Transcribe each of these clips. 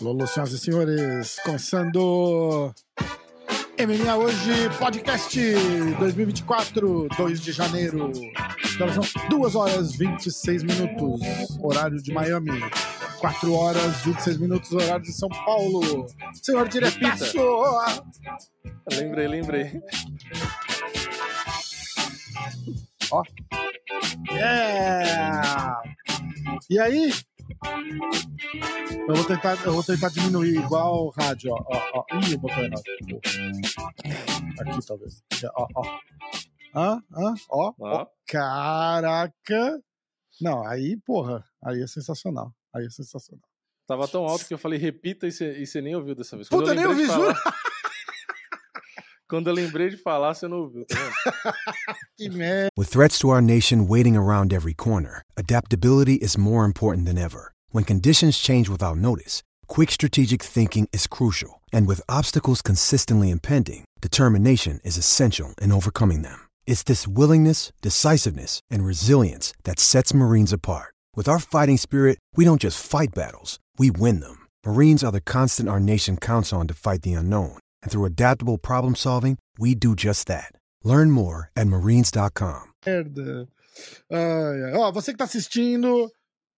Alô, senhoras e senhores, começando MMA Hoje, podcast 2024, 2 de janeiro. Agora são 2 horas 26 minutos, horário de Miami. 4 horas 26 minutos, horário de São Paulo. Senhor diretaço! Lembrei, lembrei. Ó. Yeah! E aí? Eu vou tentar, eu vou tentar diminuir igual o rádio, ó. ó, ó. Ih, eu botei errado. Aqui, talvez. Ó, ó. Hã? Hã? Ó, ó. Caraca! Não, aí, porra, aí é sensacional. Aí é sensacional. Tava tão alto que eu falei repita e você nem ouviu dessa vez. Puta, nem ouvi, juro! Quando eu lembrei de falar, você não ouviu, tá que merda. With threats to our nation waiting around every corner, adaptability is more important than ever. When conditions change without notice, quick strategic thinking is crucial. And with obstacles consistently impending, determination is essential in overcoming them. It's this willingness, decisiveness, and resilience that sets Marines apart. With our fighting spirit, we don't just fight battles, we win them. Marines are the constant our nation counts on to fight the unknown. And through adaptable problem solving, we do just that. Learn more at marines.com. Merda. Uh, ó, você que tá assistindo,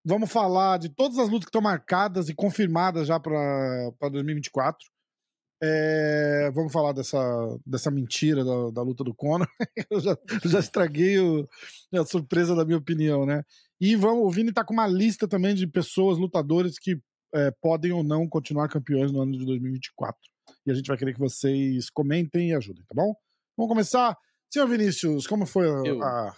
vamos falar de todas as lutas que estão marcadas e confirmadas já para 2024. É, vamos falar dessa, dessa mentira da, da luta do Conor. Eu já, já estraguei o, a surpresa da minha opinião, né? E vamos, o Vini tá com uma lista também de pessoas, lutadores que é, podem ou não continuar campeões no ano de 2024 e a gente vai querer que vocês comentem e ajudem, tá bom? Vamos começar. Senhor Vinícius, como foi a, a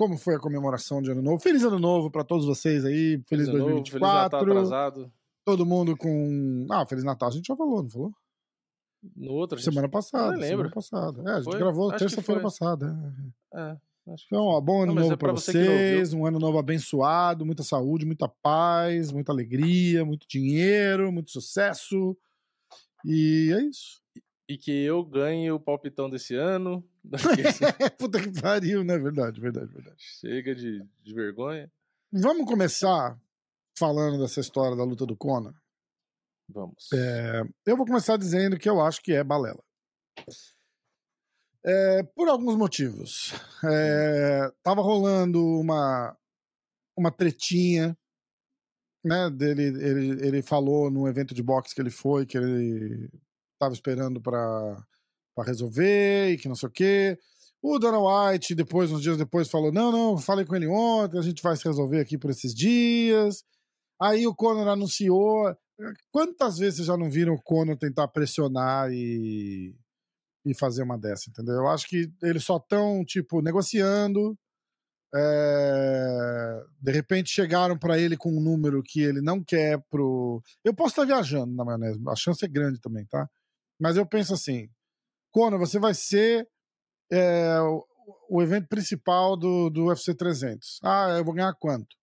como foi a comemoração de Ano Novo? Feliz Ano Novo para todos vocês aí. Feliz, feliz 2024. Novo, feliz Natal atrasado. Todo mundo com. Ah, Feliz Natal a gente já falou, não falou? No outro? Semana gente... passada. Não. Semana passada. É, a gente foi? gravou terça-feira passada. É. Então, ó, bom ano não, novo é para vocês, um ano novo abençoado, muita saúde, muita paz, muita alegria, muito dinheiro, muito sucesso. E é isso. E que eu ganhe o palpitão desse ano. Puta que pariu, né? Verdade, verdade, verdade. Chega de, de vergonha. Vamos começar falando dessa história da luta do Conor? Vamos. É, eu vou começar dizendo que eu acho que é balela. É, por alguns motivos. É, tava rolando uma, uma tretinha né, dele, ele, ele falou no evento de boxe que ele foi que ele estava esperando para resolver e que não sei o quê. O Dana White, depois, uns dias depois, falou: Não, não, falei com ele ontem, a gente vai se resolver aqui por esses dias. Aí o Conor anunciou. Quantas vezes vocês já não viram o Conor tentar pressionar e, e fazer uma dessa, entendeu? Eu acho que eles só estão, tipo, negociando é... De repente chegaram para ele com um número que ele não quer pro. Eu posso estar viajando na maionese, a chance é grande também, tá? Mas eu penso assim: Conor, você vai ser é, o evento principal do, do UFC 300. Ah, eu vou ganhar quanto?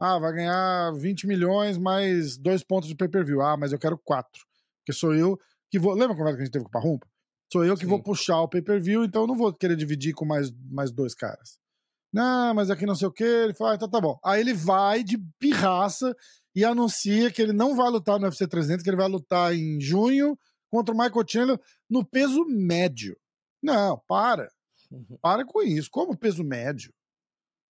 Ah, vai ganhar 20 milhões mais dois pontos de pay-per-view. Ah, mas eu quero quatro. Porque sou eu que vou. Lembra a conversa que a gente teve com o Parrumpa? Sou eu que Sim. vou puxar o pay-per-view, então eu não vou querer dividir com mais, mais dois caras. Não, mas aqui não sei o que. Ele fala, ah, então tá bom. Aí ele vai de pirraça e anuncia que ele não vai lutar no UFC 300, que ele vai lutar em junho contra o Michael Chandler no peso médio. Não, para. Uhum. Para com isso. Como peso médio?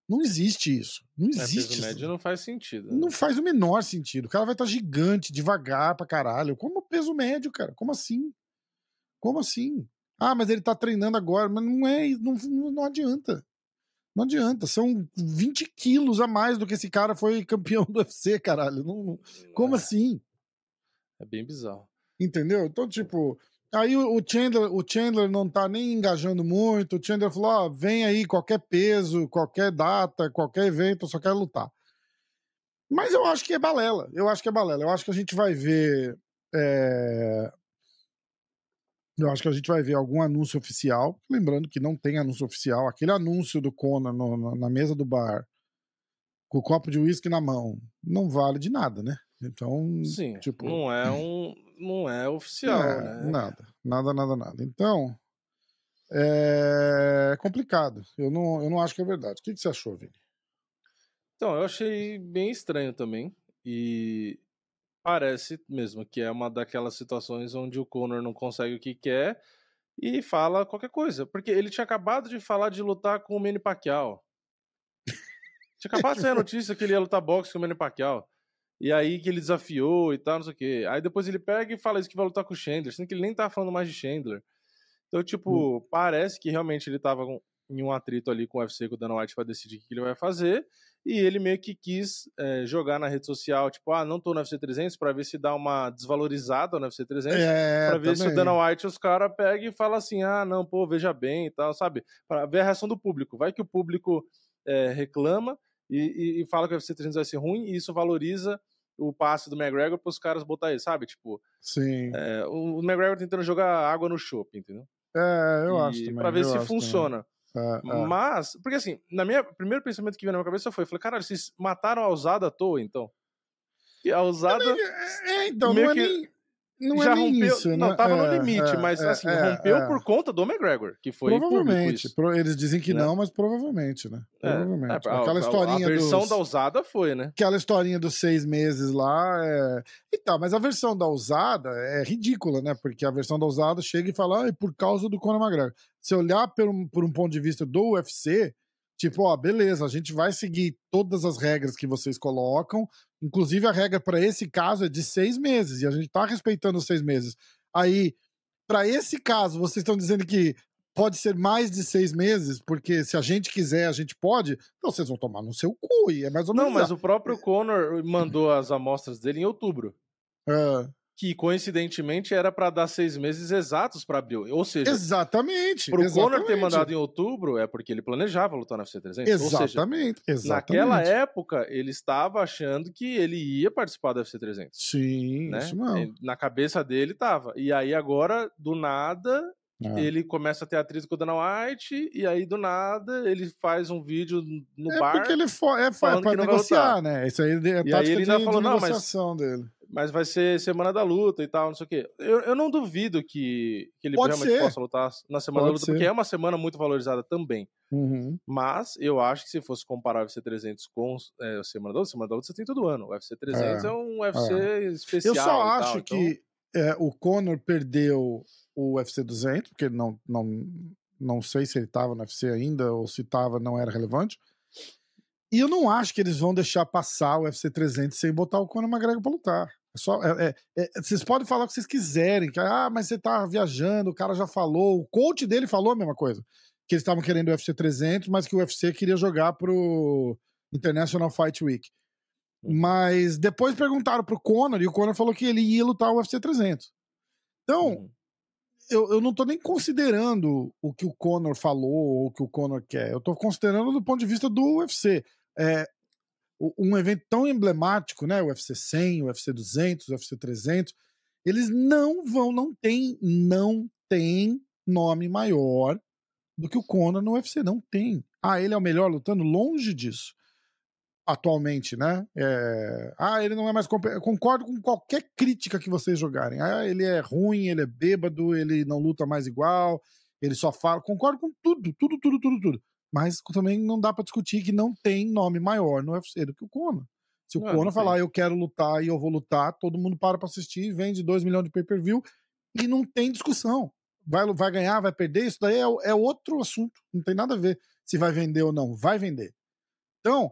Não existe isso. Não existe. É, peso médio não faz sentido. Né? Não faz o menor sentido. O cara vai estar gigante, devagar pra caralho. Como peso médio, cara? Como assim? Como assim? Ah, mas ele tá treinando agora. Mas não é. Não, não adianta. Não adianta, são 20 quilos a mais do que esse cara foi campeão do UFC, caralho. Não. Como é. assim? É bem bizarro. Entendeu? Então, tipo, aí o Chandler, o Chandler não tá nem engajando muito. O Chandler falou: ó, vem aí qualquer peso, qualquer data, qualquer evento, eu só quero lutar. Mas eu acho que é balela. Eu acho que é balela. Eu acho que a gente vai ver é, eu acho que a gente vai ver algum anúncio oficial. Lembrando que não tem anúncio oficial. Aquele anúncio do Conan no, na mesa do bar, com o copo de uísque na mão, não vale de nada, né? Então, Sim, tipo, não é um, não é oficial, é, né? Nada, nada, nada, nada. Então, é complicado. Eu não, eu não acho que é verdade. O que, que você achou, Vini? Então, eu achei bem estranho também. E parece mesmo que é uma daquelas situações onde o Conor não consegue o que quer e fala qualquer coisa. Porque ele tinha acabado de falar de lutar com o Manny Pacquiao. tinha acabado de sair a notícia que ele ia lutar boxe com o Manny Pacquiao. E aí que ele desafiou e tal, não sei o quê. Aí depois ele pega e fala isso que vai lutar com o Chandler, sendo que ele nem tá falando mais de Chandler. Então, tipo, hum. parece que realmente ele tava em um atrito ali com o UFC, com o Dana White, pra decidir o que ele vai fazer. E ele meio que quis é, jogar na rede social, tipo, ah, não tô no UFC 300, pra ver se dá uma desvalorizada no UFC 300, é, pra ver também. se o Dana White os caras pegam e falam assim, ah, não, pô, veja bem e tal, sabe? Pra ver a reação do público. Vai que o público é, reclama e, e, e, fala que o UFC 300 vai ser ruim, e isso valoriza o passe do McGregor para os caras botar ele, sabe? Tipo, Sim. É, o, o McGregor tentando jogar água no chopp, entendeu? É, eu e, acho também. Pra ver se funciona. Também. É, é. Mas, porque assim, na minha primeiro pensamento que veio na minha cabeça foi, falei, caralho, vocês mataram a ousada à toa, então. E a ousada. É, é então, não é nem. Não já é rompeu, isso, né? não, tava no É, limite, é, mas é, assim, é, rompeu é. por conta do McGregor, que foi Provavelmente. Pro- Eles dizem que né? não, mas provavelmente, né? É, Provavelmente. é, a- Aquela a- historinha A versão dos... da ousada foi, né? Aquela historinha dos seis meses lá é. Então, mas a versão da usada é ridícula, né? Porque a versão da usada chega e fala, ah, é por causa do Conor McGregor. Se olhar por um, por um ponto de vista do UFC, tipo, ó, beleza, a gente vai seguir todas as regras que vocês colocam. Inclusive, a regra para esse caso é de seis meses, e a gente tá respeitando os seis meses. Aí, para esse caso, vocês estão dizendo que pode ser mais de seis meses, porque se a gente quiser, a gente pode, então vocês vão tomar no seu cu, e é mais ou Não, menos mas o próprio Conor mandou as amostras dele em outubro. É. Que coincidentemente era pra dar seis meses exatos pra Bill. Ou seja, Exatamente. pro Conor ter exatamente. mandado em outubro é porque ele planejava lutar no UFC 300. Ou seja, Exatamente. exatamente. naquela época ele estava achando que ele ia participar do UFC 300. Sim, Né? isso. Ele- Na cabeça dele tava. E aí agora, do nada, É. ele começa a ter atrito com o Dana White, e aí do nada ele faz um vídeo no É bar. porque ele é, não vai negociar, né? Isso aí é aí tática ele de, falou, de "Não, mas- negociação dele. Mas vai ser semana da luta e tal, não sei o quê. Eu, eu não duvido que, que ele Pode realmente ser. possa lutar na semana Pode da luta, ser. porque é uma semana muito valorizada também. Uhum. Mas eu acho que se fosse comparar o UFC 300 com é, a semana da luta, semana da luta você tem todo ano. O UFC 300 é, É, um UFC especial. Eu só acho tal, então- que é, o Conor perdeu o UFC 200, porque não, não, não sei se ele estava no UFC ainda ou se estava, não era relevante. E eu não acho que eles vão deixar passar o UFC 300 sem botar o Conor McGregor pra lutar. É só, é- é- é- vocês podem falar o que vocês quiserem, que ah, mas você tá viajando, o cara já falou, o coach dele falou a mesma coisa, que eles estavam querendo o UFC 300, mas que o UFC queria jogar pro International Fight Week. Mas depois perguntaram pro Conor e o Conor falou que ele ia lutar o UFC 300. Então, Uhum. eu, eu não tô nem considerando o que o Conor falou ou o que o Conor quer. Eu tô considerando do ponto de vista do UFC. É, um evento tão emblemático, né? O UFC 100, o UFC 200, o UFC 300, eles não vão, não tem, não tem nome maior do que o Conor no UFC. Não tem. Ah, ele é o melhor lutando? Longe disso. Atualmente, né? É, Ah, ele não é mais. concordo com qualquer crítica que vocês jogarem. Ah, ele é ruim, ele é bêbado, ele não luta mais igual, ele só fala. Concordo com tudo, tudo, tudo, tudo, tudo. Mas também não dá pra discutir que não tem nome maior no UFC do que o Conor. Se o Não, Conor falar, eu quero lutar e eu vou lutar, todo mundo para pra assistir, vende 2 milhões de pay-per-view e não tem discussão. Vai, vai ganhar, vai perder, isso daí é, é outro assunto. Não tem nada a ver se vai vender ou não. Vai vender. Então,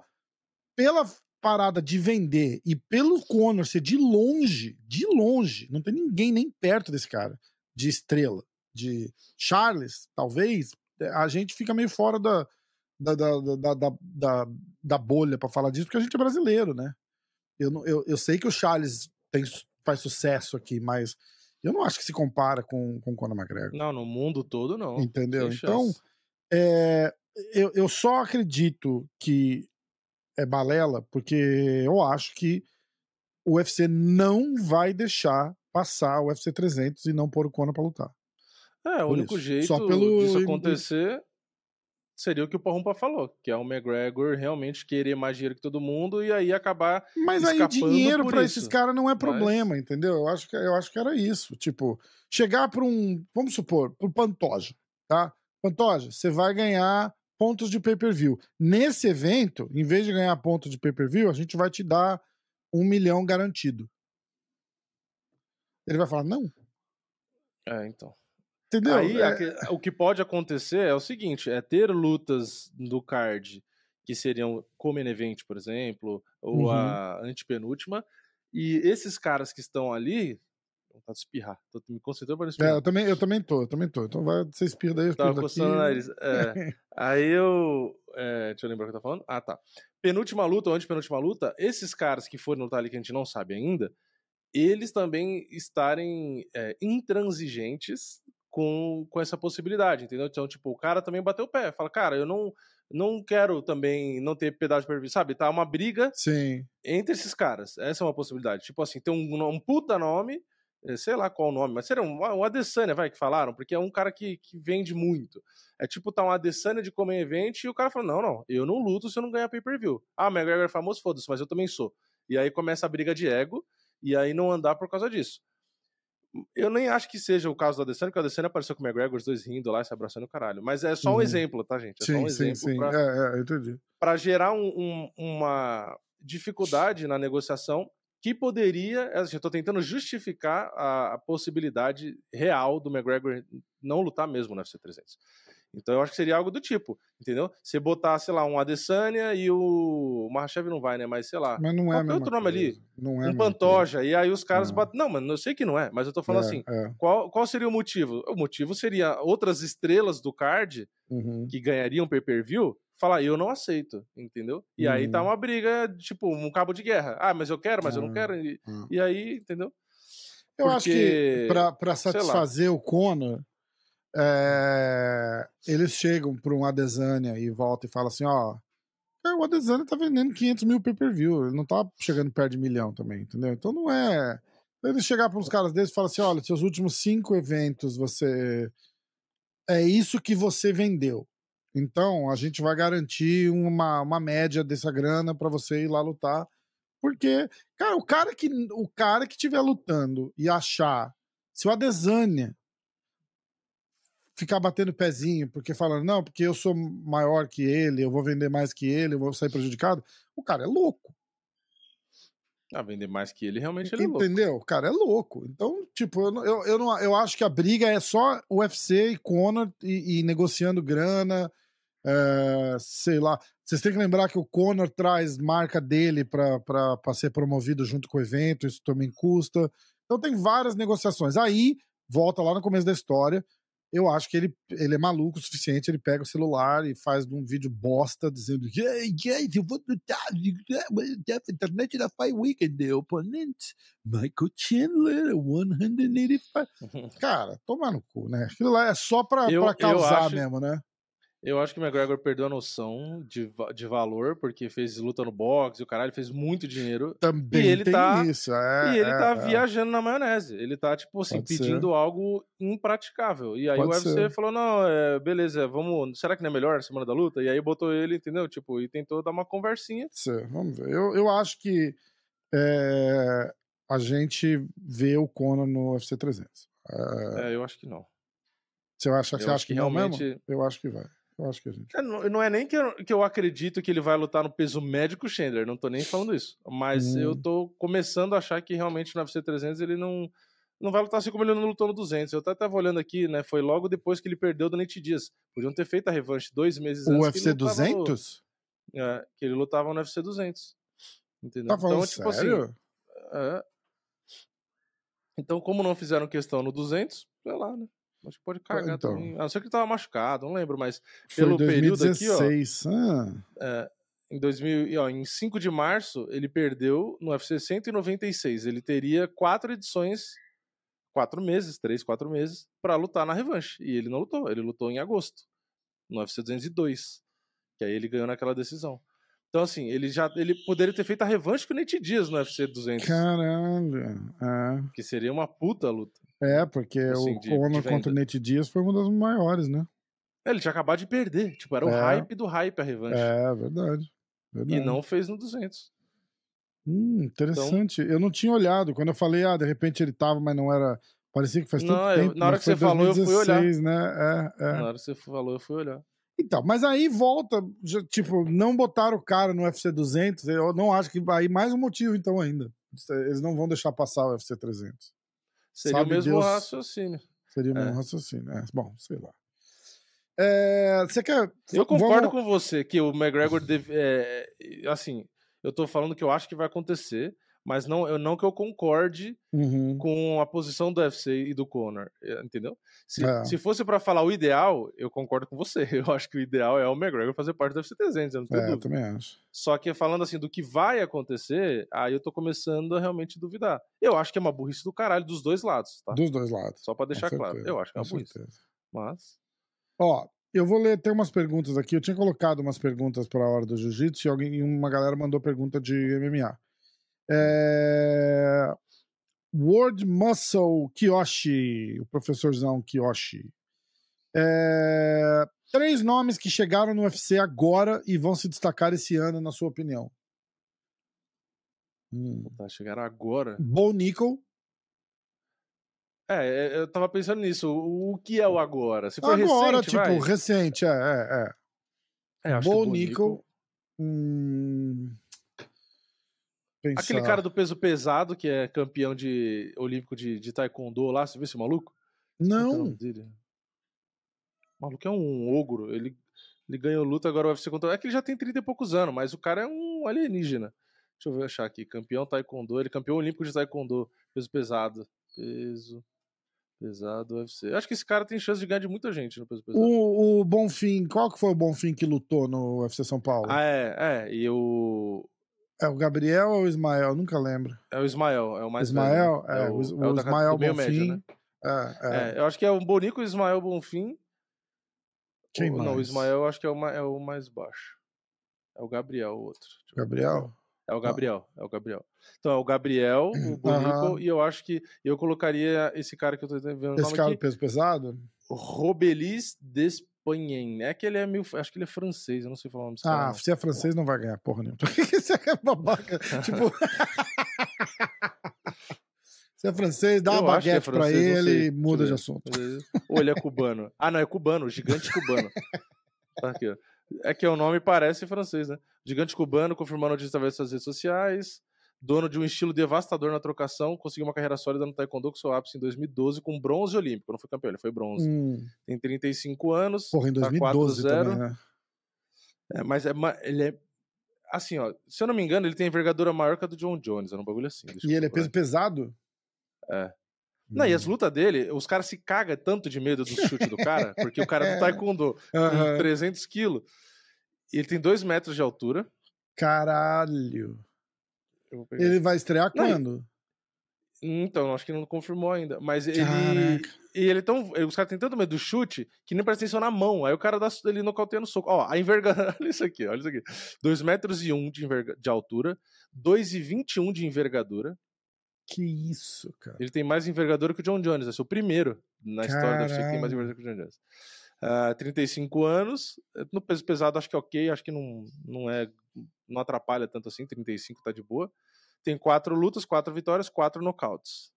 pela parada de vender e pelo Conor ser de longe, de longe, não tem ninguém nem perto desse cara, de estrela, de Charles, talvez, a gente fica meio fora da, da, da, da, da, da, bolha pra falar disso, porque a gente é brasileiro, né? Eu, eu, eu sei que o Charles tem, faz sucesso aqui, mas eu não acho que se compara com, com o Conor McGregor. Não, no mundo todo não. Entendeu? Sem Então, é, eu, eu só acredito que é balela porque eu acho que o UFC não vai deixar passar o UFC 300 e não pôr o Conor pra lutar. É, o por único isso. jeito Só pelo- disso acontecer seria o que o Porrumpa falou, que é o McGregor realmente querer mais dinheiro que todo mundo e aí acabar Mas aí dinheiro isso. esses caras não é problema, entendeu? Eu acho, que, eu acho que era isso. Tipo, chegar pra um. Vamos supor, pro Pantoja, tá? Pantoja, você vai ganhar pontos de pay-per-view. Nesse evento, em vez de ganhar pontos de pay-per-view, a gente vai te dar um milhão garantido. Ele vai falar, não. É, então. Entendeu? Aí É- a o que pode acontecer é o seguinte: é ter lutas do card que seriam como event, por exemplo, ou Uhum. a antepenúltima, e esses caras que estão ali. Vontade de espirrar. Tô me concentrando para não É, espirrar. eu também, eu também tô, eu também tô. Então vai, você espirra daí, eu espirro Tava coçando o nariz. É. Aí eu. é, deixa eu lembrar o que eu tô falando. Ah, tá. Penúltima luta ou antepenúltima luta, esses caras que foram lutar ali que a gente não sabe ainda, eles também estarem é, intransigentes com, com essa possibilidade, entendeu? Então, tipo, o cara também bateu o pé. Fala, cara, eu não, não quero também não ter de perfil, sabe? Tá uma briga Sim. entre esses caras. Essa é uma possibilidade. Tipo assim, tem um, um puta nome, eh, sei lá qual o nome, mas seria um, um Adesanya, vai, que falaram, porque é um cara que, que vende muito. É tipo, tá um Adesanya de comer event e o cara fala, não, não, eu não luto se eu não ganhar pay-per-view. Ah, McGregor é famoso, foda-se, mas eu também sou. E aí começa a briga de ego, e aí não andar por causa disso. Eu nem acho que seja o caso do Adesanya, porque o Adesanya apareceu com o McGregor, os dois rindo lá, se abraçando o caralho. Mas é só um Uhum. exemplo, tá, gente? É só Sim, um sim, exemplo sim. pra É, é, entendi. para gerar um- um- uma dificuldade na negociação que poderia. assim, Eu estou tentando justificar a, a possibilidade real do McGregor não lutar mesmo no UFC 300. Então eu acho que seria algo do tipo, entendeu? Você botar, sei lá, um Adesanya e o. O Mahashev não vai, né? Mas sei lá. Mas não é mesma outro nome ali, coisa. Não é um Pantoja, e aí os caras Não. batem. Não, mano, eu sei que não é, mas eu tô falando coisa. assim. É, é. Qual, qual seria o motivo? O motivo seria outras estrelas do card Uhum. que ganhariam pay-per-view, falar, eu não aceito, entendeu? E aí tá Uhum. uma briga, tipo, um cabo de guerra. Ah, mas eu quero, mas eu não Ah, quero. E, ah. e aí, entendeu? Eu acho que Porque, pra, pra sei lá. satisfazer o Conor, é, eles chegam pra um Adesanya e voltam e falam assim, ó, o Adesanya tá vendendo 500 mil pay-per-view, ele não tá chegando perto de milhão também, entendeu? Então não é... Eles chegar para uns caras desses e falar assim, olha, seus últimos cinco eventos, você... É isso que você vendeu. Então, a gente vai garantir uma, uma média dessa grana pra você ir lá lutar. Porque, cara, o cara que o cara que estiver lutando e achar se o Adesanya ficar batendo pezinho porque falando, não, porque eu sou maior que ele, eu vou vender mais que ele, eu vou sair prejudicado, o cara é louco. Ah, vender mais que ele, realmente ele é louco. Entendeu? O cara é louco. Então, tipo, eu, eu, eu, não, eu acho que a briga é só UFC e Conor e, e negociando grana. é, sei lá. Vocês têm que lembrar que o Conor traz marca dele para ser promovido junto com o evento, isso também custa. Então tem várias negociações. Aí, volta lá no começo da história. Eu acho que ele, ele é maluco o suficiente, ele pega o celular e faz um vídeo bosta dizendo "Hey, guys, eu vou lutar na International Fight Weekend, the opponent, Michael Chandler, 185. Cara, toma no cu, né? Aquilo lá é só pra, Eu- pra causar acho- mesmo, né? Eu acho que o McGregor perdeu a noção de, de valor, porque fez luta no boxe, e o caralho fez muito dinheiro. Também ele tem tá- isso. É, e ele é, tá é. viajando na maionese. Ele tá, tipo assim, Pode ser. pedindo algo impraticável. E aí Pode o UFC ser. falou: não, é, beleza, vamos. Será que não é melhor a semana da luta? E aí botou ele, entendeu? Tipo, e tentou dar uma conversinha. Ser, Vamos ver. Eu, eu acho que é, a gente vê o Conor no UFC 300. É, É, eu acho que não. você acha, você acha que que realmente- mesmo? Eu acho que vai. Eu acho que a gente. É, Não não é nem que eu, que eu acredito que ele vai lutar no peso médio com o Chandler, não tô nem falando isso. Mas Hum. eu tô começando a achar que realmente no UFC 300 ele não, não vai lutar assim como ele não lutou no 200. Eu até tava olhando aqui, né? Foi logo depois que ele perdeu do Nate Dias. Podiam ter feito a revanche dois meses O antes. UFC que ele lutava no- 200? é, que ele lutava no UFC 200. Entendeu? Tá então, tipo sério? assim. é. Então, como não fizeram questão no 200, sei lá, né? Acho que pode cagar Então. também. A não ser que ele tava machucado, não lembro, mas pelo período aqui, ó. 2016. Ah, É, em 2000, e, ó, em 5 de março, ele perdeu no UFC 196. Ele teria quatro edições, quatro meses, três, quatro meses, pra lutar na revanche. E ele não lutou, ele lutou em agosto, no UFC 202. Que aí ele ganhou naquela decisão. Então, assim, ele já ele poderia ter feito a revanche com o Nate Diaz no UFC 200, caralho. É. que seria uma puta luta. É, porque Assim, o de- Conor de contra o. Nate Diaz foi uma das maiores, né? Ele tinha acabado de perder, tipo, era o É. hype do hype a revanche. É, verdade. e verdade. não fez no 200. Hum, interessante. Eu não tinha olhado. Quando eu falei, ah, de repente ele tava, mas não era. Parecia que faz tanto Não, eu- tempo. na hora que você foi falou, eu fui olhar. 2016, né? É, é. Na hora que você falou, eu fui olhar. Então, mas aí volta, já, tipo, não botaram o cara no UFC 200, eu não acho que aí mais um motivo então ainda. Eles não vão deixar passar o UFC 300. Seria Sabe o mesmo Deus. raciocínio. Seria o mesmo É. raciocínio. É, bom, sei lá. É, você quer. Eu concordo vamos- com você que o McGregor deve. é, assim, eu tô falando que eu acho que vai acontecer, mas não, eu, não que eu concorde Uhum. com a posição do UFC e do Conor, é, entendeu? Se, É. se fosse pra falar o ideal, eu concordo com você. Eu acho que o ideal é o McGregor fazer parte do UFC 300, eu não tenho É, eu dúvida. também acho. Só que falando assim do que vai acontecer, aí eu tô começando a realmente duvidar. Eu acho que é uma burrice do caralho dos dois lados, tá? Dos dois lados. Só com deixar claro. Eu acho que é com uma burrice. certeza. Mas. Ó, eu vou ler, tem umas perguntas aqui. Eu tinha colocado umas perguntas para a hora do jiu-jitsu e alguém, e uma galera mandou pergunta de MMA. É... World Muscle Kiyoshi, o professorzão Kiyoshi. É... Três nomes que chegaram no UFC agora e vão se destacar esse ano, na sua opinião. Hum. Tá, chegaram agora. Bo Nickel. É, é, eu tava pensando nisso. O, que é o agora? Se for Agora, recente, tipo, vai. recente, é, é, é. É, Bo Nickel. Hum... Aquele Pensar. cara do peso pesado, que é campeão de olímpico de, de taekwondo lá, você viu esse maluco? Não? O maluco é um ogro. Ele, ele ganhou luta agora o UFC contra. É que ele já tem 30 e poucos anos, mas o cara é um alienígena. Deixa eu ver achar aqui. Campeão taekwondo. Ele é campeão olímpico de taekwondo. Peso pesado. Peso pesado UFC. Eu acho que esse cara tem chance de ganhar de muita gente no peso pesado. O, o Bonfim, qual que foi o Bonfim que lutou no UFC São Paulo? Ah, é, é. E o. É o Gabriel ou o Ismael? Nunca lembro. É o Ismael, é o mais Ismael? velho. né? É, o, o, o é o Ismael Bonfim. médio, né? é, é. É, eu acho que é o Bonico, o Ismael Bonfim. Quem O- Não, o mais? Ismael eu acho que é o, é o mais baixo. É o Gabriel, o outro. Gabriel? É o Gabriel, é o Gabriel. Então é o Gabriel, o Bonico, Aham. e eu acho que eu colocaria esse cara que eu tô vendo Esse cara aqui, peso pesado? Robelis Despanhen. É que ele é meio, acho que ele é francês, eu não sei falar o nome. Ah, não. se é francês, não vai ganhar porra nenhuma. Você é babaca. tipo. se é francês, dá Eu uma é baguete pra francês, não ele e muda de assunto. Ou ele é cubano. Ah, não, é cubano, gigante cubano. Tá aqui, ó. É que o nome parece francês, né? Gigante cubano, confirmando a notícia através das redes sociais. Dono de um estilo devastador na trocação, conseguiu uma carreira sólida no Taekwondo com seu ápice em 2012 com bronze olímpico. Não foi campeão, ele foi bronze. Hum, Tem 35 anos. porra, em tá 2012 4-0. também, né? É, mas é, ele é. Assim, ó. Se eu não me engano, ele tem envergadura maior que a do John Jones. É um bagulho assim. E ele é peso pesado? É. Não, e as Hum. lutas dele, os caras se cagam tanto de medo do chute do cara, porque o cara é do taekwondo com Aham. 300 quilos. E ele tem 2 metros de altura. Caralho. Ele vai estrear Não, quando? Então, acho que não confirmou ainda. Mas ele. Caraca. E ele tão. Os caras têm tanto medo do chute que nem presta atenção na mão. Aí o cara dá, ele nocauteia no soco. Ó, a envergadura. Olha isso aqui, olha isso aqui. 2 metros e 1 de, enverga... de altura, 2,21 de envergadura. Que isso, cara. Ele tem mais envergadura que o John Jones. Ser o primeiro na história do UFC que tem mais envergadura que o John Jones. Ah, 35 anos. No peso pesado, acho que é ok. Acho que não, não é. Não atrapalha tanto assim. 35 tá de boa. Tem quatro lutas, quatro vitórias, quatro nocautes.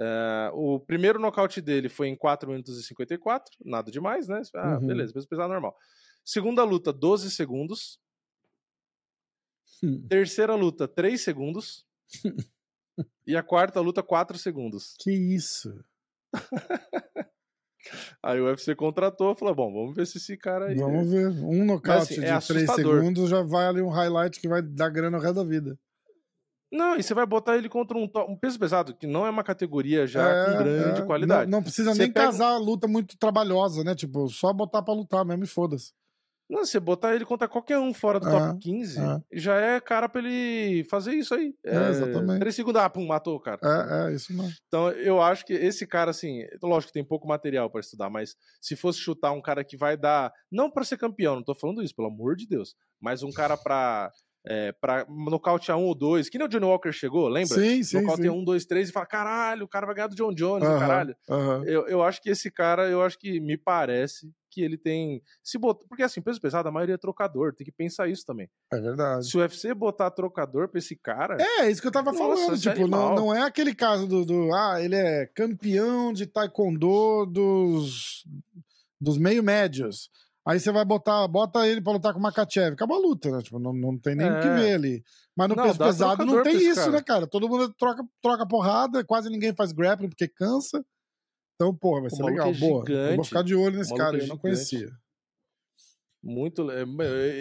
Ah, o primeiro nocaute dele foi em 4 minutos e 54. Nada demais, né? Ah, Uhum. beleza, peso pesado normal. Segunda luta, 12 segundos. Hum. Terceira luta, 3 segundos. e a quarta luta, 4 segundos. Que isso. Aí o UFC contratou, falou: bom, vamos ver se esse cara aí. Vamos ver. Um nocaute assim, é de 3 assustador. segundos já vai ali um highlight que vai dar grana o resto da vida. Não, e você vai botar ele contra um, um peso pesado, que não é uma categoria já É, com grande é. qualidade. Não, não precisa Você nem pega- casar a luta muito trabalhosa, né? Tipo, só botar pra lutar mesmo e foda-se. Não, você botar ele contra qualquer um fora do É, top 15, é. já é cara pra ele fazer isso aí. É, exatamente. 3 segundos, ah, pum, matou o cara. É, é, isso mesmo. Então, eu acho que esse cara, assim, lógico que tem pouco material pra estudar, mas se fosse chutar um cara que vai dar, não pra ser campeão, não tô falando isso, pelo amor de Deus, mas um cara pra, é, pra nocautear um ou dois, que nem o Johnny Walker chegou, lembra? Sim, sim, Nocauteia sim. um, dois, três e fala, caralho, o cara vai ganhar do John Jones, o Aham, caralho. aham. Eu, eu acho que esse cara, eu acho que me parece que ele tem. Se botar, porque assim, peso pesado, a maioria é trocador, tem que pensar isso também. É verdade. Se o UFC botar trocador pra esse cara. É, isso que eu tava Nossa, falando. é Tipo, não, não é aquele caso do, do. Ah, ele é campeão de taekwondo dos, dos meio médios. Aí você vai botar, bota ele pra lutar com o Makachev. Acabou a luta, né? Tipo, não, não tem nem o que É. ver ali. Mas no Não, peso pesado não tem isso, cara. né, cara? Todo mundo troca, troca porrada, quase ninguém faz grappling porque cansa. Então, porra, vai ser legal. é Boa. Eu vou ficar de olho nesse cara, é eu não conhecia. Muito. é,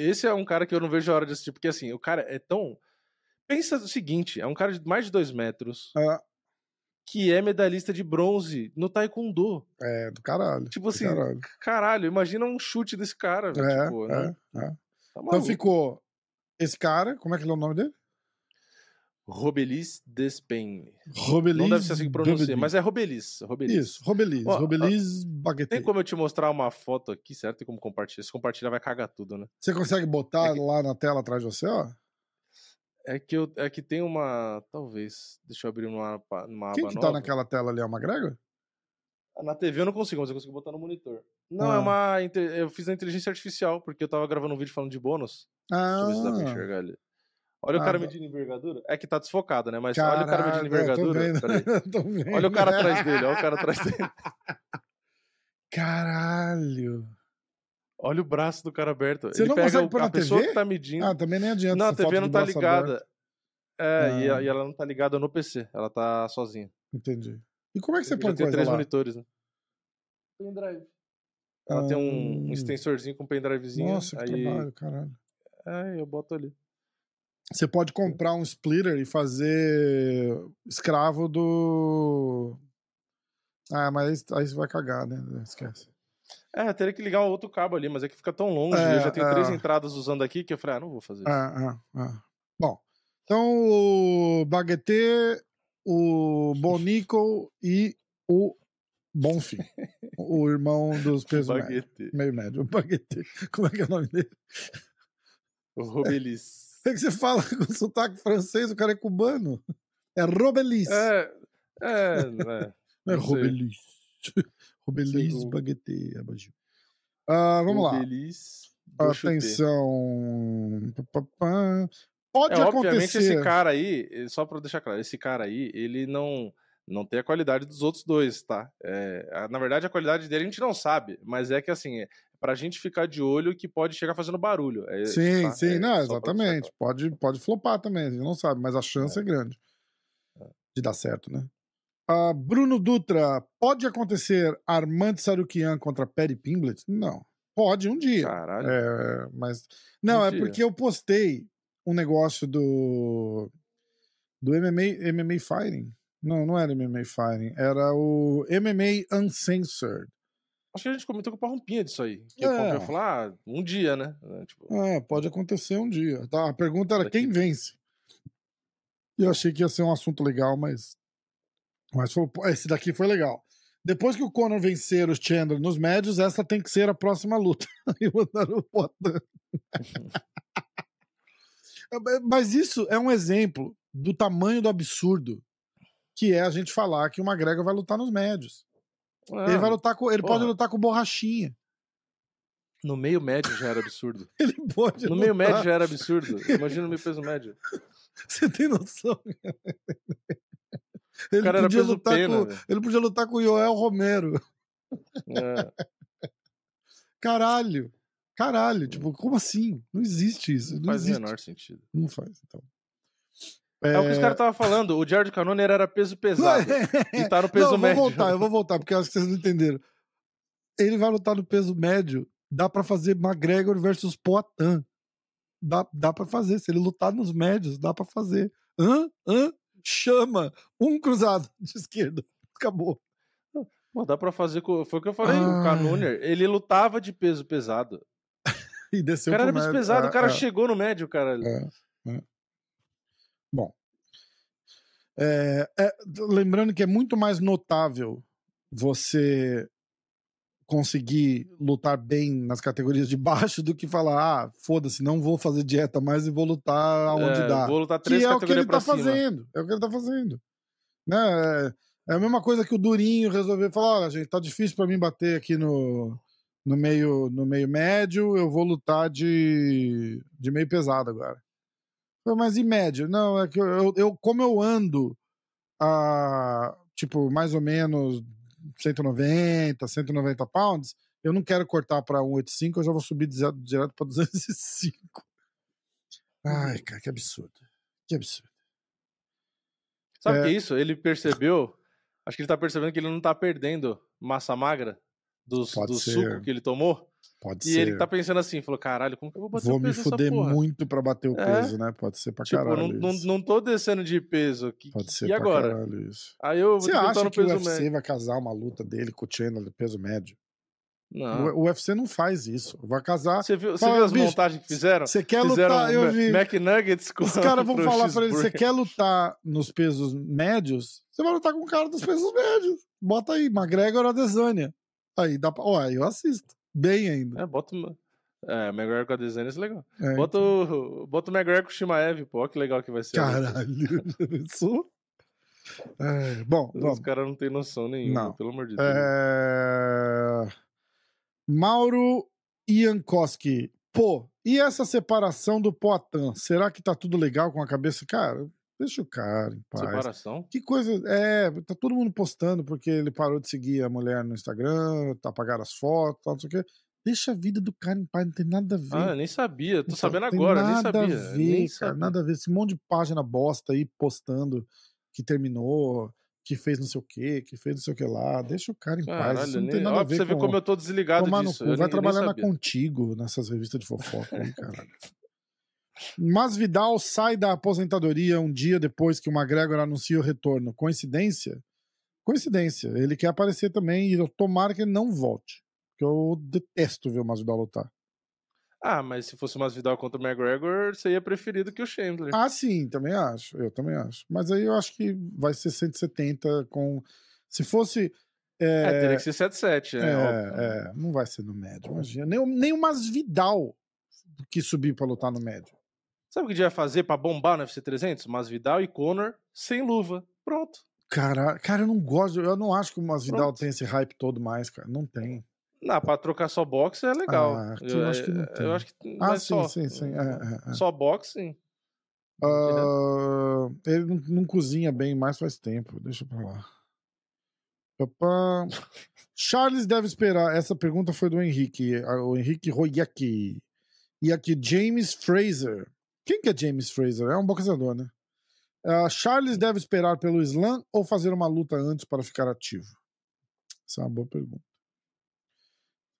Esse é um cara que eu não vejo a hora de assistir, porque assim, o cara é tão. Pensa o seguinte: é um cara de mais de dois metros Ah, que é medalhista de bronze no Taekwondo. é, do caralho. Tipo assim, caralho. caralho, imagina um chute desse cara, velho. É, tipo, é, não- é. tá Então ficou esse cara, como é que é o nome dele? Robelis Despain. Robelis. Não deve ser assim que pronuncia, mas é Robelis. Robelis. Isso, Robelis. Ó, Robelis Baguete. Tem como eu te mostrar uma foto aqui, certo? Tem como compartilhar. Se compartilhar, vai cagar tudo, né? Você consegue botar É que- lá na tela atrás de você, ó? É que, eu, é que tem uma. Talvez. Deixa eu abrir uma, numa Quem aba que tá nova. naquela tela ali? É o McGregor? Na TV eu não consigo, mas eu consigo botar no monitor. Não, Ah. é uma. Eu fiz na inteligência artificial, porque eu tava gravando um vídeo falando de bônus. Deixa eu ver se dá pra Ah, enxergar ali. Olha Ah, o cara dá. medindo envergadura. É que tá desfocado, né? Mas olha o cara medindo caralho, envergadura. vendo, Peraí. tô vendo. Olha o cara atrás dele, olha o cara atrás dele. Caralho. Olha o braço do cara aberto. Você Ele não pega consegue o, pôr a pessoa TV? que tá medindo. Ah, também nem adianta. não, a TV não tá ligada. aberto. É, e, a- Ah. e ela não tá ligada no PC. Ela tá sozinha. Entendi. E como é que você põe tem coisa três lá? monitores, né? Pendrive. Ela tem um, um Ah. extensorzinho com pendrivezinho. Nossa, que aí, trabalho, caralho. É, eu boto ali. Você pode comprar um splitter e fazer escravo do. Ah, mas aí você vai cagar, né? Esquece. É, teria que ligar um outro cabo ali, mas é que fica tão longe. É, eu já tenho é. três entradas usando aqui que eu falei, ah, não vou fazer isso. Ah, ah, ah. Bom, então o Baguete, o Bonico e o Bonfim. o irmão dos pesos. Baguete. Meio médio. O Baguete. Como é que é o nome dele? O Robelis. É que você fala com sotaque francês, o cara é cubano. É Robelis. é, é, é. Não é sei. Robelis. Robelis o- Baguete. abaixo. Ah, vamos lá. Robelis Chupê. Atenção. Pode É, obviamente acontecer. esse cara aí, eh, só pra deixar claro, esse cara aí, ele não não tem a qualidade dos outros dois, tá? É, na verdade, a qualidade dele a gente não sabe, mas é que assim, é pra gente ficar de olho que pode chegar fazendo barulho. É, Sim, tá? sim, É, não, exatamente. Pode, pode flopar também, a gente não sabe, mas a chance é, grande de dar certo, né? Ah, Bruno Dutra, pode acontecer Armand Sarukian contra Perry Pimblett? Não. Pode um dia. Caralho. É, mas. Não, Um é dia. porque eu postei um negócio do. Do MMA, MMA Fighting. Não, não era MMA Fighting. Era o MMA Uncensored. Acho que a gente comentou com o Parrompinha disso aí. Que É. o falou, ah, um dia, né? É, Tipo, É, pode acontecer um dia. Tá, a pergunta era Daqui- quem vence. E eu achei que ia ser um assunto legal, mas. Mas foi- esse daqui foi legal. Depois que o Conor vencer o Chandler nos médios, essa tem que ser a próxima luta. E mandaram o Potan. Mas isso é um exemplo do tamanho do absurdo que é a gente falar que o McGregor vai lutar nos médios. ele ah, vai lutar com. Ele pode lutar com borrachinha. no meio médio já era absurdo. Ele pode. No meio lutar- médio já era absurdo. Imagina no meio peso médio. Você tem noção? Ele podia, lutar pena, com, velho. ele podia lutar com o Joel Romero. É, Caralho. Caralho. Tipo, como assim? Não existe isso. Não, não faz o existe. menor sentido. Não faz, então. É, o que os caras estavam falando. O Jared Cannonier era peso pesado. E tá no peso não, eu médio. vou voltar, eu vou voltar, porque eu acho que vocês não entenderam. Ele vai lutar no peso médio. Dá pra fazer McGregor versus Poitin. Dá, dá pra fazer. Se ele lutar nos médios, dá pra fazer. Hã? Hã? Chama. Um cruzado de esquerda. Acabou. Pô, dá pra fazer. com- Foi o que eu falei. O Ai. Cannonier, ele lutava de peso pesado. E O desceu cara era peso médio. pesado, É, o cara é. chegou no médio, cara. É, é. Bom. É, é, lembrando que é muito mais notável você conseguir lutar bem nas categorias de baixo do que falar, ah, foda-se, não vou fazer dieta mais e vou lutar aonde É, dá. Vou lutar Que três é o que ele tá cima. fazendo. É o que ele tá fazendo. Né? É, é a mesma coisa que o Durinho resolveu falar, olha, gente, tá difícil pra mim bater aqui no, no, meio, no meio médio, eu vou lutar de, de meio pesado agora. Mas e médio? Não, é que eu, eu, eu- como eu ando a, tipo, mais ou menos 190, 190 pounds, Eu não quero cortar pra 185, eu já vou subir direto pra 205. Ai, cara, que absurdo. Que absurdo. Sabe o É. que é isso? Ele percebeu. Acho que ele tá percebendo que ele não tá perdendo massa magra do ser. suco que ele tomou. Pode E ser. ele tá pensando assim, falou, caralho, como que eu vou bater Vou o me peso dessa fuder porra? muito pra bater o É. peso, né? Pode ser pra Tipo, caralho. não, não, não tô descendo de peso. Que, Pode ser e agora? caralho isso. Aí eu vou Você acha que o UFC médio. vai casar uma luta dele com o Chandler do peso médio? Não. O, UFC não faz isso. Vai casar. Você viu, Fala, viu as montagens que fizeram? Você quer Fizeram lutar? Eu vi. McNuggets com Os caras vão falar pra ele: você quer lutar nos pesos médios? Você vai lutar com o cara dos pesos médios. Bota aí, McGregor ou Adesanya. Aí dá pra. Ó, aí eu assisto. Bem ainda. É, bota o. É, McGregor com a desenho, isso é legal. É, Bota o, bota o McGregor com o Shimaev, pô, que legal que vai ser. Caralho. Pensou? É, bom, Os vamos. caras não tem noção nenhuma, Não. pelo amor de Deus. É... Mauro Iankowski. Pô, e essa separação do Poitin? Será que tá tudo legal com a cabeça? Cara, deixa o cara em paz. Separação? Que coisa. É, tá todo mundo postando porque ele parou de seguir a mulher no Instagram, tá apagaram as fotos, tal, não sei o quê. Deixa a vida do cara em paz, não tem nada a ver. Ah, nem sabia. Tô Então, sabendo agora, nem nada sabia. A ver, nem cara, sabia. nada a ver. Esse monte de página bosta aí postando que terminou, que fez não sei o quê, que fez não sei o que lá. Deixa o cara em paz. Caralho, Isso não nem... tem nada Ó, a ver você ver com... como eu tô desligado Tomar disso. cu, vai nem- nem trabalhar na. Contigo, nessas revistas de fofoca aí, caralho. Mas Vidal sai da aposentadoria um dia depois que o McGregor anuncia o retorno. Coincidência? Coincidência. Ele quer aparecer também e eu tomara que ele não volte. Porque eu detesto ver o Masvidal lutar. Ah, mas se fosse o Masvidal contra o McGregor, seria preferido que o Chandler. Ah, sim, também acho. Eu também acho. Mas aí eu acho que vai ser 170 com. Se fosse. É, É, teria que ser 7-7, né? é, é, não vai ser no médio, imagina. Nem, o- nem o Masvidal que subir pra lutar no médio. Sabe o que devia fazer pra bombar no UFC 300? Masvidal e Conor sem luva. Pronto. Cara, cara, eu não gosto, eu não acho que o Masvidal Pronto. tem esse hype todo mais, cara. Não tem. Não, pra trocar só boxe é legal. Ah, aqui eu acho que não tem. Eu acho que Ah, mas sim, só, sim, sim. É, é, é. Só boxe, sim. Ah, ele não, não cozinha bem mais faz tempo. Deixa pra lá. Papá. Charles deve esperar. Essa pergunta foi do Henrique. ah, O Henrique Royaki. E aqui, James Fraser. Quem que é James Fraser? É um boxeador, né? Ah, Charles deve esperar pelo slam ou fazer uma luta antes para ficar ativo? Essa é uma boa pergunta.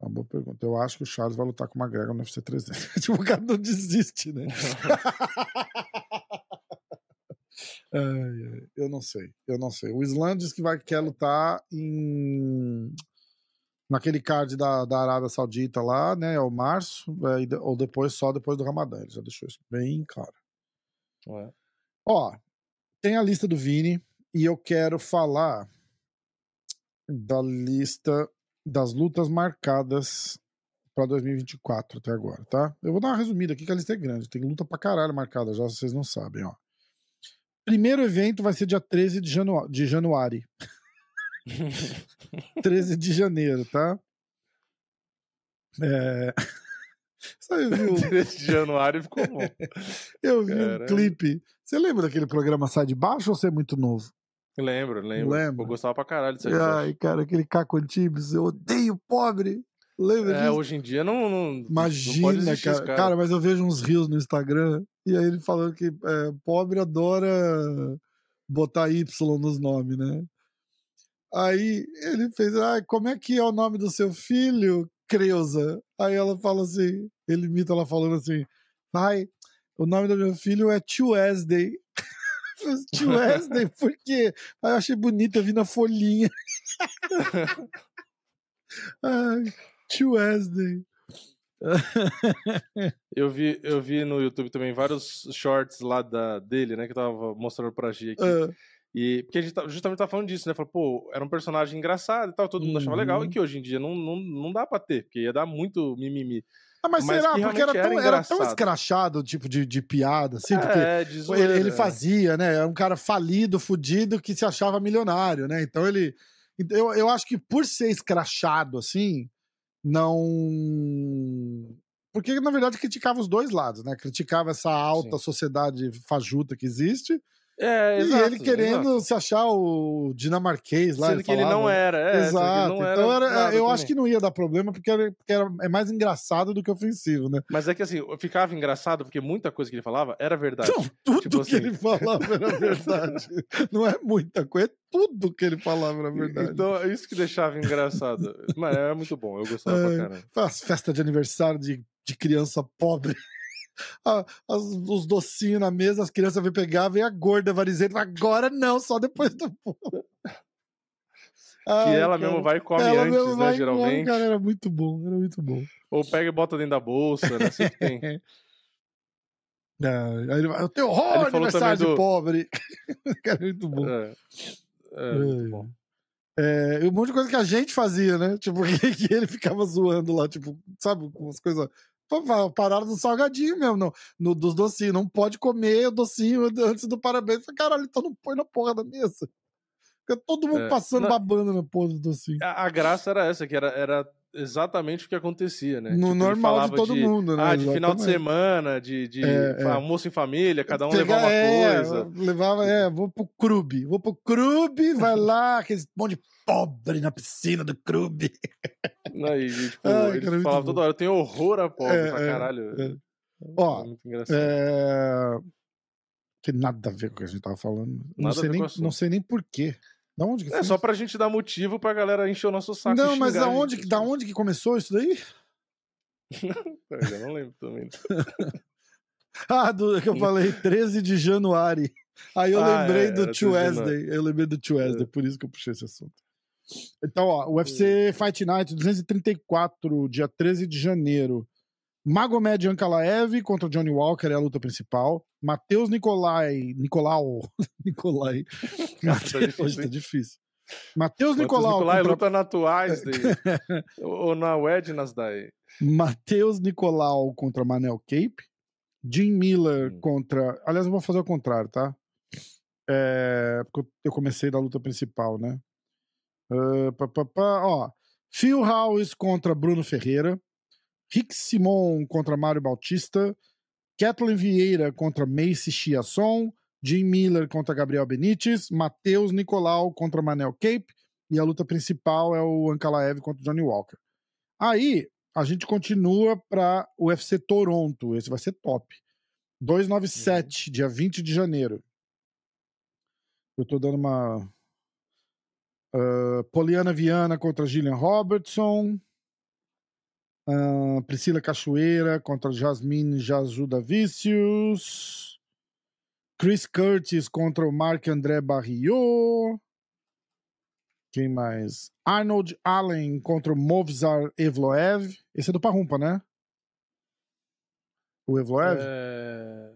É uma boa pergunta. Eu acho que o Charles vai lutar com o McGregor no UFC 300. tipo, o cara não desiste, né? Eu não sei, eu não sei. O Islam diz que vai, quer lutar em naquele card da, da Arábia Saudita lá, né? É o março, é, ou depois, só depois do Ramadã. Ele já deixou isso bem claro. Ué. Ó, tem a lista do Vini e eu quero falar da lista das lutas marcadas pra 2024 até agora, tá? Eu vou dar uma resumida aqui que a lista é grande. Tem luta pra caralho marcada já, vocês não sabem, ó. Primeiro evento vai ser dia 13 de, janu de januário. 13 de janeiro, tá? É... Sabe, viu? 13 de januário ficou bom. Eu vi um Caralho. clipe. Você lembra daquele programa Sai de Baixo ou você é muito novo? Lembro, lembro. Lembra? Eu gostava pra caralho disso aí. Ai, cara, aquele Caco Antibes, eu odeio pobre. Lembra É, disso? hoje em dia não. não não Imagina, existir cara. cara. cara. mas eu vejo uns rios no Instagram e aí ele falando que é, pobre adora botar Y nos nomes, né? Aí ele fez, ah, como é que é o nome do seu filho, Creuza? Aí ela fala assim, ele imita ela falando assim, pai, o nome do meu filho é Tio Wesley. Tio Wesley, por quê? Aí eu achei bonito, eu vi na folhinha. Ai, Tio Wesley. Eu vi, eu vi no YouTube também vários shorts lá da, dele, né? Que eu tava mostrando pra Gia aqui. Ah, E porque a gente tá- justamente tá falando disso, né? Falou, pô, era um personagem engraçado e tal, todo mundo achava legal, Uhum. e que hoje em dia não, não, não dá pra ter, porque ia dar muito mimimi. Ah, mas, Mas será? que Porque era tão, era era tão escrachado, tipo, de, de piada, assim, porque é, de ele, zoeira, ele é. fazia, né? Era um cara falido, fudido, que se achava milionário, né? Então ele. Eu, eu acho que por ser escrachado, assim, não. Porque, na verdade, criticava os dois lados, né? Criticava essa alta Sim. sociedade fajuta que existe É, e exato, ele querendo exato. se achar o dinamarquês lá. Sendo que ele falava. não era, é, que ele Exato. não era então era- nada eu também. acho que não ia dar problema, porque, era, porque era- é mais engraçado do que ofensivo, né? Mas é que assim, ficava engraçado porque muita coisa que ele falava era verdade. Não, tudo Tipo que assim. ele falava era verdade. não é muita coisa, é tudo que ele falava era verdade. Então, é isso que deixava engraçado. Mas era muito bom, eu gostava pra Ai. caramba. As festas de aniversário de, de criança pobre. As- os docinhos na mesa, as crianças vêm pegar, vem a gorda varizenta. Agora não, só depois do bolo. Que Ai, ela cara. mesmo vai e come Ela antes, né, vai e come, geralmente. cara, era muito bom, era muito bom. Ou pega e bota dentro da bolsa, né? Sempre tem. Ah, aí ele vai, eu tenho horror Ele falou aniversário também de do- pobre. Cara, muito bom. É, é muito Ai. bom. É, um monte de coisa que a gente fazia, né? Tipo, que, que ele ficava zoando lá, tipo, sabe, com umas coisas. Pararam do salgadinho mesmo, não, no, dos docinhos. Não pode comer o docinho antes do parabéns. Caralho, então não põe na porra da mesa. Fica todo mundo É, passando não- babando na porra do docinho. A, a graça era essa, que era, era exatamente o que acontecia, né? no Tipo, normal de todo mundo, né? Ah, de final de Exatamente. semana, de, de É, é. almoço em família, cada um Pegar- levar uma é, coisa. Levava, é, vou pro clube. Vou pro clube, vai lá, aquele monte de pobre na piscina do clube. E, tipo, Ai, ele cara, muito falava toda hora, eu tenho horror a pobre É, pra é, caralho. é. Ó, É muito engraçado. É... Tem nada a ver com o que a gente tava falando. não Nada a sei, nem, não sei nem porquê. Da onde que É só pra gente dar motivo pra galera encher o nosso saco. Não, mas da onde, da onde que começou isso daí? Eu não lembro também. Ah, do, que eu falei 13 de januário. Aí eu Ah, lembrei é, do era 13 de Tuesday. Eu lembrei do Tuesday, É. por isso que eu puxei esse assunto. Então, ó, UFC Fight Night 234, dia 13 de janeiro. Magomed Ankalaev contra Johnny Walker é a luta principal. Matheus Nicolai. Nicolau. Nicolai. Cara, tá Mateus- difícil, hoje tá difícil. Matheus Nicolau. Nicolai contra- luta na Tuesday. ou ou na Wednesday. Matheus Nicolau contra Manel Cape. Jim Miller Hum. contra. Aliás, eu vou fazer o contrário, tá? É, Porque eu- comecei da luta principal, né? Ah, pá, pá, pá, Ó, Phil House contra Bruno Ferreira. Rick Simon contra Mário Bautista. Kathleen Vieira contra Macy Chiasson. Jim Miller contra Gabriel Benítez. Matheus Nicolau contra Manel Cape. E a luta principal é o Ankalaev contra Johnny Walker. Aí, a gente continua para o UFC Toronto. Esse vai ser top. 297, dia 20 de janeiro. Eu tô dando uma. ah, Poliana Viana contra Gillian Robertson. Ah, Priscila Cachoeira contra Jasmine Jazuda Vicius. Chris Curtis contra o Marc André Barriot. Quem mais? Arnold Allen contra o Movzar Evloev. Esse é do Parrumpa, né? O Evloev? É,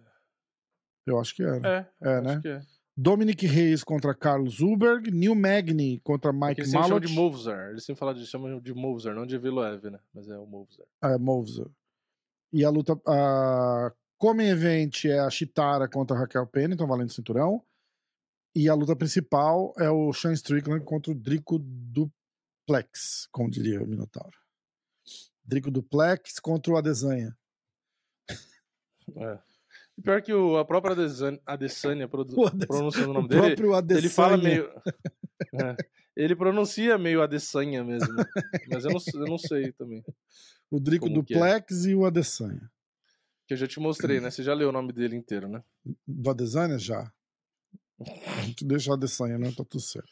Eu acho que era. é, É, né? que é. Dominic Reis contra Carlos Zuberg. Neil Magny contra Porque Mike eles Malott. de Movzar. Eles sempre falam de, chamam de Movzar, não de Eviloev, né? Mas é o Movzar. É, Movzar. E a luta. A Come Event é a Chitara contra Raquel Penny, então valendo cinturão. E a luta principal é o Sean Strickland contra o Drico Duplex, como diria o Minotauro. Drico Duplex contra o Adesanya. É. Pior que o, a própria Adesan- Adesanya pronunciando o nome dele, próprio Adesanya. ele fala meio. É. Ele pronuncia meio Adesanya mesmo. Mas eu não, eu não sei também. O Drico é. Duplex e o Adesanya. Que eu já te mostrei, né? Você já leu o nome dele inteiro, né? Do Adesanya já. A gente deixa o Adesanya, né? Tá tudo certo.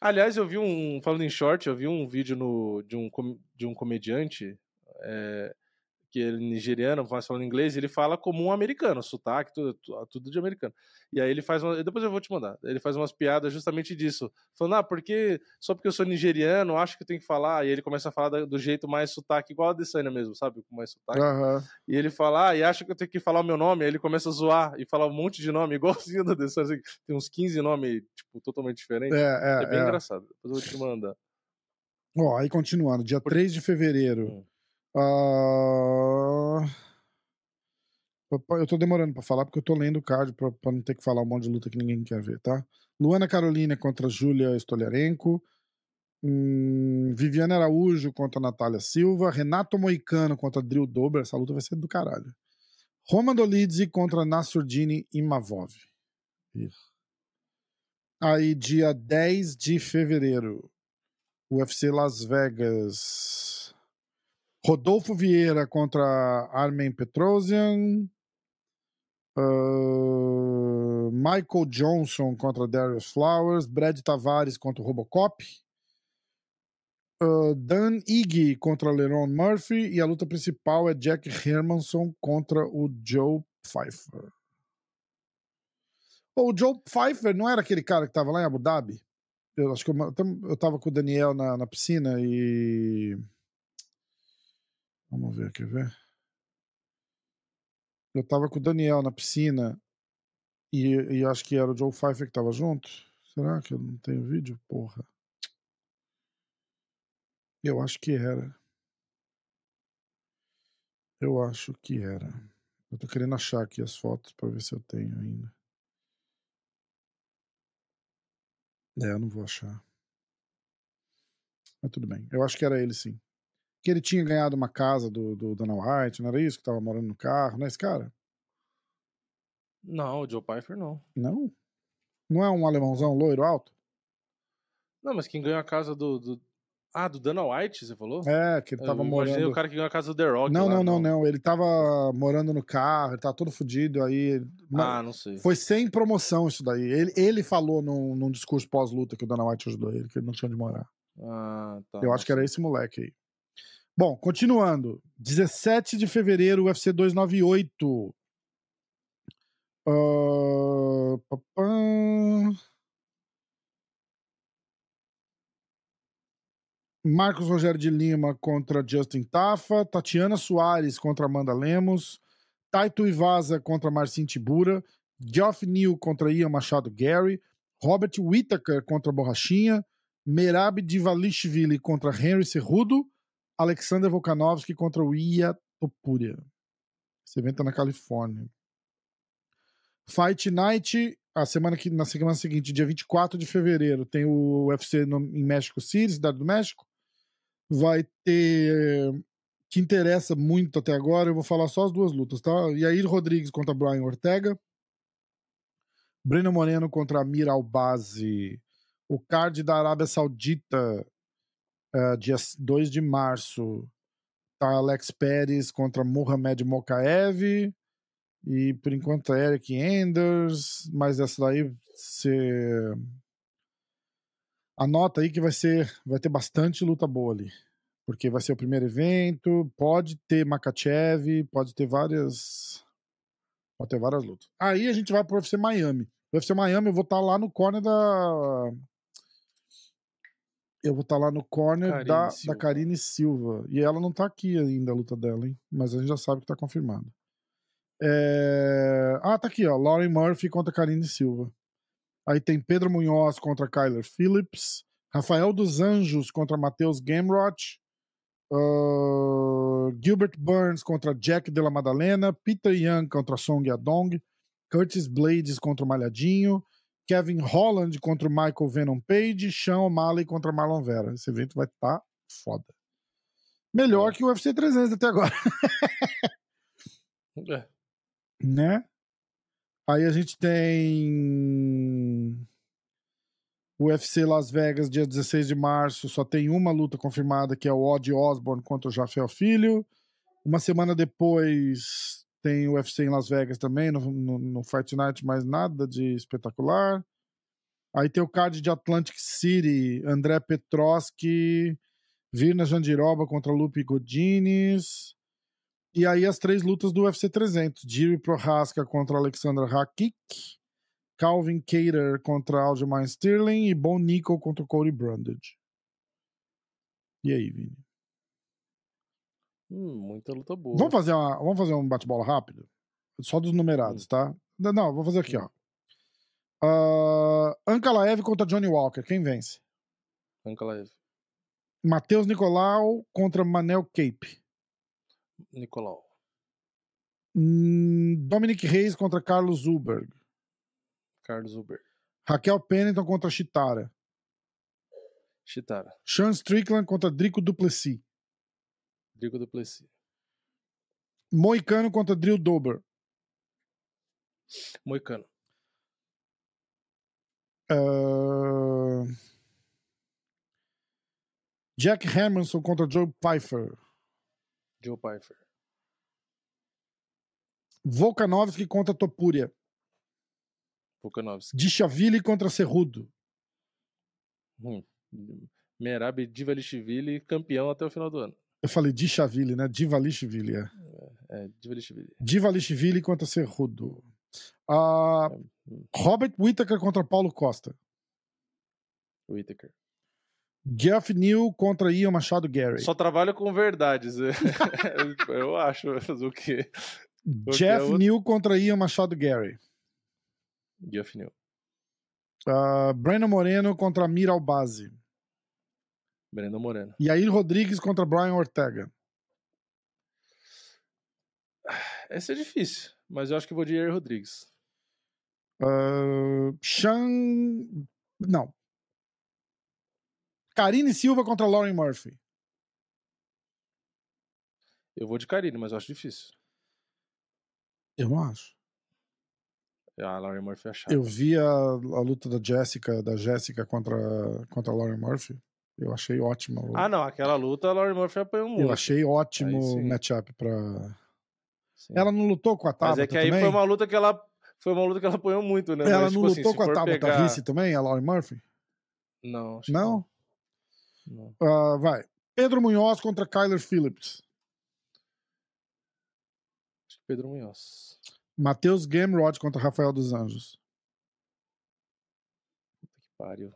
Aliás, eu vi um. Falando em short, eu vi um vídeo no, de, um, de um comediante. é, que ele é nigeriano, mas falando inglês, ele fala como um americano, sotaque, tudo, tu- tudo de americano. E aí ele faz uma, depois eu vou te mandar. Ele faz umas piadas justamente disso, falando: "Ah, porque só porque eu sou nigeriano, acho que eu tenho que falar". E ele começa a falar do jeito mais sotaque igual a Adesanya mesmo, sabe? Com mais sotaque. Aham. E ele fala: "Ah, e acha que eu tenho que falar o meu nome". Aí ele começa a zoar e falar um monte de nome igualzinho da Adesanya, assim, tem uns 15 nomes tipo totalmente diferentes. É, É, é, bem é. engraçado. Depois eu vou te mandar. Ó, aí continuando, dia 3 de fevereiro. Hum. Papai, Eu tô demorando pra falar porque eu tô lendo o card pra não ter que falar um monte de luta que ninguém quer ver, tá? Luana Carolina contra Júlia Stoliarenko. Hum, Viviane Araújo contra Natália Silva. Renato Moicano contra Drill Dober. Essa luta vai ser do caralho. Roman Dolidze contra Nassurdini Imavov. Aí, dia 10 de fevereiro, UFC Las Vegas. Rodolfo Vieira contra Armen Petrosian. Uh, Michael Johnson contra Darius Flowers. Brad Tavares contra o Robocop. Uh, Dan Iggy contra Leron Murphy. E a luta principal é Jack Hermanson contra o Joe Pfeiffer. O Joe Pfeiffer não era aquele cara que tava lá em Abu Dhabi? Eu acho que eu, eu tava com o Daniel na, na piscina e. Vamos ver, quer ver? Eu tava com o Daniel na piscina e, e acho que era o Joe Pfeiffer que tava junto. Será que eu não tenho vídeo? Porra. Eu acho que era. Eu acho que era. Eu tô querendo achar aqui as fotos para ver se eu tenho ainda. É, eu não vou achar. Mas tudo bem. Eu acho que era ele sim. Que ele tinha ganhado uma casa do, do Dana White, não era isso? Que tava morando no carro, não é esse cara? Não, o Joe Pfeiffer não. Não? Não é um alemãozão loiro alto? Não, mas quem ganhou a casa do, do... Ah, do Dana White, você falou? É, que ele tava eu morando. Imaginei o cara que ganhou a casa do The Rock. Não, lá, não, não, não. Ele tava morando no carro, ele tava todo fodido aí. Ah, não sei. Foi sem promoção isso daí. Ele, ele falou num, num discurso pós-luta que o Dana White ajudou ele, que ele não tinha onde morar. Ah, tá. Eu acho que era esse moleque aí. Bom, continuando. 17 de fevereiro, UFC 298. Uh... Marcos Rogério de Lima contra Justin Tafa, Tatiana Soares contra Amanda Lemos, Taito Ivaza contra Marcin Tibura, Geoff Neal contra Ian Machado Gary, Robert Whittaker contra Borrachinha, Merab Divalishvili contra Henry Cerrudo, Alexander Volkanovski contra o Ia Topuria. Esse evento é na Califórnia. Fight Night, a semana que, na semana seguinte, dia 24 de fevereiro, tem o UFC no, em México City, cidade do México. Vai ter. Que interessa muito até agora, eu vou falar só as duas lutas, tá? Yair Rodrigues contra Brian Ortega. Breno Moreno contra Amir Albazi. O card da Arábia Saudita, uh, dia 2 de março, tá Alex Pérez contra Mohamed Mokaev. E por enquanto é Eric Enders, mas essa daí você anota aí que vai ser vai ter bastante luta boa ali. Porque vai ser o primeiro evento, pode ter Makachev, pode ter várias pode ter várias lutas. Aí a gente vai pro UFC Miami. UFC Miami eu vou estar tá lá no corner da eu vou estar tá lá no corner da, da Karine Silva. E ela não tá aqui ainda a luta dela, hein? Mas a gente já sabe que tá confirmado. É... Ah, tá aqui, ó. Lauren Murphy contra Karine Silva. Aí tem Pedro Munhoz contra Kyler Phillips. Rafael dos Anjos contra Matheus Gamrot. Uh... Gilbert Burns contra Jack de la Madalena. Peter Young contra Song Yadong. Curtis Blades contra o Malhadinho. Kevin Holland contra o Michael Venom Page. Sean O'Malley contra Marlon Vera. Esse evento vai estar tá foda. Melhor que o UFC 300 até agora. é né? Aí a gente tem o UFC Las Vegas, dia 16 de março, só tem uma luta confirmada, que é o Odd Osborne contra o Jafel Filho. Uma semana depois tem o UFC em Las Vegas também, no, no, no Fight Night, mas nada de espetacular. Aí tem o card de Atlantic City, André Petroski, Virna Jandiroba contra Lupe Godines. E aí as três lutas do UFC 300. Jiri Prohaska contra Alexandra Hakik. Calvin Cater contra Aljamain Sterling. E Bon Nickel contra Cody Brundage. E aí, Vini? Hum, muita luta boa. Vamos fazer, uma, vamos fazer um bate-bola rápido? Só dos numerados, hum. tá? Não, vou fazer aqui, ó. Uh, Ankalaev contra Johnny Walker. Quem vence? Ankalaev. Matheus Nicolau contra Manel Cape. Nicolau. Hum, Dominic Reis contra Carlos Zuberg. Carlos Zuberg. Raquel Pennington contra Chitara. Chitara. Sean Strickland contra Drico Duplessis. Drico Duplessis. Moicano contra Drill Dober. Moicano. Uh, Jack Hermanson contra Joe Pfeiffer. Joe Pfeiffer. Volkanovski contra Topuria. Volkanovski. Dishavili contra Cerrudo. Hum. Merab Divalishvili, campeão até o final do ano. Eu falei Dishavili, né? Divalishvili, é. É, Divalishvili. Divalishvili contra Cerrudo. Uh, Robert Whittaker contra Paulo Costa. Whittaker. Jeff New contra Ian Machado Gary. Só trabalha com verdades. eu acho. Fazer o quê? Jeff é New contra Ian Machado Gary. Jeff New. Uh, Breno Moreno contra Mira Albazi. Breno Moreno. E aí Rodrigues contra Brian Ortega. Esse é difícil, mas eu acho que vou de Yair Rodrigues. Uh, Sean. Não. Karine Silva contra Lauren Murphy. Eu vou de Karine, mas eu acho difícil. Eu não acho. A Lauren Murphy é chata. Eu vi a, a luta da Jessica, da Jéssica contra, contra a Lauren Murphy. Eu achei ótimo. Ah, não, aquela luta a Lauren Murphy apanhou muito. Eu achei ótimo o matchup pra. Sim. Ela não lutou com a Tabata Mas é que aí também? foi uma luta que ela foi uma luta que ela apanhou muito, né? Ela Mas, não tipo lutou assim, com a Tabata pegar... Risse também, a Lauren Murphy? Não, Não? não. Uh, vai. Pedro Munhoz contra Kyler Phillips. Pedro Munhoz. Matheus Gamrod contra Rafael dos Anjos. Puta que pariu.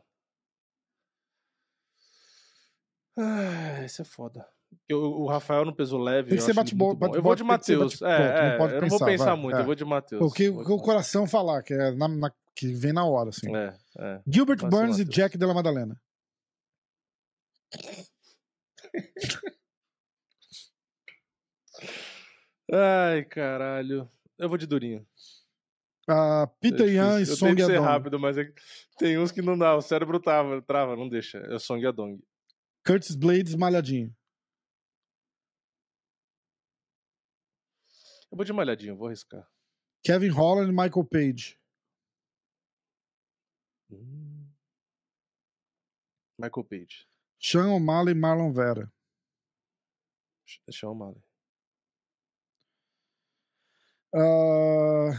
Ah, esse é foda. Eu, o Rafael no peso leve. Tem que ser bate-bola. Bate eu vou de Matheus. É, é, não, eu não vou pensar vai, muito, é. eu vou de Matheus. O que o, o coração falar, que, é na, na, que vem na hora, assim. É, é. Gilbert Burns e Jack Della Madalena. Ai, caralho. Eu vou de Durinho. Uh, Peter é Yan e Song Yadong. Eu ser rápido, mas é... tem uns que não dá. O cérebro trava, trava não deixa. É o Song Yadong. Curtis Blades malhadinho. Eu vou de malhadinho, vou arriscar. Kevin Holland e Michael Page. Hum. Michael Page. Sean O'Malley e Marlon Vera. Sean O'Malley. Uh...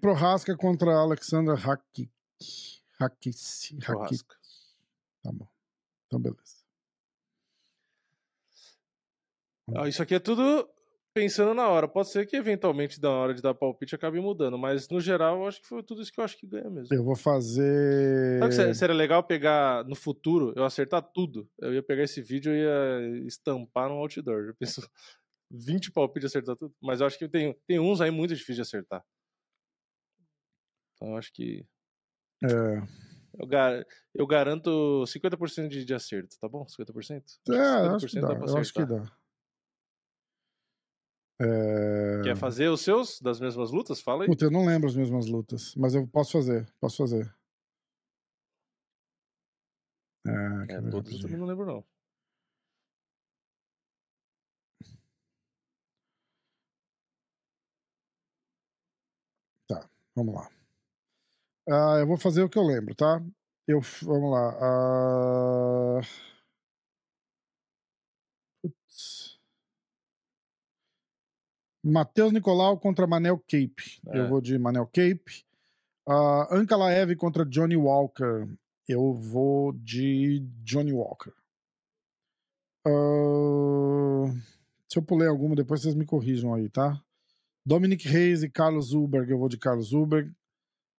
Prohaska contra Alexandra Hakik. Hakis. Hakik. Tá bom. Então, beleza. Ah, isso aqui é tudo pensando na hora. Pode ser que eventualmente, na hora de dar palpite, acabe mudando. Mas no geral, eu acho que foi tudo isso que eu acho que ganha mesmo. Eu vou fazer. Sabe que seria legal pegar no futuro, eu acertar tudo. Eu ia pegar esse vídeo e ia estampar no outdoor. Eu penso 20 palpites acertar tudo. Mas eu acho que tem, tem uns aí muito difíceis de acertar. Então eu acho que. É. Eu, gar... eu garanto 50% de, de acerto, tá bom? 50%? É, 50% acho que dá. Eu acho que dá. É... Quer fazer os seus das mesmas lutas? Fala aí. Puta, eu não lembro as mesmas lutas, mas eu posso fazer, posso fazer. É, é todos eu também não lembro, não. Tá, vamos lá. Uh, eu vou fazer o que eu lembro, tá? Eu, vamos lá. Uh... Putz. Matheus Nicolau contra Manel Cape. É. Eu vou de Manel Cape. Uh, Anka Laev contra Johnny Walker. Eu vou de Johnny Walker. Uh, se eu pulei alguma, depois vocês me corrijam aí, tá? Dominic Reis e Carlos Zuberg, eu vou de Carlos Zuberg.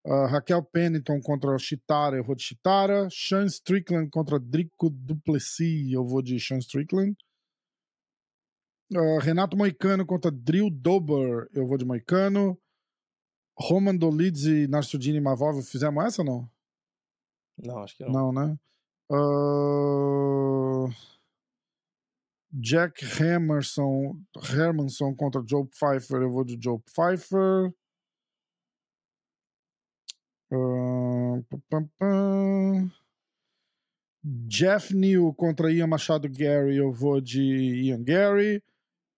Uh, Raquel Pennington contra Chitara, eu vou de Chitara. Sean Strickland contra Drico Duplessis, eu vou de Sean Strickland. Uh, Renato Moicano contra Drill Dober, eu vou de Moicano. Roman Dolides e Narsudini Mavov, fizemos essa ou não? Não, acho que não. Não, né? Uh... Jack Hermanson, Hermanson contra Joe Pfeiffer, eu vou de Joe Pfeiffer. Jeff New contra Ian Machado Gary, eu vou de Ian Gary.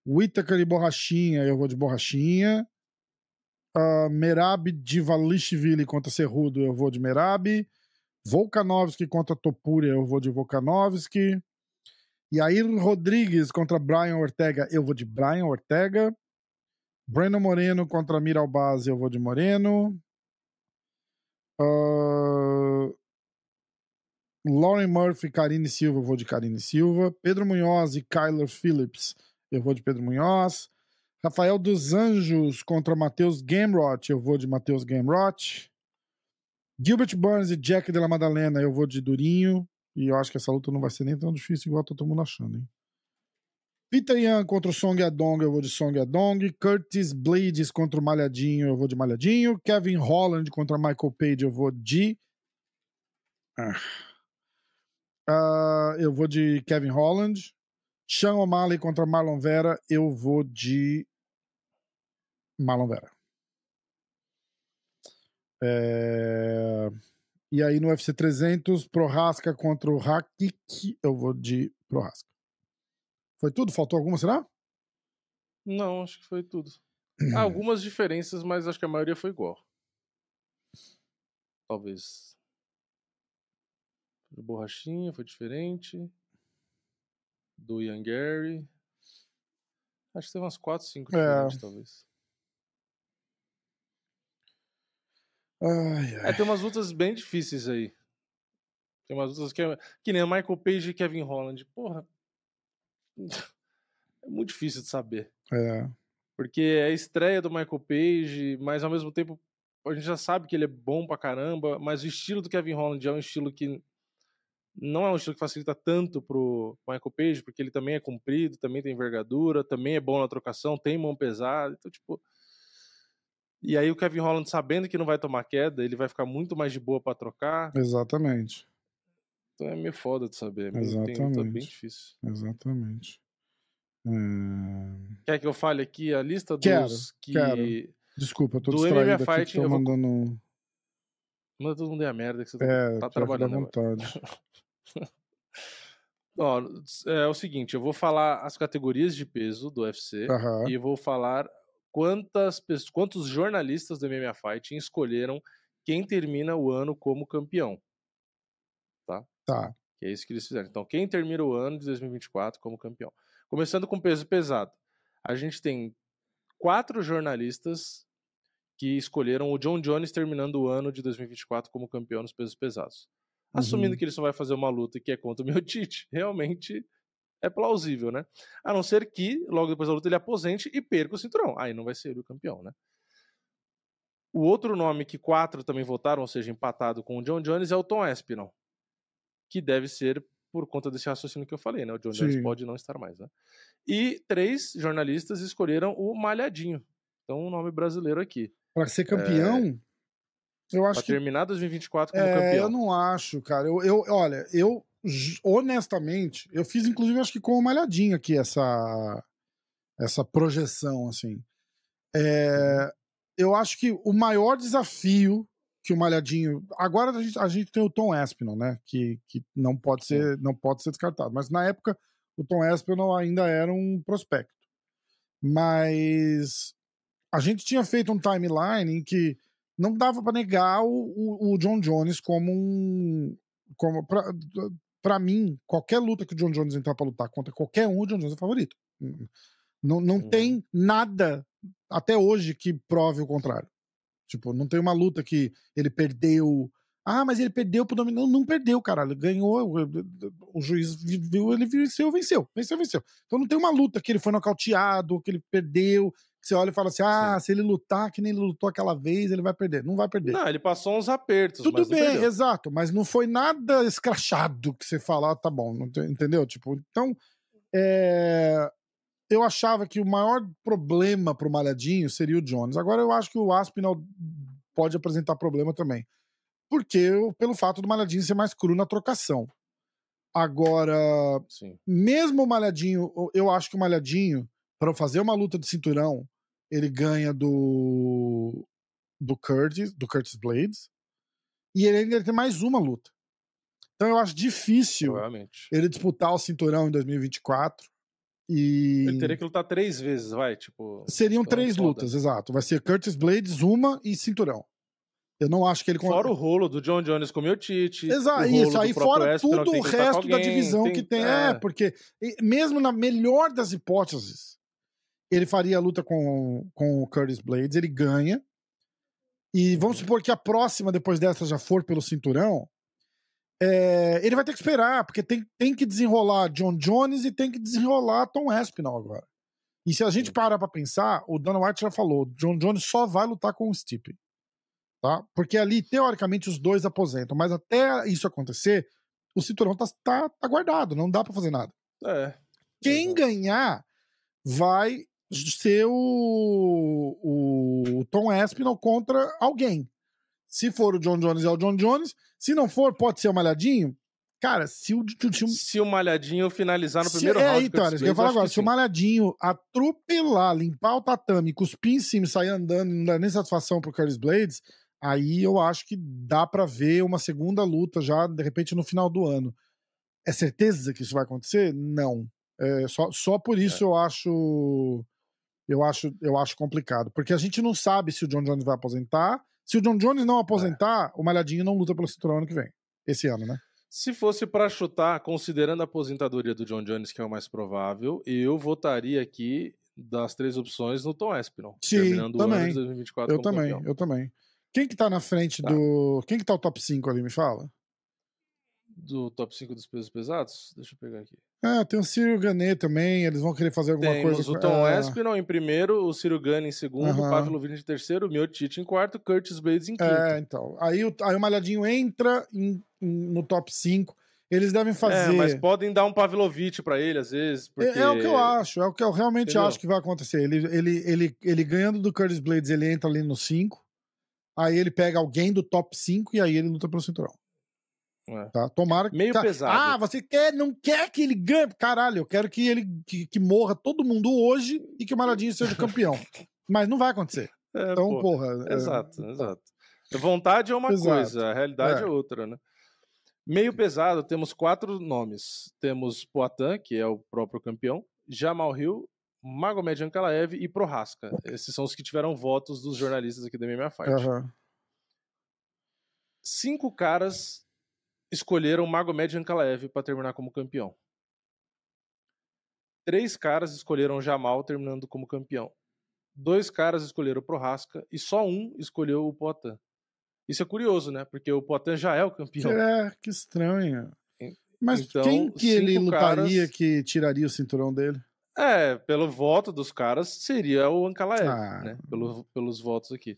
Whittaker e Borrachinha, eu vou de Borrachinha. Uh, Merab Divalishvili contra Cerrudo, eu vou de Merab. Volkanovski contra Topuria, eu vou de Volkanovski. Yair Rodrigues contra Brian Ortega, eu vou de Brian Ortega. Breno Moreno contra Miralbaz, eu vou de Moreno. Lauren Murphy, Karine Silva, eu vou de Karine Silva. Pedro Munhoz e Kyler Phillips, eu vou de Pedro Munhoz. Rafael dos Anjos contra Matheus Gamrot, eu vou de Matheus Gamrot. Gilbert Burns e Jack de la Madalena, eu vou de Durinho. E eu acho que essa luta não vai ser nem tão difícil igual tá todo mundo achando, hein? Peter Yan contra o Song Yadong, eu vou de Song Yadong. Curtis Blades contra o Malhadinho, eu vou de Malhadinho. Kevin Holland contra Michael Page, eu vou de. Ah. Uh, eu vou de Kevin Holland. Sean O'Malley contra Marlon Vera, eu vou de Marlon Vera. É... E aí no UFC 300, Prohaska contra o Hakik, eu vou de Prohaska. Foi tudo? Faltou alguma, será? Não, acho que foi tudo. Há algumas diferenças, mas acho que a maioria foi igual. Talvez. O Borrachinha foi diferente. Do Ian Gary. Acho que teve umas 4, 5 diferentes, é. talvez. Ai, ai. É, tem umas lutas bem difíceis aí. Tem umas lutas que é. Que nem Michael Page e Kevin Holland. Porra. É muito difícil de saber. É. Porque é a estreia do Michael Page, mas ao mesmo tempo a gente já sabe que ele é bom pra caramba, mas o estilo do Kevin Holland é um estilo que não é um estilo que facilita tanto pro Michael Page, porque ele também é comprido, também tem envergadura, também é bom na trocação, tem mão pesada, então tipo, e aí o Kevin Holland, sabendo que não vai tomar queda, ele vai ficar muito mais de boa para trocar. Exatamente. Então é meio foda de saber. Exatamente. Tem, bem difícil. Exatamente. É... Quer que eu fale aqui a lista dos quero, que... Quero. Desculpa, eu tô do distraído MMA aqui, Fighting, tô mandando... Vou... Manda todo mundo é a merda que você tá, é, tá trabalhando vontade. Ó, é o seguinte, eu vou falar as categorias de peso do UFC uhum. e vou falar quantas quantos jornalistas do MMA Fighting escolheram quem termina o ano como campeão. Tá? Tá. Que é isso que eles fizeram. Então, quem termina o ano de 2024 como campeão? Começando com peso pesado. A gente tem quatro jornalistas que escolheram o John Jones terminando o ano de 2024 como campeão nos pesos pesados. Assumindo uhum. que ele só vai fazer uma luta que é contra o meu Tite, realmente é plausível, né? A não ser que, logo depois da luta, ele aposente e perca o cinturão. Aí não vai ser ele o campeão, né? O outro nome que quatro também votaram, ou seja, empatado com o John Jones, é o Tom Espinal. Que deve ser por conta desse raciocínio que eu falei, né? O John Sim. Jones pode não estar mais, né? E três jornalistas escolheram o Malhadinho. Então, um nome brasileiro aqui. Para ser campeão, é... eu acho pra que. terminar 2024 como é, campeão. Eu não acho, cara. Eu, eu, olha, eu honestamente, eu fiz inclusive acho que com o Malhadinho aqui essa essa projeção assim. É, eu acho que o maior desafio que o Malhadinho agora a gente, a gente tem o Tom Espinal, né, que, que não pode ser não pode ser descartado, mas na época o Tom Espinal ainda era um prospecto. Mas a gente tinha feito um timeline em que não dava para negar o, o, John Jones como um como pra, para mim, qualquer luta que o John Jones entrar para lutar contra qualquer um, o John Jones é favorito. Não, não uhum. tem nada até hoje que prove o contrário. Tipo, não tem uma luta que ele perdeu. Ah, mas ele perdeu pro dominante. Não, não perdeu, caralho. Ganhou. O juiz viu, ele venceu, venceu. Venceu, venceu. Então não tem uma luta que ele foi nocauteado, que ele perdeu, você olha e fala assim: ah, Sim. se ele lutar que nem ele lutou aquela vez, ele vai perder. Não vai perder. Não, ele passou uns apertos. Tudo bem, exato, mas não foi nada escrachado que você fala, ah, tá bom, entendeu? Tipo, então. É... Eu achava que o maior problema pro Malhadinho seria o Jones. Agora eu acho que o Aspinall pode apresentar problema também. Porque pelo fato do Malhadinho ser mais cru na trocação. Agora, Sim. mesmo o Malhadinho, eu acho que o Malhadinho, para fazer uma luta de cinturão, ele ganha do do Curtis, do Curtis Blades, e ele ainda tem mais uma luta. Então eu acho difícil ele disputar o cinturão em 2024. E... Ele teria que lutar três vezes, vai, tipo... Seriam então, três foda. lutas, exato. Vai ser Curtis Blades, uma e cinturão. Eu não acho que ele... Fora o rolo do John Jones com o Miotite. Exato, isso. Aí fora tudo tem o resto da alguém, divisão que tem. É, é. porque mesmo na melhor das hipóteses, ele faria a luta com, com o Curtis Blades, ele ganha. E vamos supor que a próxima, depois dessa, já for pelo cinturão. É, ele vai ter que esperar, porque tem, tem que desenrolar John Jones e tem que desenrolar Tom Aspinall agora. E se a gente parar pra pensar, o Dana White já falou, John Jones só vai lutar com o Stipe. Tá? Porque ali, teoricamente, os dois aposentam, mas até isso acontecer, o cinturão tá, tá, tá guardado, não dá pra fazer nada. É. Quem ganhar vai ser o, o Tom Aspinall contra alguém. Se for o John Jones, é o John Jones. Se não for, pode ser o Malhadinho. Cara, se o, se o, Se o Malhadinho finalizar no se- primeiro é, round... então, isso que eu falar acho agora. Se o sim. Malhadinho atropelar, limpar o tatame, cuspir em cima e sair andando, não dá nem satisfação pro Curtis Blades, aí eu acho que dá pra ver uma segunda luta já, de repente, no final do ano. É certeza que isso vai acontecer? Não. É, só, só por isso eu acho. Eu acho, eu acho complicado. Porque a gente não sabe se o John Jones vai aposentar. Se o John Jones não aposentar, o Malhadinho não luta pelo cinturão ano que vem. Esse ano, né? Se fosse pra chutar, considerando a aposentadoria do John Jones, que é o mais provável, eu votaria aqui das três opções no Tom Aspinall. Sim, terminando o ano também. de 2024 Eu também, campeão. eu também. Quem que tá na frente Tá. do. Quem que tá o top 5 ali, me fala? Do top 5 dos pesos pesados? Deixa eu pegar aqui. Ah, tem o Cyril Ganet também, eles vão querer fazer alguma Temos coisa. o Tom é, Aspinall em primeiro, o Ciro Gane em segundo, Aham. o Pavlovich em terceiro, o Miotite em quarto, Curtis Blades em quinto. É, então. Aí o, aí o Malhadinho entra em- em- no top 5. Eles devem fazer. É, mas podem dar um Pavlovich pra ele, às vezes, É- porque... É, o que eu acho, é o que eu realmente Entendeu? acho que vai acontecer. Ele, ele, ele, ele ganhando do Curtis Blades, ele entra ali no 5. Aí ele pega alguém do top 5 e aí ele luta pelo cinturão. É. Tá? Tomara que. Meio pesado. Ah, você quer, não quer que ele ganhe? Caralho, eu quero que ele que, que morra todo mundo hoje e que o Malhadinho seja campeão. Mas não vai acontecer. É, Então, pô, porra. é- Exato, exato. Vontade é uma coisa, a realidade é. É. outra, né? Meio pesado, temos quatro nomes. Temos Poatan, que é o próprio campeão, Jamal Hill, Magomed Ankalaev e Prohaska. Esses são os que tiveram votos dos jornalistas aqui da MMA Fight. Aham. Cinco caras escolheram Magomed Ankalaev para terminar como campeão. Três caras escolheram Jamal terminando como campeão. Dois caras escolheram o Prohaska e só um escolheu o Poatan. Isso é curioso, né? Porque o Poatan já é o campeão. É, que estranho. Mas então, quem que ele lutaria caras- que tiraria o cinturão dele? É, pelo voto dos caras, seria o Ankalaev, Ah. né? Pelo- pelos votos aqui.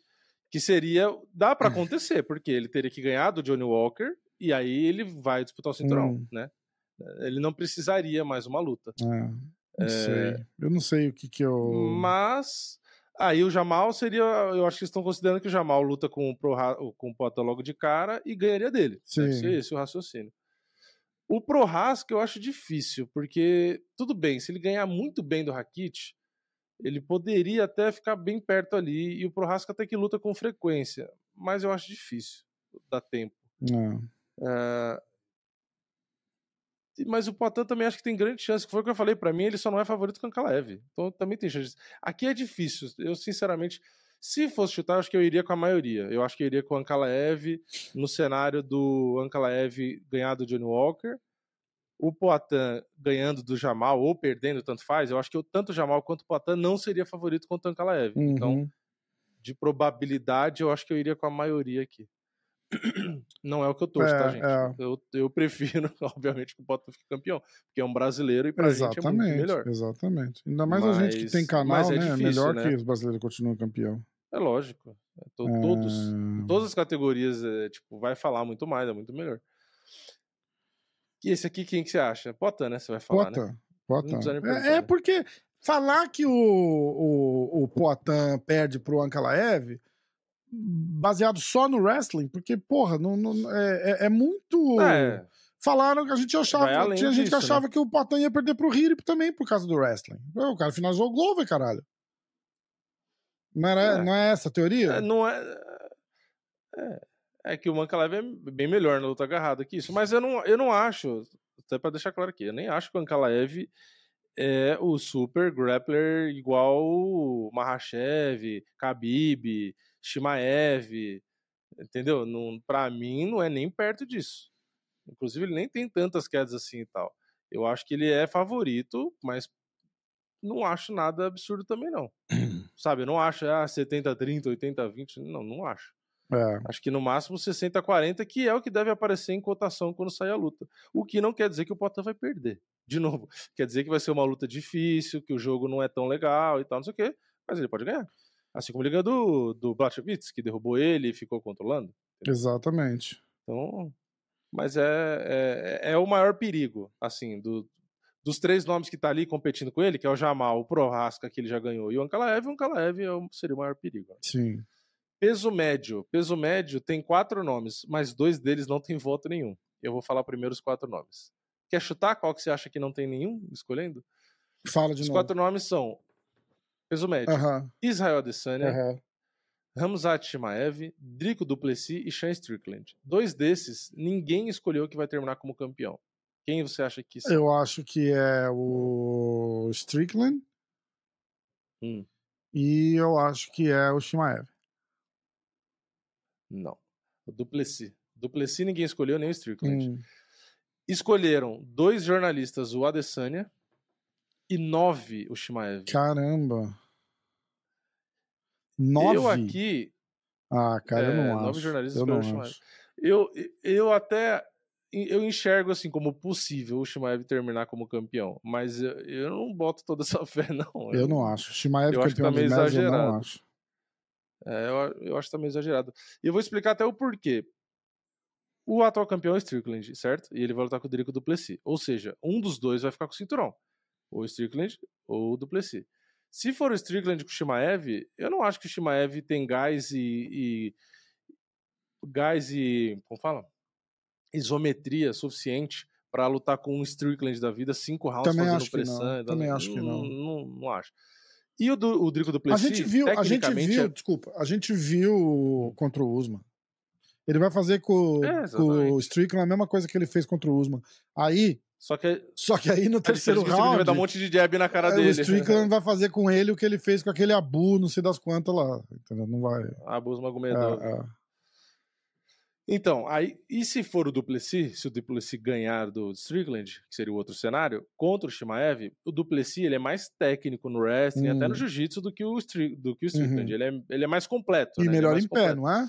Que seria. Dá pra acontecer, porque ele teria que ganhar do Johnny Walker e aí ele vai disputar o cinturão, Hum. né? Ele não precisaria mais uma luta. Ah, não É. Eu não sei o que que eu. Mas. Aí o Jamal seria. Eu acho que estão considerando que o Jamal luta com o, Proha, com o Poatan logo de cara e ganharia dele. Deve Sim. ser esse o raciocínio. O Prohaska eu acho difícil, porque tudo bem, se ele ganhar muito bem do Rakit, ele poderia até ficar bem perto ali, e o Prohaska até que luta com frequência, mas eu acho difícil dar tempo. Não. Ah, Mas o Poitin também acho que tem grande chance, que foi o que eu falei, pra mim ele só não é favorito com o Ankalaev. Então também tem chance. Aqui é difícil. Eu sinceramente, se fosse chutar, acho que eu iria com a maioria. Eu acho que eu iria com o Ankalaev no cenário do Ankalaev ganhar do Johnny Walker, o Poitin ganhando do Jamal ou perdendo, tanto faz. Eu acho que tanto o Jamal quanto o Poitin não seria favorito contra o Ankalaev. Então, Uhum. de probabilidade, eu acho que eu iria com a maioria aqui. Não é o que eu torço, tá, É, gente? é. Eu, eu prefiro, obviamente, que o Poitin fique campeão, porque é um brasileiro e pra gente é muito Exatamente, melhor. exatamente. Ainda mais a gente que Mas- tem canal, mas é né? difícil, melhor né? que os brasileiros continuem campeão. É lógico. É to- Todos, Ah, todas as categorias, é, tipo, vai falar muito mais, é muito melhor. E esse aqui, quem que você acha? Poitin, né? Você vai falar, né? Não precisa nem É, é né? porque falar que o, o, o Poitin perde pro Ankalaev baseado só no wrestling, porque, porra, não, não- é, é- é muito. É, Falaram que a gente achava. Tinha gente que né? achava que o Poitin ia perder pro Hirip também por causa do wrestling. O cara finalizou o Glover, caralho. Não, era, É. não é essa a teoria? é, não é... É, é que o Ankalaev é bem melhor na luta agarrada que isso, mas eu não, eu não acho, até pra deixar claro aqui, eu nem acho que o Ankalaev é o super grappler igual o Mahashev, Khabib, Shimaev, entendeu? Não, pra mim não é nem perto disso. Inclusive ele nem tem tantas quedas assim e tal. Eu acho que ele é favorito, mas não acho nada absurdo também não. Sabe, eu não acho ah, 70-30, 80-20, não, não acho. É. Acho que no máximo 60-40, que é o que deve aparecer em cotação quando sair a luta. O que não quer dizer que o Potan vai perder. De novo, quer dizer que vai ser uma luta difícil, que o jogo não é tão legal e tal, não sei o quê, mas ele pode ganhar. Assim como ele ganhou do, do Blachowicz, que derrubou ele e ficou controlando. Exatamente. Então, mas é, é, é o maior perigo, assim, do, dos três nomes que tá ali competindo com ele, que é o Jamal, o Prohaska, que ele já ganhou, e o Ankalaev, o Ankalaev é seria o maior perigo. né? Sim. Peso médio. Peso médio tem quatro nomes, mas dois deles não tem voto nenhum. Eu vou falar primeiro os quatro nomes. Quer chutar qual que você acha que não tem nenhum escolhendo? Fala de Os novo. quatro nomes são peso médio, Israel Adesanya, aham. Ramzat Chimaev, Drico Duplessis e Sean Strickland. Dois desses, ninguém escolheu que vai terminar como campeão. Quem você acha que são? Eu acho que é o Strickland Hum, e eu acho que é o Shimaev. não. O Duplessis. Duplessis ninguém escolheu, nem o Strickland. Hum. Escolheram dois jornalistas, o Adesanya e nove o Shimaev. Caramba. Nove? Eu aqui, Ah, cara, eu É, não nove acho. jornalistas eu não o acho. eu, eu até eu enxergo assim como possível o Shimaev terminar como campeão, mas eu, eu não boto toda essa fé não. Eu não acho. Shimaev eu acho que campeão tá meio dos médios, eu não exagerado. acho. É, eu, eu acho também exagerado. E eu vou explicar até o porquê. O atual campeão é Strickland, certo? E ele vai lutar com o Drico Duplessis. Ou seja, um dos dois vai ficar com o cinturão. Ou o Strickland ou o Duplessis. Se for o Strickland com o Shimaev, eu não acho que o Shimaev tem gás e, e- gás e como fala? Isometria suficiente para lutar com um Strickland da vida, cinco rounds Também fazendo acho que não, pressão. também acho que não. Não, não acho. E o, do, o Drico A Duplessis, gente viu, a gente viu, é- desculpa, a gente viu contra o Usman. Ele vai fazer com, É, com o. Strickland a mesma coisa que ele fez contra o Usman. Aí, Só que só que aí no terceiro é que o Strickland round, vai dar um monte de jab na cara é, dele. o Strickland vai fazer com ele o que ele fez com aquele Abu, não sei das quantas lá. Entendeu? Não vai. Abus é, Magomedov. é. Então, aí, e se for o Duplessis, se o Duplessis ganhar do Strickland, que seria o outro cenário, contra o Shimaev, o Duplessis ele é mais técnico no wrestling, até no Hum. jiu-jitsu do que o, Stri- do que o Strickland. Uhum. Ele, é, ele é mais completo. E né? É melhor mais em pé, completo. não é?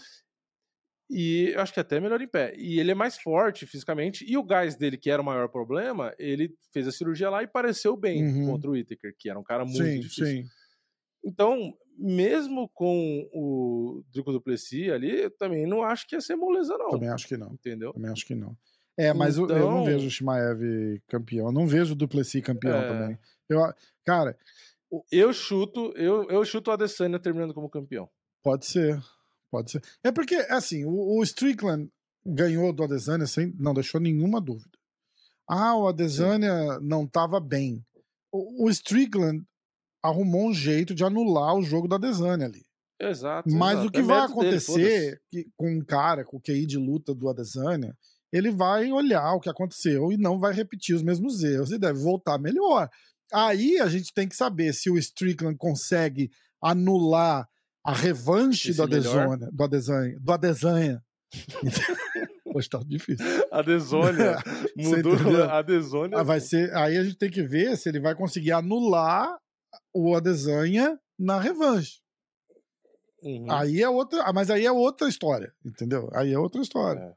E eu acho que até melhor em pé. E ele é mais forte fisicamente. E o gás dele, que era o maior problema, ele fez a cirurgia lá e pareceu bem Uhum. contra o Whittaker, que era um cara muito Sim, difícil. sim. Então, mesmo com o Drico Duplessis ali, eu também não acho que ia ser moleza, não. Também acho que não. Entendeu? Também acho que não. É, mas eu- eu, não Então- vejo o Shimaev campeão. Eu não vejo o Duplessis campeão É. também. Eu, cara, Eu chuto, eu, eu chuto o Adesanya terminando como campeão. pode ser. Pode ser. É porque, assim, o, o Strickland ganhou do Adesanya sem. Não deixou nenhuma dúvida. Ah, o Adesanya não estava bem. O, o Strickland arrumou um jeito de anular o jogo do Adesanya ali. Exato. Mas exato. o que É vai mérito dele, acontecer que- com um cara com o QI de luta do Adesanya, ele vai olhar o que aconteceu e não vai repetir os mesmos erros e deve voltar melhor. Aí a gente tem que saber se o Strickland consegue anular a revanche Esse do melhor? Adesanya, do Adesanya, do Adesanya. Hoje tá difícil. A Desônia Você mudou a Desônia. Ah, vai ser, aí a gente tem que ver se ele vai conseguir anular o Adesanya na revanche. Uhum. Aí é outra, ah, mas aí é outra história, entendeu? Aí é outra história.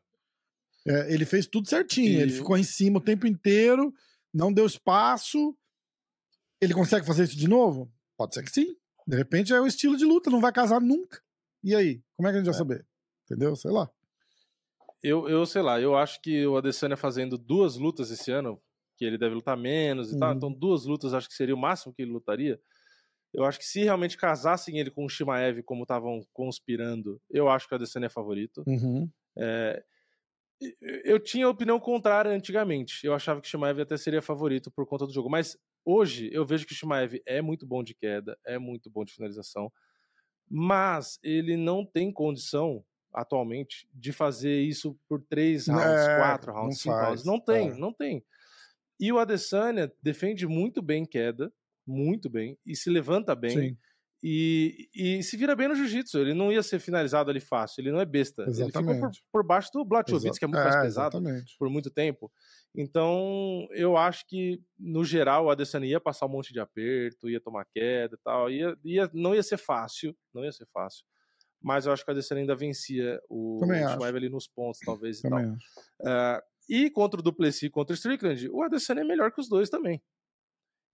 É, ele fez tudo certinho, E- ele ficou em cima o tempo inteiro, não deu espaço. Ele consegue fazer isso de novo? Pode ser que sim. De repente é o estilo de luta, não vai casar nunca. E aí? Como é que a gente vai saber? Entendeu? Sei lá. Eu, eu sei lá, eu acho que o Adesanya fazendo duas lutas esse ano, que ele deve lutar menos e tal, Uhum. então duas lutas acho que seria o máximo que ele lutaria. Eu acho que se realmente casassem ele com o Shimaev como estavam conspirando, eu acho que o Adesanya é favorito. Uhum. É, eu tinha opinião contrária antigamente. Eu achava que o Shimaev até seria favorito por conta do jogo. Mas hoje eu vejo que o Shimaev é muito bom de queda, é muito bom de finalização. Mas ele não tem condição, atualmente, de fazer isso por três rounds, É, quatro rounds, cinco faz, rounds. Não tem, é. não tem. E o Adesanya defende muito bem queda, muito bem, e se levanta bem. E, e se vira bem no jiu-jitsu. Ele não ia ser finalizado ali fácil, ele não é besta. Ele ficou por, Exatamente. por baixo do Blachowicz, que é muito mais pesado, Exatamente. por muito tempo. Então, eu acho que, no geral, o Adesanya ia passar um monte de aperto, ia tomar queda e tal. Ia, ia, não ia ser fácil, não ia ser fácil. Mas eu acho que o Adesanya ainda vencia o Também. Shimaev ali nos pontos, talvez, e tal. Também. Ah, e contra o Duplessis e contra o Strickland, o Adesanya é melhor que os dois também.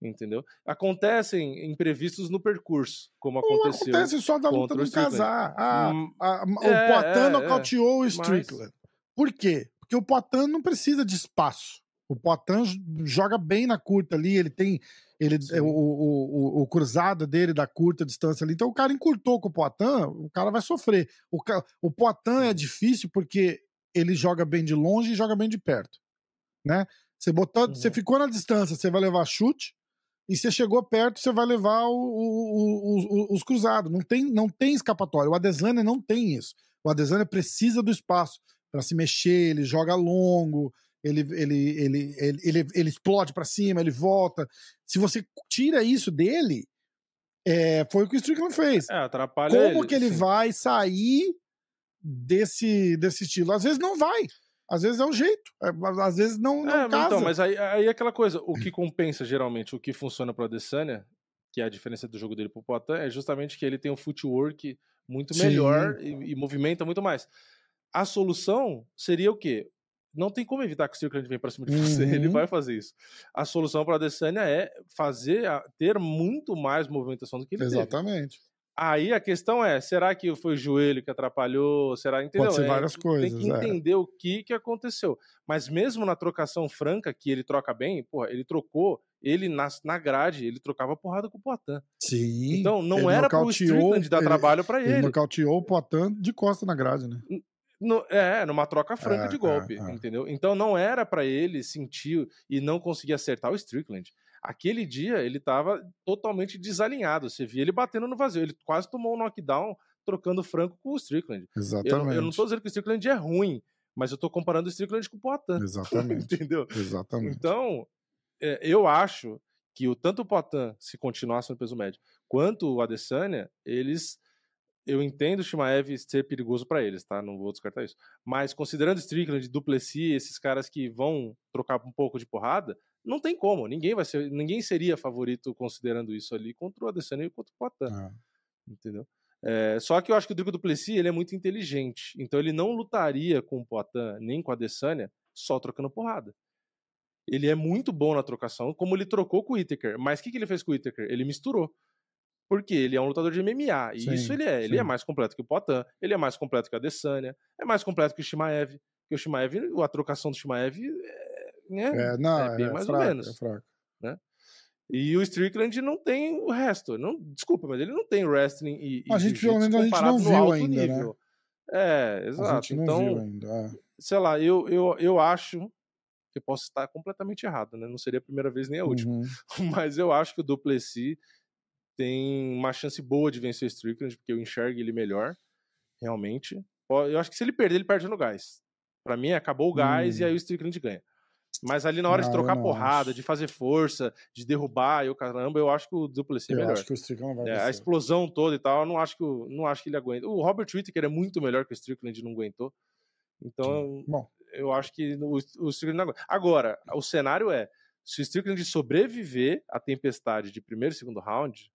Entendeu? Acontecem imprevistos no percurso, como Não aconteceu. acontece só da luta o não Strickland. casar. Ah, Hum, a- a- o é, Poitin é, nocauteou o mas- Strickland. Por quê? Porque o Poitin não precisa de espaço. O Poitin joga bem na curta ali, ele tem ele, o, o, o, o cruzado dele da curta distância ali. Então o cara encurtou com o Poitin, o cara vai sofrer. O, o Poitin é difícil porque ele joga bem de longe e joga bem de perto. Né? Você, botou, Uhum. você ficou na distância, você vai levar chute, e você chegou perto, você vai levar o- o- o- os cruzados. Não tem, não tem escapatória. O Adesanya não tem isso. O Adesanya precisa do espaço para se mexer, ele joga longo, ele, ele, ele, ele, ele, ele explode para cima, ele volta. Se você tira isso dele, é, foi o que o Strickland fez. É, atrapalha Como que ele sim. vai sair desse, desse estilo? Às vezes não vai. Às vezes é o jeito. É, Às vezes não, não É, mas casa. então, mas aí, aí é aquela coisa, o que compensa geralmente, o que funciona pro Adesanya, que é a diferença do jogo dele pro Poitin, é justamente que ele tem um footwork muito melhor e, e movimenta muito mais. A solução seria o quê? Não tem como evitar que o Strickland venha pra cima de você, ele Uhum. vai fazer isso. A solução para Adesanya é fazer, a- ter muito mais movimentação do que ele teve. Exatamente. Aí a questão é, será que foi o joelho que atrapalhou? Será, entendeu? ser É, várias Tem coisas, que é. entender o que que aconteceu. Mas mesmo na trocação franca, que ele troca bem, porra, ele trocou, ele na, na grade, ele trocava porrada com o Poitin. Sim. Então não era pro Strickland dar ele- trabalho pra Ele ele. nocauteou o Poitin de costa na grade, né? No- é, numa troca franca É, de é, golpe, é. entendeu? Então não era pra ele sentir e não conseguir acertar o Strickland. Aquele dia ele tava totalmente desalinhado. Você via ele batendo no vazio. Ele quase tomou um knockdown trocando franco com o Strickland. Eu, Exatamente. não- eu não tô dizendo que o Strickland é ruim, mas eu tô comparando o Strickland com o Poitin, Exatamente. entendeu? Exatamente. Então, é, eu acho que o, tanto o Poitin, se continuasse no peso médio, quanto o Adesanya, eles. Eu entendo o Shimaev ser perigoso pra eles, tá? Não vou descartar isso. Mas considerando Strickland, Duplessis, esses caras que vão trocar um pouco de porrada, não tem como. Ninguém vai ser, ninguém seria favorito considerando isso ali contra o Adesanya e contra o Poitin Ah, entendeu? É, só que eu acho que o Drigo Duplessis ele é muito inteligente, então ele não lutaria com o Poitin nem com a Adesanya só trocando porrada. Ele é muito bom na trocação, como ele trocou com o Whittaker. Mas o que, que ele fez com o Whittaker? Ele misturou. Porque ele é um lutador de MMA, e Sim, isso ele é. Ele é sim. mais completo que o Poitin, ele é mais completo que a Adesanya, é mais completo que o Shimaev. Porque o Shimaev, a trocação do Shimaev é, né, é, não, é é, bem mais fraco, ou menos. É fraco. E o Strickland não tem o resto. Não, desculpa, mas ele não tem wrestling e, A gente, pelo menos, a gente não viu ainda, né? É, A exato. gente não Então, viu ainda. é. sei lá, eu, eu, eu acho que eu posso estar completamente errado, né? Não seria a primeira vez nem a última. Uhum. Mas eu acho que o Duplessis tem uma chance boa de vencer o Strickland, porque eu enxergo ele melhor, realmente. Eu acho que se ele perder, ele perde no gás. Pra mim, acabou o gás Hum. e aí o Strickland ganha. Mas ali na hora Ah, de eu trocar não porrada, acho. de fazer força, de derrubar e o caramba, eu acho que o Duplessis é Eu melhor. acho que o Strickland vai É, a explosão toda e tal, eu não acho que, o- não acho que ele aguenta. O Robert Whittaker é muito melhor que o Strickland e não aguentou. Então, Bom, eu acho que o, o Strickland não aguenta. Agora, o cenário é, se o Strickland sobreviver à tempestade de primeiro e segundo round,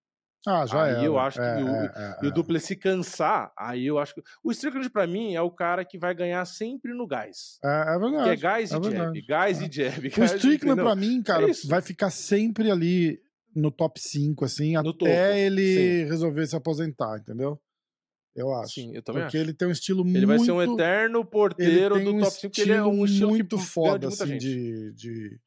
ah, já aí era. eu acho que É, o- é, é, e o é. Duplessis cansar, aí eu acho que... O Strickland, pra mim, é o cara que vai ganhar sempre no gás. É, é Que é verdade. gás e é jab, verdade. gás É. e jab. O Strickland, pra mim, cara, vai ficar sempre ali no top 5, assim, No até topo, ele resolver se aposentar, entendeu? Eu acho. Sim, eu também Porque acho. ele tem um estilo muito. Ele vai ser um eterno porteiro ele do um top 5, porque ele é um estilo muito foda, assim, de, de-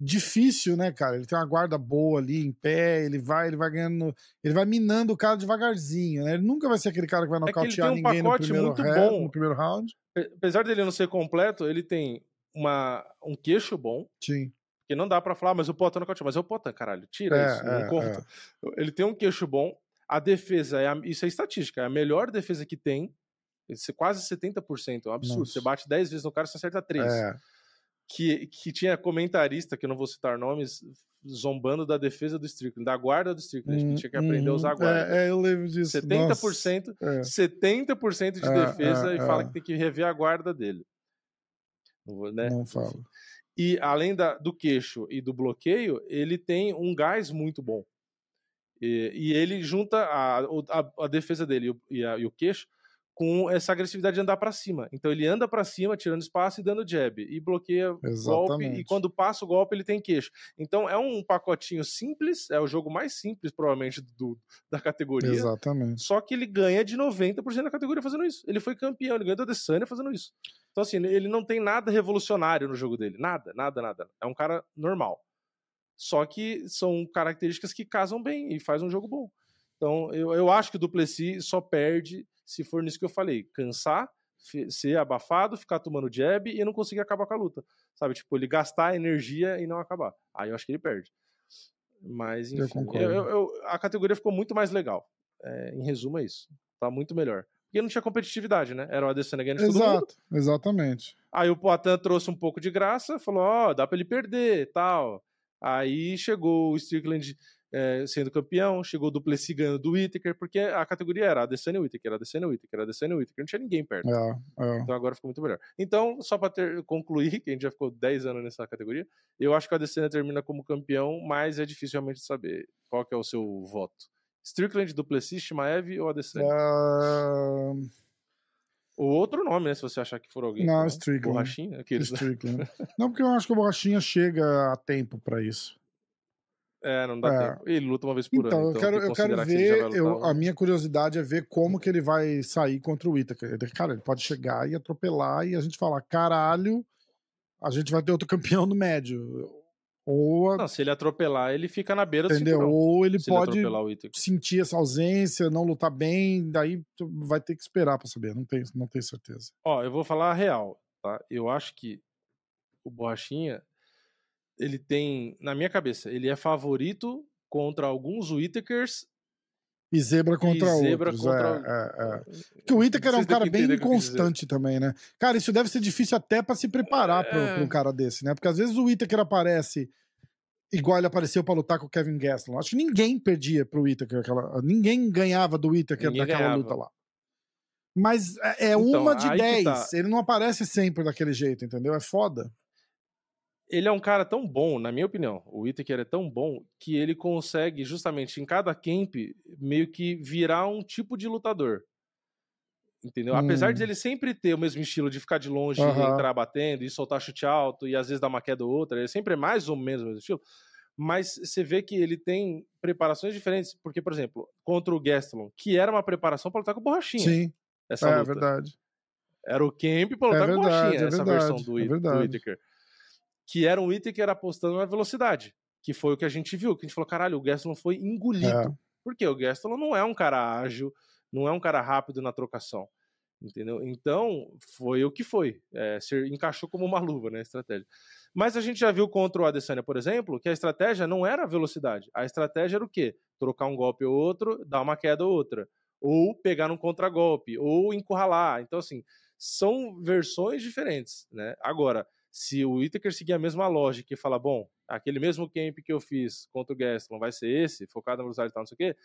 Difícil, né, cara? Ele tem uma guarda boa ali em pé, ele vai, ele vai ganhando. Ele vai minando o cara devagarzinho, né? Ele nunca vai ser aquele cara que vai É que ele nocautear tem um ninguém no pacote primeiro, muito bom. no primeiro round. Apesar dele não ser completo, ele tem uma, um queixo bom, Sim. que não dá pra falar, "Ah, mas o Potan nocauteou. Mas é o Potan, caralho, tira É, isso, não é, conta. Ele tem um queixo bom, a defesa, é a- isso é estatística, é a melhor defesa que tem, quase 70%, é um absurdo. Nossa. Você bate 10 vezes no cara, você acerta 3. É. que, que tinha comentarista, que eu não vou citar nomes, zombando da defesa do Strickland, da guarda do Strickland, Hum, que tinha que aprender a usar a uhum. guarda. É, é, eu lembro disso. 70%, Nossa, é. 70% de É, defesa é, e fala é. que tem que rever a guarda dele. Não vou, né? Não fala. E além da- do queixo e do bloqueio, ele tem um gás muito bom. E, e ele junta a, a- a defesa dele e o, e a- e o queixo com essa agressividade de andar para cima. Então ele anda para cima, tirando espaço e dando jab. E bloqueia golpe. E Exatamente. quando passa o golpe, ele tem queixo. Então é um pacotinho simples, é o jogo mais simples, provavelmente, do, da categoria. Exatamente. Só que ele ganha de 90% da categoria fazendo isso. Ele foi campeão, ele ganhou da Adesanya fazendo isso. Então, assim, ele não tem nada revolucionário no jogo dele. Nada, nada, nada. É um cara normal. Só que são características que casam bem e faz um jogo bom. Então, eu, eu acho que o Duplessis só perde se for nisso que eu falei. Cansar, ser abafado, ficar tomando jab e não conseguir acabar com a luta. Sabe? Tipo, ele gastar energia e não acabar. Aí eu acho que ele perde. Mas, enfim. eu- eu- eu- a categoria ficou muito mais legal. É, em resumo, é isso. Tá muito melhor. Porque não tinha competitividade, né? Era o Adesanya ganhando. Exato, exatamente. Aí o Poitin trouxe um pouco de graça, falou, ó, dá pra ele perder, tal. Aí chegou o Strickland eh, sendo campeão, chegou o Duplessis ganhando do Whittaker, porque a categoria era Adesanya e Whittaker, Adesanya e Whittaker, Adesanya e Whittaker, não tinha ninguém perto. É, é. Então agora ficou muito melhor. Então, só ter, concluir, que a gente já ficou 10 anos nessa categoria, eu acho que o Adesanya termina como campeão, mas é difícil realmente saber qual que é o seu voto. Strickland, Duplessis, Shimaev ou Adesanya? Ah, Ou outro nome, né, se você achar que for alguém. Não, lá, Strickland. Borrachinha, aqueles, né? Strickland. Não, porque eu acho que o Borrachinha chega a tempo pra isso. É, não dá É. tempo. Ele luta uma vez por Então, ano. eu quero, que eu quero que ele ver. lutar eu- a minha curiosidade é ver como que ele vai sair contra o. Ele- Cara, ele pode chegar e atropelar e a gente falar: caralho, a gente vai ter outro campeão no médio. Ou, Não, se ele atropelar, ele fica na beira do entendeu? cinturão. Ou ele Se ele pode Whittaker. sentir essa ausência, não lutar bem, daí tu vai ter que esperar pra saber. Não tenho, não tenho certeza. Ó, eu vou falar a real, tá? Eu acho que o Borrachinha, ele tem, na minha cabeça, ele é favorito contra alguns Whittakers E zebra contra zebra outros. contra... é, é, é. Porque o Whittaker é um cara bem inconstante também, né? Cara, isso deve ser difícil até pra se preparar pra, É. pra um cara desse, né? Porque às vezes o Whittaker aparece igual ele apareceu pra lutar com o Kevin Gastelum. Acho que ninguém perdia pro Whittaker. Aquela... Ninguém ganhava do Whittaker Ninguém naquela ganhava. luta lá. Mas é é Então, uma de que dez. tá. Ele não aparece sempre daquele jeito, entendeu? É foda. Ele é um cara tão bom, na minha opinião, o Whittaker é tão bom que ele consegue, justamente em cada camp, meio que virar um tipo de lutador. Entendeu? Apesar de Hum. ele sempre ter o mesmo estilo de ficar de longe, Aham. entrar batendo e soltar chute alto e às vezes dar uma queda ou outra, ele sempre é mais ou menos o mesmo estilo. Mas você vê que ele tem preparações diferentes, porque, por exemplo, contra o Gastelum, que era uma preparação para lutar com borrachinha. Sim, Essa é luta. verdade. Era o camp pra lutar É com verdade, borrachinha, é essa verdade, versão do, é do. Whittaker. Que era um Whittaker apostando na velocidade. Que foi o que a gente viu, que a gente falou, caralho, o Gastelum foi engolido. É. Porque o Gastelum não é um cara ágil, não é um cara rápido na trocação. Entendeu? Então, foi o que foi. É, encaixou como uma luva, né? A estratégia. Mas a gente já viu contra o Adesanya, por exemplo, que a estratégia não era a velocidade. A estratégia era o quê? Trocar um golpe ou outro, dar uma queda ou outra. Ou pegar um contragolpe, ou encurralar. Então, assim, são versões diferentes, né? Agora, se o Whittaker seguir a mesma lógica e falar, bom, aquele mesmo camp que eu fiz contra o Gastelum vai ser esse, focado na velocidade e tal, não sei o quê,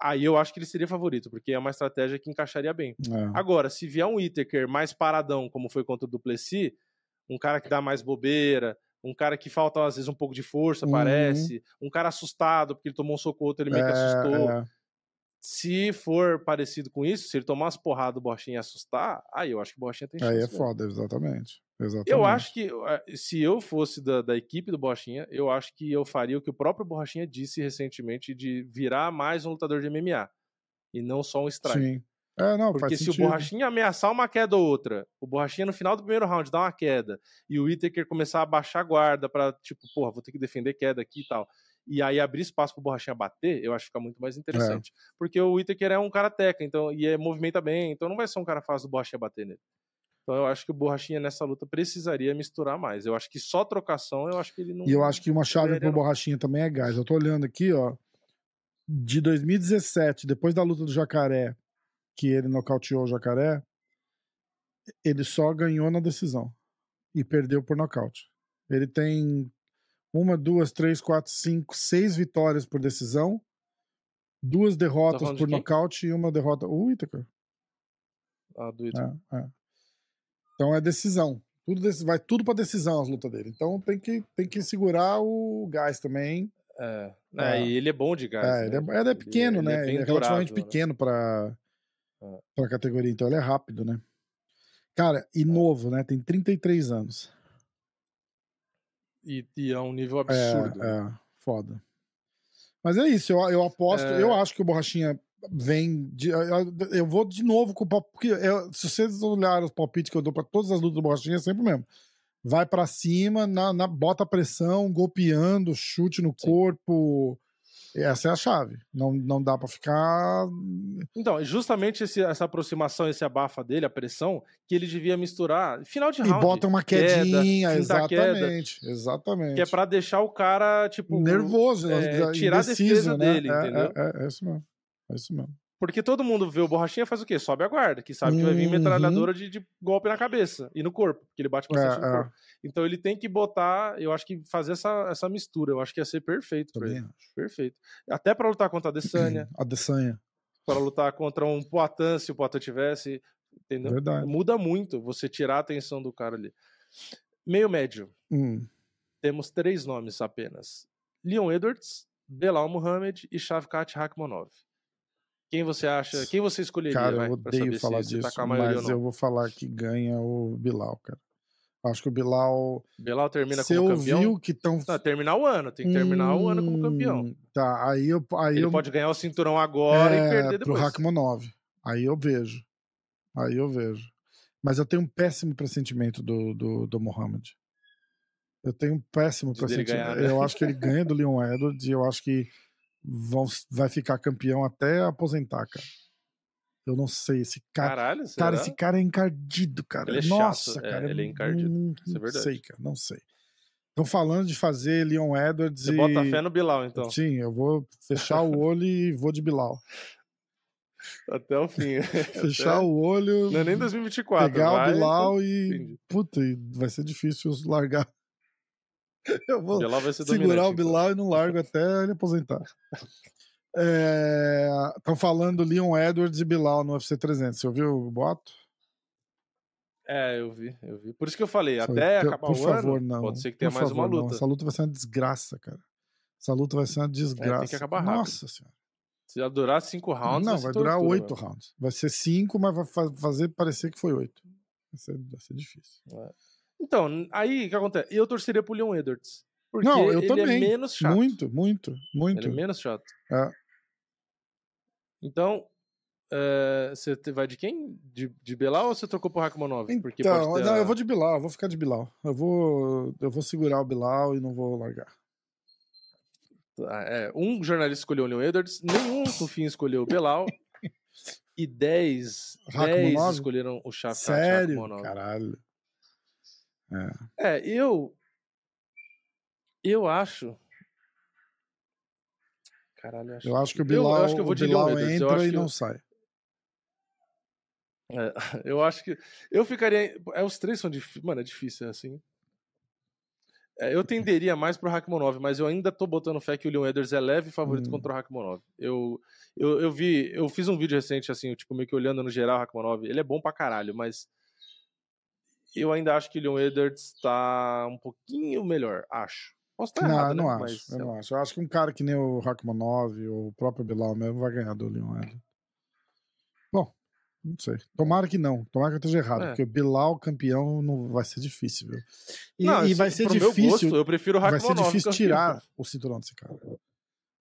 aí eu acho que ele seria favorito, porque é uma estratégia que encaixaria bem. É. Agora, se vier um Whittaker mais paradão, como foi contra o Duplessis, um cara que dá mais bobeira, um cara que falta às vezes um pouco de força, Uhum. parece, um cara assustado porque ele tomou um soco ou outro, ele meio que É, assustou. é. Se for parecido com isso, se ele tomar umas porradas do Borrachinha e assustar, aí eu acho que o Borrachinha tem chance. Aí é mesmo. foda, exatamente. exatamente. Eu acho que eh, se eu fosse da, da equipe do Borrachinha, eu acho que eu faria o que o próprio Borrachinha disse recentemente de virar mais um lutador de MMA e não só um strike. Sim. É, não, Porque se sentido. o Borrachinha ameaçar uma queda ou outra, o Borrachinha no final do primeiro round dá uma queda e o Whittaker começar a baixar a guarda pra, tipo, porra, vou ter que defender queda aqui e tal. E aí abrir espaço pro Borrachinha bater, eu acho que fica muito mais interessante. Porque o Whittaker é um cara teca, então, e é, movimenta bem, então não vai ser um cara fácil do Borrachinha bater nele. Então eu acho que o Borrachinha nessa luta precisaria misturar mais. Eu acho que só trocação, eu acho que ele não. E eu acho que uma chave pro não. Borrachinha também é gás. Eu tô olhando aqui, ó. De 2017, depois da luta do Jacaré, que ele nocauteou o Jacaré, ele só ganhou na decisão. E perdeu por nocaute. Ele tem uma, duas, três, quatro, cinco, seis vitórias por decisão, duas derrotas falando de por quem? nocaute e uma derrota. O Whittaker. Ah, do Ita. É, é. Então é decisão. Tudo vai tudo pra decisão as lutas dele. Então tem que, tem que segurar o gás também. É. É. É, e ele é bom de gás. É, ele, né? é, ele é pequeno, ele né? bem ele é relativamente né? pequeno pra, É. pra categoria, então ele é rápido, né? Cara, e novo, né? Tem 33 anos. E, e é um nível É, absurdo. né? é, foda. Mas é isso, eu, eu aposto, É. eu acho que o Borrachinha vem. De, eu, eu vou de novo com o palpite. Porque eu- se vocês olharem os palpites que eu dou pra todas as lutas do Borrachinha, é sempre o mesmo. Vai pra cima, na, na- bota pressão, golpeando, chute no Sim. corpo. Essa é a chave. Não, não dá pra ficar. Então, justamente esse- essa aproximação, esse abafa dele, a pressão, que ele devia misturar. Final de E round. bota uma queda, quedinha, fim da queda, exatamente. Exatamente. que é pra deixar o cara, tipo. Nervoso, é, né? tirar a indeciso, defesa né? dele, É, entendeu? É, é, é isso mesmo. É isso mesmo. Porque todo mundo vê o borrachinha faz o quê? Sobe a guarda, que sabe que vai vir Uhum. metralhadora de, de golpe na cabeça e no corpo, porque ele bate bastante no É, é. corpo. Então ele tem que botar, eu acho que fazer essa, essa mistura, eu acho que ia ser perfeito pra Também ele. acho. Perfeito. Até pra lutar contra a Adesanya, A Desanha. pra lutar contra um Poitin, se o Poitin tivesse, entendeu? Verdade. Muda muito você tirar a atenção do cara ali. Meio médio, Hum. temos três nomes apenas: Leon Edwards, Belal Muhammad e Shavkat Rakhmonov. Quem você acha? Quem você escolheria? Cara, vai, eu pra odeio falar se disso, tá mas eu vou falar que ganha o Bilal, cara. Acho que o Bilal. Belal termina Você como campeão. ouviu que estão. Terminar o ano, tem que terminar o ano como campeão. Tá, aí eu. Aí Ele eu pode ganhar o cinturão agora é, e perder pro depois. Rakhmonov. Aí eu vejo. Aí eu vejo. Mas eu tenho um péssimo pressentimento do, do, do Mohamed. Eu tenho um péssimo pressentimento. né? Eu acho que ele ganha do Leon Edwards e eu acho que vão, vai ficar campeão até aposentar, cara. Eu não sei, esse cara. Caralho, será? Cara, esse cara é encardido, cara. Ele é chato, Nossa, é, cara. ele é encardido, Não, isso é não verdade. sei, cara, não sei. Estão falando de fazer Leon Edwards Você e... bota fé no Bilal, então. Sim, eu vou fechar o olho e vou de Bilal. Até o fim. Fechar Até- o olho, Não é nem 2024. pegar vai, o Bilal e... entendi. Puta, e vai ser difícil largar. Eu vou segurar o então. Bilal e não largo até ele aposentar. Estão falando Leon Edwards e Bilal no UFC 300. Você ouviu o boato? É, eu vi, eu vi. Por isso que eu falei, Foi, até acabar por o favor, ano, não. pode ser que tenha Por mais favor, uma não. luta. Essa luta vai ser uma desgraça, cara. Essa luta vai ser uma desgraça. É, acabar rápido. Nossa senhora. Se ela durar cinco rounds, não, ser vai durar tortura, oito velho. rounds. Vai ser cinco, mas vai fa- fazer parecer que foi oito. Vai ser, vai ser difícil. Então, aí o que acontece? Eu torceria pro Leon Edwards. Porque Não, eu ele também. é menos chato. Muito, muito, muito. Ele é menos chato. É. Então, é, você vai de quem? De, de Belal ou você trocou pro Rakhmonov? Então, ter não, a- eu vou de Bilal, eu vou ficar de Bilal. Eu vou, eu vou segurar o Bilal e não vou largar. Ah, é, um jornalista escolheu o Leon Edwards, nenhum no fim escolheu o Belal. e 10, 10 Rakhmonov? escolheram o Shafkat Sério? Rakhmonov. Caralho. É, eu. Eu acho. Caralho, eu acho. Eu acho que o Bilal, eu acho que eu vou o de Bilal entra e não sai. É, eu acho que. Eu ficaria. É, os três são difíceis. Mano, é difícil, assim. É, eu tenderia mais pro Rakhmonov, mas eu ainda tô botando fé que o Leon Edwards é leve favorito Hum. contra o Rakhmonov. Eu, eu, eu vi. Eu fiz um vídeo recente, assim, tipo, meio que olhando no geral o Rakhmonov. Ele é bom pra caralho, mas. Eu ainda acho que o Leon Edwards tá um pouquinho melhor. Acho. Posso estar não, errado, eu não né? acho. Mas, eu não acho. Eu acho que um cara que nem o Rakhmonov ou o próprio Bilal mesmo vai ganhar do Leon Edwards. Bom, não sei. Tomara que não. Tomara que eu esteja errado. É. Porque o Bilal campeão não vai ser difícil, viu? E, Não, e assim, vai ser difícil. gosto, eu prefiro o vai ser difícil campeão. tirar o cinturão desse cara.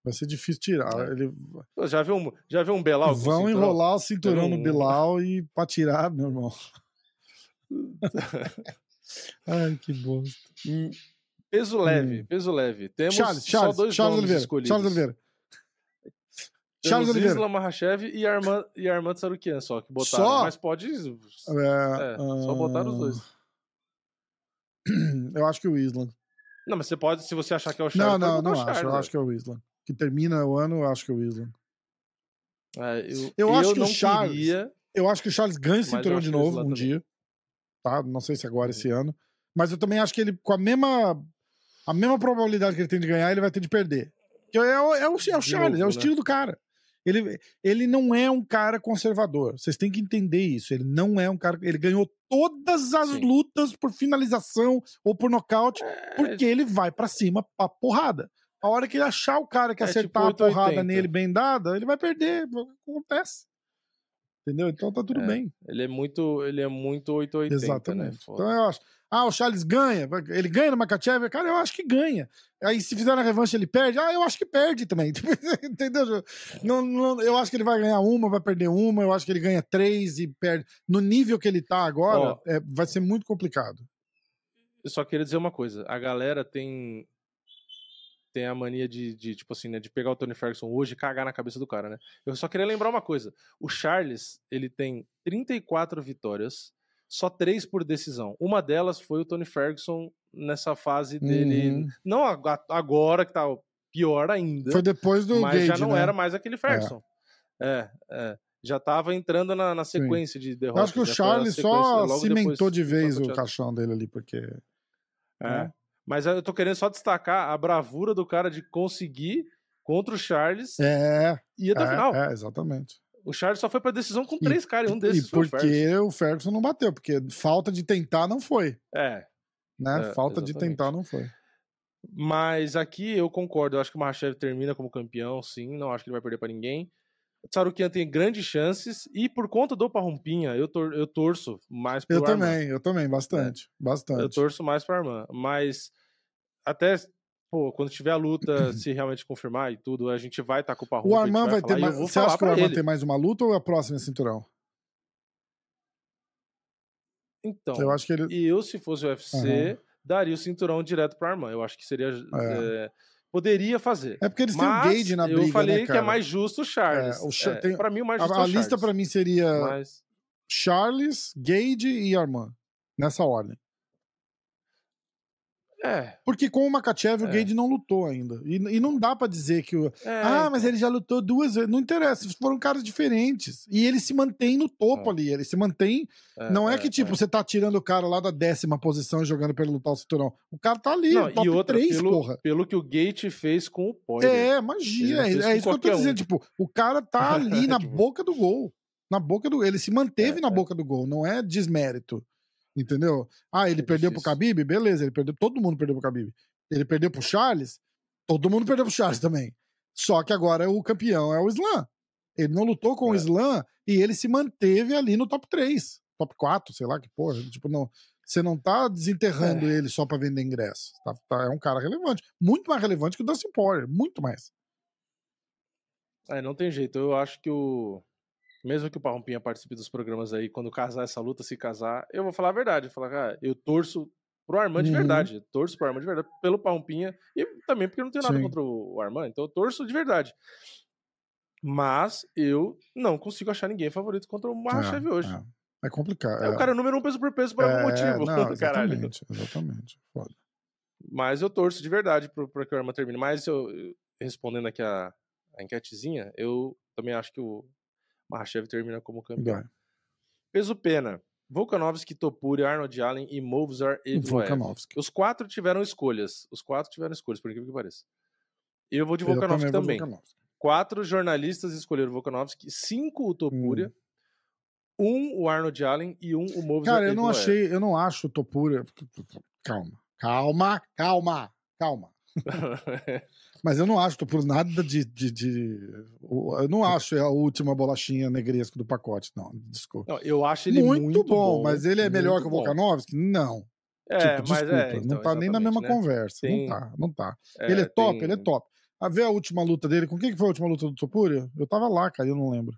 Vai ser difícil tirar. É. Ele... Pô, Já viu um, já viu um Belal com Vão enrolar o cinturão no um- Bilal e pra tirar, meu irmão. Ai, que bosta. Peso leve, Hum. peso leve. Temos Charles, só Charles, dois Charles Oliveira. escolhidos. Charles Oliveira. Charles Temos Oliveira. Islam Makhachev e Armand, e Armand Sarukian só que botaram. Só? Mas pode... É, É, só botaram os dois. Eu acho que o Islam. Não, mas você pode, se você achar que é o Não, Charles, não, não botar o acho. Eu Charles, acho que é o Islam. Que termina o ano, eu acho que é o Islam. é. Eu, Eu acho que o não Charles- queria... Eu acho que o Charles ganha eu cinturão de novo um também. dia. Tá? Não sei se agora, esse ano. Mas eu também acho que ele, com a mesma, a mesma probabilidade que ele tem de ganhar, ele vai ter de perder. É, o- é o, é o Charles, novo, é o né? estilo do cara. Ele, ele não é um cara conservador. Vocês têm que entender isso. Ele não é um cara. Ele ganhou todas as Sim. lutas por finalização ou por nocaute, É, porque ele vai pra cima pra porrada. A hora que ele achar o cara que É acertar tipo a porrada 880. nele bem dada, ele vai perder. Acontece. Entendeu? Então tá tudo É, bem. Ele é muito, ele é muito 880, Exatamente. né? Então eu acho. Ah, o Charles ganha. Ele ganha no Makachev? Cara, eu acho que ganha. Aí se fizer na revanche ele perde? Ah, eu acho que perde também. Entendeu? Não, não- eu acho que ele vai ganhar uma, vai perder uma. Eu acho que ele ganha três e perde. No nível que ele tá agora, Ó. é, vai ser muito complicado. Eu só queria dizer uma coisa. A galera tem tem a mania de, de, tipo assim, né, de pegar o Tony Ferguson hoje e cagar na cabeça do cara, né? Eu só queria lembrar uma coisa. O Charles, ele tem 34 vitórias, só três por decisão. Uma delas foi o Tony Ferguson nessa fase dele, Uhum. não ag- agora que tá pior ainda, Foi depois do mas Gage, já não né? era mais aquele Ferguson. É, é. Já tava entrando na, na sequência de Eu derrotas. acho que o né? Charles só cimentou depois de vez o caixão dele ali, porque. É. né? Mas eu tô querendo só destacar a bravura do cara de conseguir contra o Charles É, e ir até o final. é, é, exatamente. O Charles só foi pra decisão com E- três caras, e um desses e foi o Ferguson. porque o Ferguson não bateu, porque falta de tentar não foi, É, né? É, falta de exatamente. tentar não foi. mas aqui eu concordo. Eu acho que o Mahashev termina como campeão, sim. Não acho que ele vai perder pra ninguém. O tem grandes chances e por conta do Parrumpinha, eu, tor eu torço mais pro Eu Arman. também, eu também, bastante, bastante. Eu torço mais pra Arman. Mas até, pô, quando tiver a luta, se realmente confirmar e tudo, a gente vai estar com o Parrumpinha. O a Arman vai falar, ter mais. Você acha que o pra Arman ele. tem mais uma luta ou é a próxima cinturão? Então, Eu acho que ele. E eu, se fosse o UFC, daria o cinturão direto pro Arman. Eu acho que seria. é, poderia fazer. É porque eles têm o Gage na briga, eu falei né, que é mais justo o Charles. É, o Cha- É, tem- Pra mim, o mais justo A, é a o lista pra mim seria Mas, Charles, Gage e Arman. Nessa ordem. É, Porque com o Makachev o É. Gage não lutou ainda. E, e não dá pra dizer que o. é, ah, mas então. ele já lutou duas vezes. Não interessa, foram caras diferentes. E ele se mantém no topo É. ali. Ele se mantém. não é, que, tipo, você tá tirando o cara lá da décima posição e jogando pra ele lutar o cinturão. O cara tá ali, Não, top e outra, 3, pelo, porra. pelo que o Gate fez com o Poirier. É, magia. É, é isso que eu tô qualquer um. dizendo. Tipo, o cara tá ali na Tipo- boca do gol. Na boca do Ele se manteve É, na é. boca do gol. Não é desmérito. Entendeu? Ah, ele É perdeu pro. Khabib? Beleza, ele perdeu. Todo mundo perdeu pro Khabib. Ele perdeu pro Charles? Todo mundo perdeu pro Charles também. Só que agora o campeão é o Islam. Ele não lutou com o É. Islam e ele se manteve ali no top 3, top 4, sei lá que porra. Tipo, não, você não tá desenterrando É. ele só pra vender ingresso. Tá, tá- é um cara relevante. Muito mais relevante que o Dustin Poirier. Muito mais. É, não tem jeito. Eu acho que o. Mesmo que o Parrumpinha participe dos programas aí, quando casar essa luta, se casar, eu vou falar a verdade. Eu falar, cara, eu torço pro Armand de Uhum. verdade. Torço pro Armand de verdade, pelo Parrumpinha. E também porque eu não tenho nada Sim. contra o Armand. Então eu torço de verdade. Mas eu não consigo achar ninguém favorito contra o Mahashev é, hoje. É, é complicado. É, o cara número um peso por peso por algum É, motivo. Não, exatamente, exatamente. Foda. Mas eu torço de verdade pra que o Arma termine. Mas eu, eu- respondendo aqui a, a enquetezinha, eu também acho que o Mahashev termina como campeão. Vai. Peso pena. Volkanovski, Topuri, Arnold Allen e Evloev. Volkanovski. Os quatro tiveram escolhas. Os quatro tiveram escolhas, por incrível que pareça. Eu vou de Eu Volkanovski vou também. Volkanovski. Quatro jornalistas escolheram Volkanovski, cinco o Topuria, um o Arnold Allen e um o Hum. Cara, eu não achei, eu não acho o Topura. Calma, calma, calma, calma. Mas eu não acho o Topura nada de, de, de- Eu não acho a última bolachinha negresco do pacote, não. Desculpa. Não, eu acho ele muito, muito, bom, mas ele é melhor que o bom. Volkanovski? Não. É, tipo, mas desculpa, é, então, não tá nem na mesma né? conversa. Tem- Não tá, não tá. ele é top, tem- ele é top. A ver a última luta dele, com quem que foi a última luta do Topuria? Eu tava lá, cara, eu não lembro.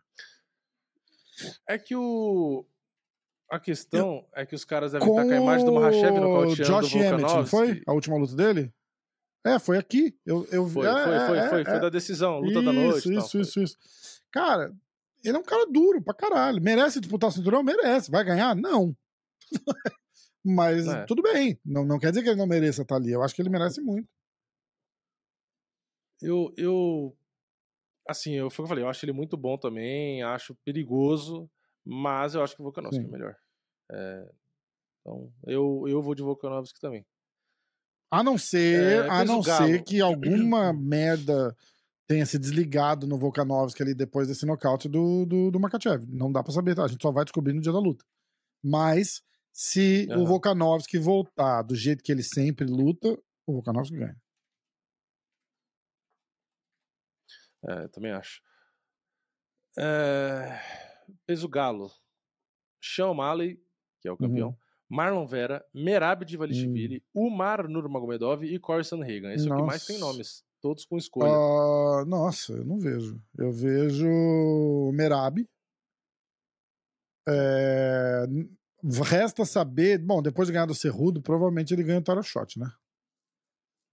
É que o. A questão é que os caras devem Com estar com a imagem do Mahashev o nocauteando do Josh Emmett, não foi? A última luta dele? É, foi aqui. Eu, eu Foi, é, foi, foi, é, foi, é, foi é. da decisão, luta isso, da noite. e tal, Isso, isso, isso. Cara, ele é um cara duro pra caralho. Merece disputar o cinturão? Merece. Vai ganhar? Não. Mas É. tudo bem. Não, não quer dizer que ele não mereça estar ali. Eu acho que ele merece muito. Eu, eu. Assim, eu, foi o que eu falei, eu acho ele muito bom também, acho perigoso, mas eu acho que o Volkanovski Sim. é melhor. É, Então, eu, eu vou de Volkanovski também. A não ser, é, a não ser que alguma merda tenha se desligado no Volkanovski ali depois desse nocaute do, do, do Makachev. Não dá para saber, tá? A gente só vai descobrir no dia da luta. Mas se uhum. o Volkanovski voltar do jeito que ele sempre luta, o Volkanovski ganha. É, também acho. É... Peso Galo. Sean Malley, que é o campeão. Uhum. Marlon Vera, Merab Divalishvili, uhum. Umar Nurmagomedov e Corey Sandhagen. Esse nossa. é o que mais tem nomes. Todos com escolha. Uh, nossa, eu não vejo. Eu vejo Merab. É... Resta saber. Bom, depois de ganhar do Cerrudo, provavelmente ele ganha o Tara Shot, né?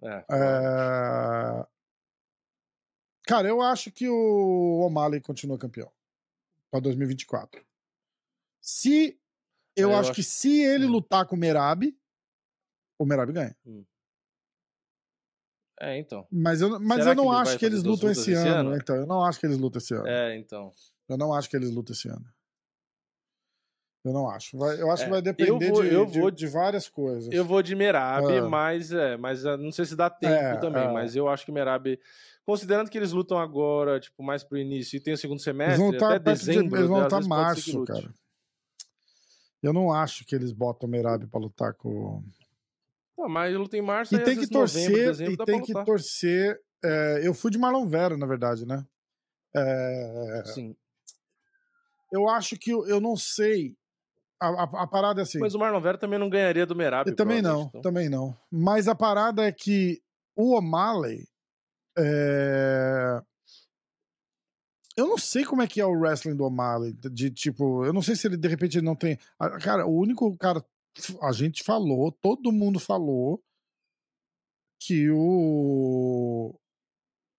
É. é... Cara, eu acho que o O'Malley continua campeão para 2024. Se eu, é, eu acho, acho, que se ele hum. lutar com o Merab, o Merab ganha. Hum. É, então. Mas eu, mas eu não acho que eles lutam esse ano. ano. Então, eu não acho que eles lutam esse ano. É, então. Eu não acho que eles lutam esse ano. Eu não acho. Vai, eu acho é, que vai depender vou, de, eu vou, de, de, várias coisas. Eu vou de Merab, ah. mas é, mas ah, não sei se dá tempo é, também, é. mas eu acho que Merab, considerando que eles lutam agora, tipo, mais pro início e tem o segundo semestre, eles vão estar até dezembro, de, eles vão estar março, cara. Eu não acho que eles botam o Merab para lutar com ah, mas luta em março e tem que torcer novembro, dezembro, e tem que torcer. É, eu fui de Marlon Vera, na verdade, né? É, Sim. Eu acho que eu, eu não sei a, a, a, parada é assim. Mas o Marlon Vera também não ganharia do Merab. Também não, então. também não. Mas a parada é que o O'Malley. É... Eu não sei como é que é o wrestling do O'Malley. De tipo, eu não sei se ele de repente não tem. Cara, o único cara. A gente falou, todo mundo falou que o.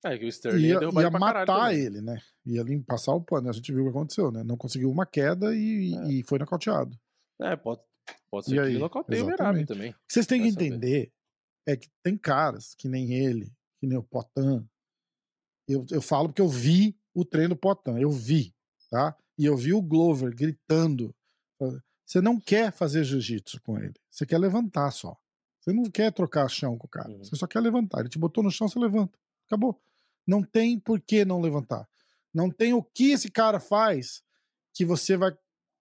É, que o Sterling ia, ia, ia matar ele, né? Ia passar o pano. A gente viu o que aconteceu, né? Não conseguiu uma queda e, é. e foi nocauteado. É, pode, pode ser e que aí? ele nocauteie o Merab também. Vocês têm que entender é que tem caras que nem ele, que nem o Potan. Eu, eu falo porque eu vi o treino Potan, eu vi, tá? E eu vi o Glover gritando. Você não quer fazer jiu-jitsu com ele, você quer levantar só. Você não quer trocar chão com o cara, uhum. você só quer levantar. Ele te botou no chão, você levanta. Acabou. Não tem por que não levantar. Não tem o que esse cara faz que você vai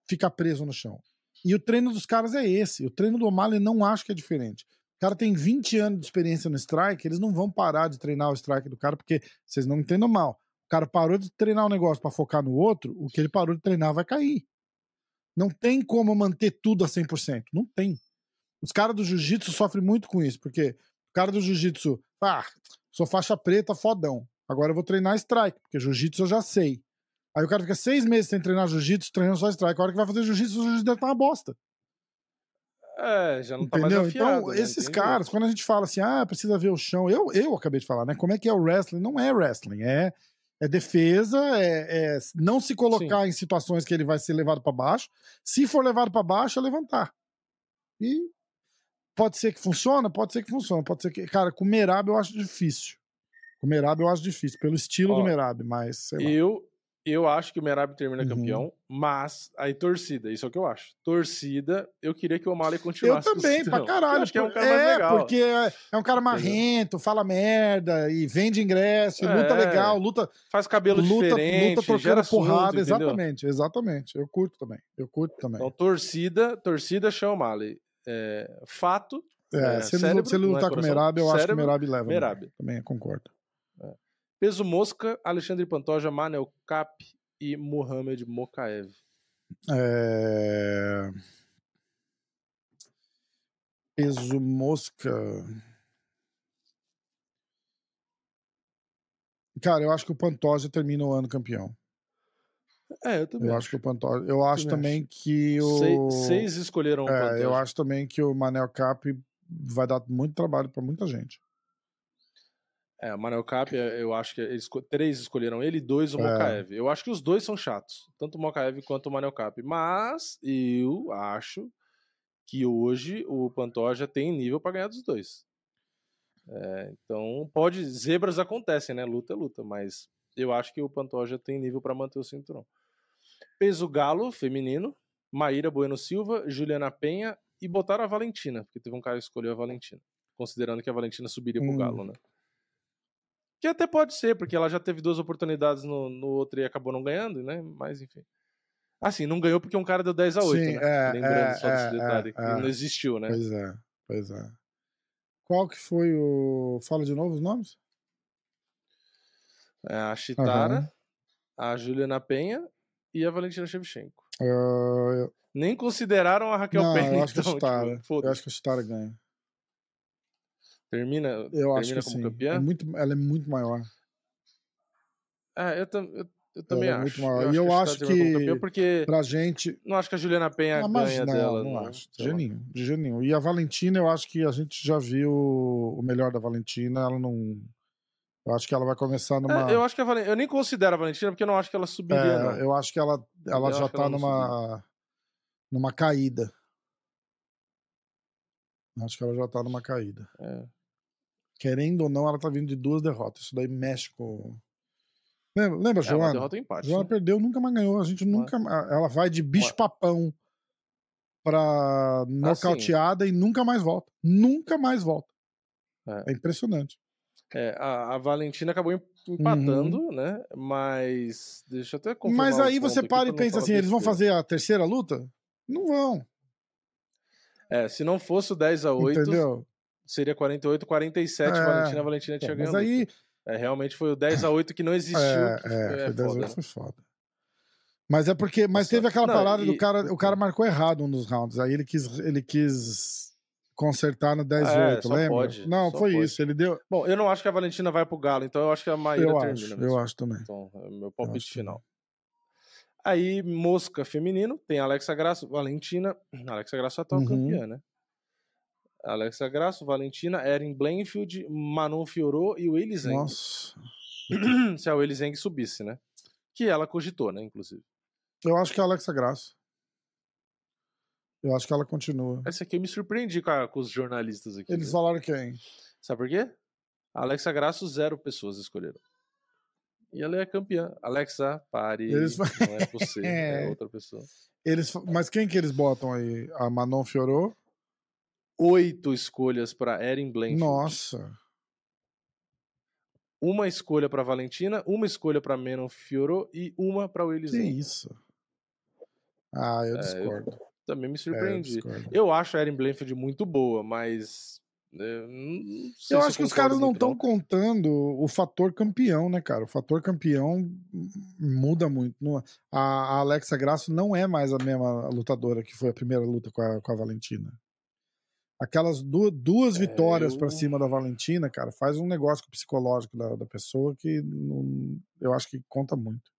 ficar preso no chão. E o treino dos caras é esse. O treino do O'Malley não acho que é diferente. O cara tem 20 anos de experiência no strike, eles não vão parar de treinar o strike do cara, porque vocês não entendam mal. O cara parou de treinar um negócio para focar no outro, o que ele parou de treinar vai cair. Não tem como manter tudo a 100%. Não tem. Os caras do jiu-jitsu sofrem muito com isso, porque o cara do jiu-jitsu, ah, sou faixa preta, fodão. Agora eu vou treinar strike, porque jiu-jitsu eu já sei. Aí o cara fica seis meses sem treinar jiu-jitsu, treinando só strike. A hora que vai fazer jiu-jitsu, o jiu-jitsu deve estar uma bosta. É, já não tá Entendeu? mais afiado, Então, né? esses Entendi. caras, quando a gente fala assim, ah, precisa ver o chão, eu, eu acabei de falar, né? Como é que é o wrestling? Não é wrestling, é, é defesa, é, é não se colocar Sim. em situações que ele vai ser levado para baixo. Se for levado para baixo, é levantar. E pode ser que funcione, pode ser que funcione, pode ser que. Cara, com Merab eu acho difícil. O Merab eu acho difícil, pelo estilo Ó, do Merab, mas. eu, eu acho que o Merab termina uhum. campeão, mas aí torcida, isso é o que eu acho. Torcida, eu queria que o O'Malley continuasse. Eu também, pra caralho. Eu acho que é um cara é, mais legal. porque é, é um cara marrento, fala merda e vende ingresso, é, luta legal, luta. Faz cabelo luta, diferente, luta trocando porrada, exatamente, exatamente. Eu curto também. Eu curto também. Então, torcida, torcida chama O'Malley. É, fato. É, é, se, ele, cérebro, se ele lutar com o Merab, eu cérebro, acho que o Merab leva. Merab. Também concordo. Peso Mosca, Alexandre Pantoja, Manel Cap e Mohamed Mokaev. É... Peso Mosca. Cara, eu acho que o Pantoja termina o ano campeão. É, eu também. Eu acho, acho que o Pantoja. Eu acho também, acho. que o. Seis, seis escolheram o é, Pantoja. Eu acho também que o Manel Cap vai dar muito trabalho para muita gente. É, o Manuel Cap, é, eu acho que eles, três escolheram ele e dois o é. Mokaev. Eu acho que os dois são chatos, tanto o Mokaev quanto o Manuel Cap. Mas eu acho que hoje o Pantoja tem nível para ganhar dos dois. É, então, pode. Zebras acontecem, né? Luta é luta, mas eu acho que o Pantoja tem nível para manter o cinturão. Peso Galo feminino: Maíra Bueno Silva, Juliana Penha, e botaram a Valentina, porque teve um cara que escolheu a Valentina, considerando que a Valentina subiria pro Hum. Galo, né? Que até pode ser, porque ela já teve duas oportunidades no, no outro e acabou não ganhando, né? Mas enfim. Assim, não ganhou porque um cara deu 10 a 8, Sim, né? é, Lembrando é, só desse é, detalhe, é, é. não existiu, né? Pois é, pois é. Qual que foi o. Fala de novo os nomes? É, a Chitara, Aham. a Juliana Penha e a Valentina Shevchenko. Uh, Nem consideraram a Raquel não, Penha, eu acho que a então, Chitara. tipo, eu acho que a Chitara ganha. Termina, Eu termina acho que como sim. campeã? É muito, ela é muito maior. Ah, eu, tam- eu, eu também Ela é acho. muito maior. E eu acho que porque Pra gente. não acho que a Juliana Penha mas ganha não, dela. não não, acho. De nenhum, de nenhum. E a Valentina, eu acho que a gente já viu o melhor da Valentina. Ela não. Eu acho que ela vai começar numa. É, eu acho que a Valentina. Eu nem considero a Valentina porque eu não acho que ela subiria, É, não. eu acho que ela, ela Eu já tá ela numa. numa caída. Acho que ela já tá numa caída. É. Querendo ou não, ela tá vindo de duas derrotas. Isso daí mexe com. Lembra, lembra É Joana? derrota empate. Joana né? perdeu, nunca mais ganhou. A gente nunca. Ela vai de bicho-papão pra nocauteada e nunca mais volta. Nunca mais volta. É. É impressionante. É, a, a Valentina acabou em- empatando, né? Mas. Deixa eu até confirmar. Uhum. Mas aí você para e pensa assim: eles vão fazer a terceira luta? Não vão. É, se não fosse o 10 a 8 Entendeu? Seria 48, 47. É, Valentina, a Valentina tinha Mas ganho. a aí. É, realmente foi o 10 a 8 que não existiu. É, que é, foi, foi é 10 foda, anos, né? foi foda. Mas é porque. Mas teve aquela Não, parada do e- cara. O cara marcou errado um dos rounds. Aí ele quis, ele quis consertar no 10 É, 8 só lembra? pode, Não, foi pode. isso. Ele deu. Bom, eu não acho que a Valentina vai pro Galo, então eu acho que a Maíra Eu termina. acho, mesmo. eu acho também. Então, é o meu palpite final. Aí, Mosca feminino, tem Alexa Grasso, Valentina. Alexa Grasso é a atual Uhum. campeã, né? Alexa Grasso, Valentina, Erin Blanfield, Manon Fiorot e o Zeng. Nossa. Se a Zeng subisse, né? Que ela cogitou, né, inclusive. Eu acho que é a Alexa Graça. Eu acho que ela continua. Esse aqui eu me surpreendi com, a- com os jornalistas aqui. Eles viu? falaram quem? Sabe por quê? A Alexa Grasso, zero pessoas escolheram. E ela é campeã. Alexa, pare. Eles- Não é você, é É. outra pessoa. Eles, mas quem que eles botam aí? A Manon Fiorot? Oito escolhas para Erin Blanfield. Nossa. Uma escolha para Valentina, uma escolha para Menon Fiorot e uma para Que Willis. isso? Ah, eu É, eu discordo. Também me É, eu surpreendi. eu, acho a Erin Blanfield muito boa, mas. é, Eu se acho que os caras não estão contando o fator campeão, né, cara? O fator campeão muda muito. A a Alexa Grasso não é mais a mesma lutadora que foi a primeira luta com a, com a Valentina. Aquelas du- duas É, vitórias eu- cima da Valentina, cara, faz um negócio psicológico da, da pessoa que não- eu acho que conta muito.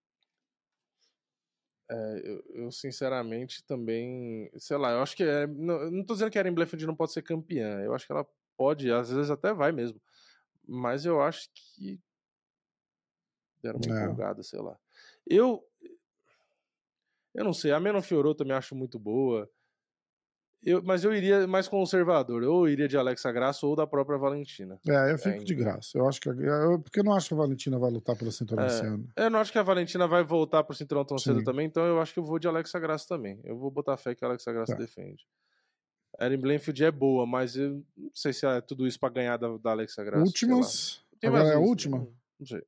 É, eu, eu, sinceramente também, sei lá, eu acho que é, não, não tô dizendo que a Erin Blanfield não pode ser campeã, eu acho que ela pode, às vezes até vai mesmo, mas eu acho que deram uma É. empolgada, sei lá. Eu eu não sei, a Menon Fiorot também acho muito boa, eu, mas eu iria mais conservador, ou iria de Alexa Grasso ou da própria Valentina. É, eu fico de então. graça. Eu acho que eu, porque eu não acho que a Valentina vai lutar pelo cinturão É. esse ano. Eu não acho que a Valentina vai voltar pro cinturão tão cedo Sim. também, então eu acho que eu vou de Alexa Graça também. Eu vou botar fé que a Alexa Graça Tá. defende. Erin Blanfield é boa, mas eu não sei se é tudo isso pra ganhar da, da Alexa Graça. Últimas. Agora é a última? Não, não sei.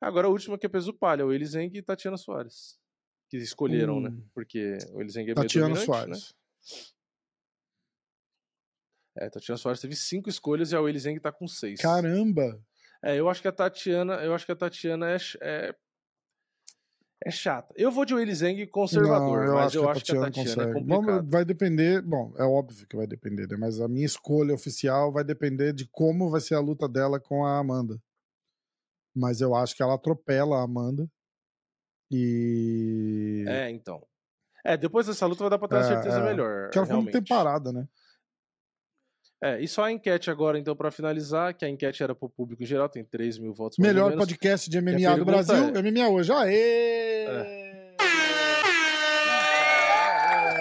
Agora a última que é peso palha, o Elizeng e Tatiana Soares. Que escolheram, né? Hum. Porque o Elizeng é meio Tatiana dominante, Soares. né? É, Tatiana Soares teve cinco escolhas e a Elizeng tá com seis. Caramba! É, eu acho que a Tatiana, eu acho que a Tatiana é, é, é chata. Eu vou de Willy Zeng conservador, Não, mas eu acho que a Tatiana é consegue. complicada. Vamos- vai depender, bom, é óbvio que vai depender, né? Mas a minha escolha oficial vai depender de como vai ser a luta dela com a Amanda. Mas eu acho que ela atropela a Amanda. E. É, então. É, depois dessa luta vai dar pra ter uma É, certeza é. melhor. Porque ela ficou muito tempo realmente. parada, né? É, e só a enquete agora, então, pra finalizar, que a enquete era pro público em geral, tem 3 mil votos. Melhor menos. podcast de MMA do Brasil. é- MMA hoje. Aê! É.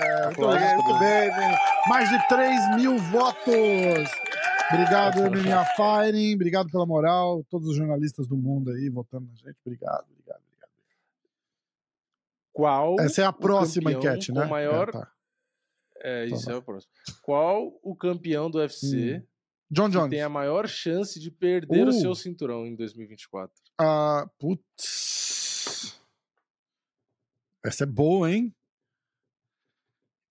É, muito Aplausos bem, muito bem, bem. Mais de 3 mil votos. Obrigado, MMA Fighting. Obrigado pela moral. Todos os jornalistas do mundo aí votando na gente. Obrigado, obrigado, obrigado. Qual Essa é a próxima enquete, né? maior- É, tá. É, isso bom. é o próximo. Qual o campeão do UFC Hum. John que Jones. tem a maior chance de perder o Uh. seu cinturão em 2024? Ah, putz. Essa é boa, hein?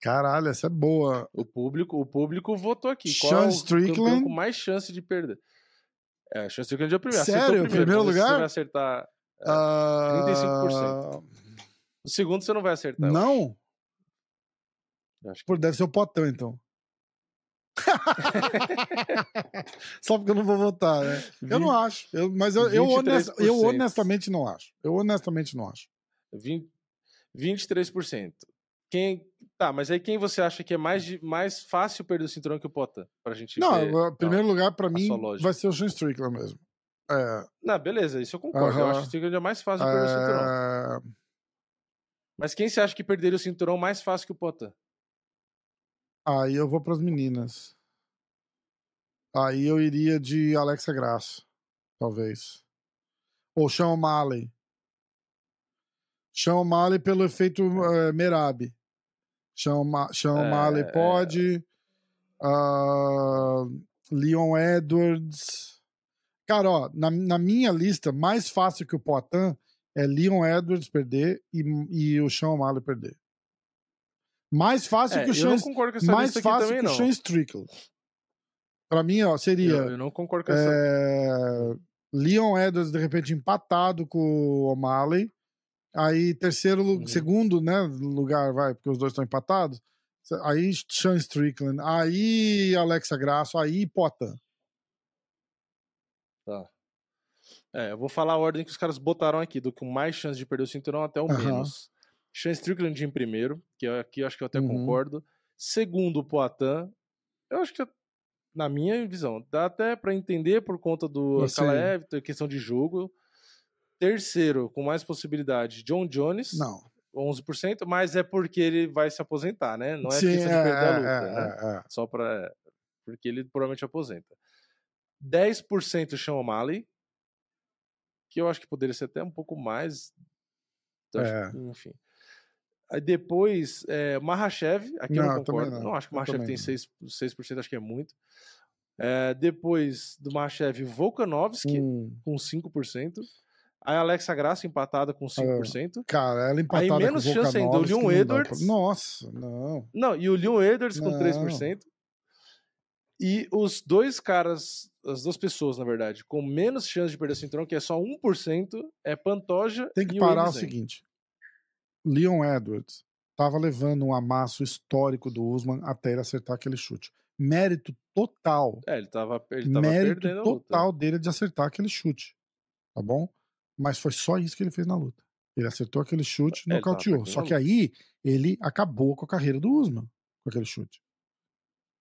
Caralho, essa é boa. O público, o público votou aqui. Sean Qual é o Strickland. com mais chance de perder? É, Sean Strickland é o primeiro. Sério? O primeiro. Primeiro lugar? Você vai acertar. É, Ah, 35%. O segundo você não vai acertar. Não? Pô, deve ser o potão, então. Só porque eu não vou votar, né? Eu não acho. Eu- mas eu, eu, honest- eu 23%. honestamente não acho. Eu honestamente não acho. 20, 23%. Quem. Tá, mas aí quem você acha que é mais, mais fácil perder o cinturão que o Potan? Pra gente Não, ver. em primeiro lugar, pra mim, vai ser o Sean Strickland mesmo. É, Não, beleza, isso eu concordo. Eu Aham. acho que o Strickland é mais fácil de perder o cinturão. é, Mas quem você acha que perderia o cinturão mais fácil que o Potan? Aí eu vou pras meninas. Aí eu iria de Alexa Graça, talvez. Ou Sean O'Malley. Sean O'Malley pelo efeito eh, Merab. Sean, O'Ma- Sean É, O'Malley é. pode. ah, Leon Edwards. Cara, ó, na, na minha lista, mais fácil que o Poitin é Leon Edwards perder e, e o Sean O'Malley perder. Mais fácil É, que o eu Sean não concordo com essa mais lista fácil também, que o. Sean Strickland. Pra mim, ó, seria Eu, eu não concordo com essa. é, Leon Edwards, de repente, empatado com o O'Malley. Aí, terceiro, Uhum. segundo, né, lugar, vai, porque os dois estão empatados. Aí, Sean Strickland. Aí, Alexa Grasso. Aí, Potan. Tá. É, eu vou falar a ordem que os caras botaram aqui, do com mais chance de perder o cinturão até o Aham. menos. Sean Strickland em primeiro, que aqui eu acho que eu até Uhum. concordo. Segundo, o Poitin. Eu acho que, na minha visão, dá até pra entender por conta do. Kalaev, questão de jogo. Terceiro, com mais possibilidade, John Jones, Não. 11%, mas é porque ele vai se aposentar, né? Não é Sim, questão de é, perder a luta, é, né? é, é. Só pra. Porque ele provavelmente aposenta. 10% Sean O'Malley, que eu acho que poderia ser até um pouco mais. acho É. que, Enfim. Aí depois, é, Mahashev, aqui eu Não, não eu também concordo. não. Não, acho que o Mahashev tem não. 6%, 6%, acho que é muito. É, depois do Mahashev, Volkanovski, Hum, com 5%. Aí Alexa Graça empatada com 5%. cara, ela empatada menos com o chance ainda, o Leon não Edwards. pra- Nossa, não. Não, e o Leon Edwards com Não. 3%. E os dois caras, as duas pessoas, na verdade, com menos chance de perder o cinturão, que é só 1%, é Pantoja Tem que e parar o seguinte. Leon Edwards tava levando um amasso histórico do Usman até ele acertar aquele chute. Mérito total. É, ele tava, ele tava mérito luta. total dele de acertar aquele chute. Tá bom? Mas foi só isso que ele fez na luta. Ele acertou aquele chute e É, tava nocauteou. Só que aí ele acabou com a carreira do Usman com aquele chute.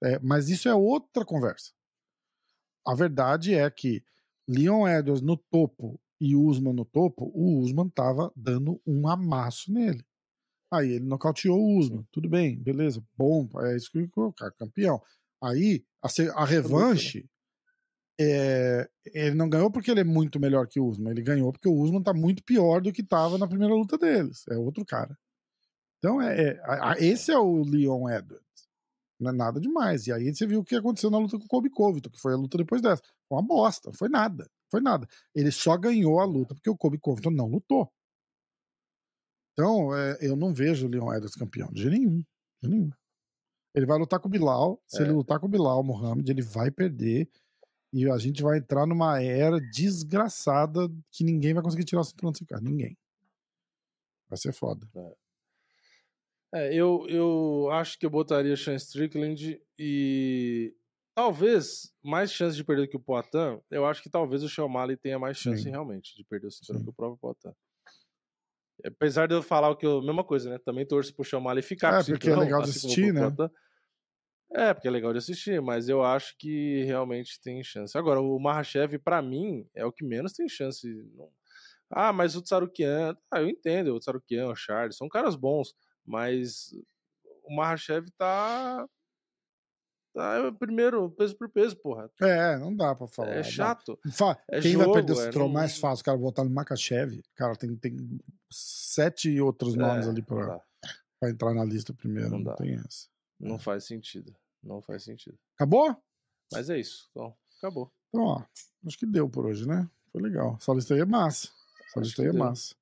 É, mas isso é outra conversa. A verdade é que Leon Edwards no topo e Usman no topo, o Usman tava dando um amasso nele. Aí ele nocauteou o Usman. Tudo bem, beleza, bom, é isso que eu colocar, campeão. Aí a, a revanche, é, ele não ganhou porque ele é muito melhor que o Usman, ele ganhou porque o Usman tá muito pior do que tava na primeira luta deles. É outro cara. Então, é, é- a- a- esse é o Leon Edwards. Não é nada demais. E aí você viu o que aconteceu na luta com o Kobe Covington, que foi a luta depois dessa. Foi uma bosta, não foi nada. Foi nada. Ele só ganhou a luta porque o Kobe Covington não lutou. Então, é, eu não vejo o Leon Edwards campeão, de nenhum. De nenhum. Ele vai lutar com o Bilal. Se É. ele lutar com o Bilal, Mohamed, ele vai perder. E a gente vai entrar numa era desgraçada que ninguém vai conseguir tirar o cinturão desse cara. Ninguém. Vai ser foda. É, eu, eu acho que eu botaria Sean Strickland e talvez mais chance de perder que o Poitin. Eu acho que talvez o O'Malley tenha mais chance Sim. realmente de perder o cinturão que o próprio Poitin. Apesar de eu falar o que eu, mesma coisa, né? Também torço pro O'Malley ficar É, com o porque é cinturão, legal de assim assistir, né? Poitin. É, porque é legal de assistir, mas eu acho que realmente tem chance. Agora, o Mahashev, pra mim, é o que menos tem chance. Ah, mas o Tsarukian. Ah, eu entendo, o Tsarukian, o Charles, são caras bons, mas o Mahashev tá. Tá primeiro, peso por peso, porra. É, não dá pra falar. É chato. Fa- É Quem vai jogo, perder o é, cinturão não- mais fácil? O cara botar no Makachev. Cara, tem, tem sete outros nomes É, ali pra, pra entrar na lista primeiro. Não Não, dá. tem essa. Não faz sentido. Não faz sentido. Acabou? Mas é isso. Então, acabou. Então, ó, acho que deu por hoje, né? Foi legal. Essa lista aí é massa. Essa lista aí é deu. massa.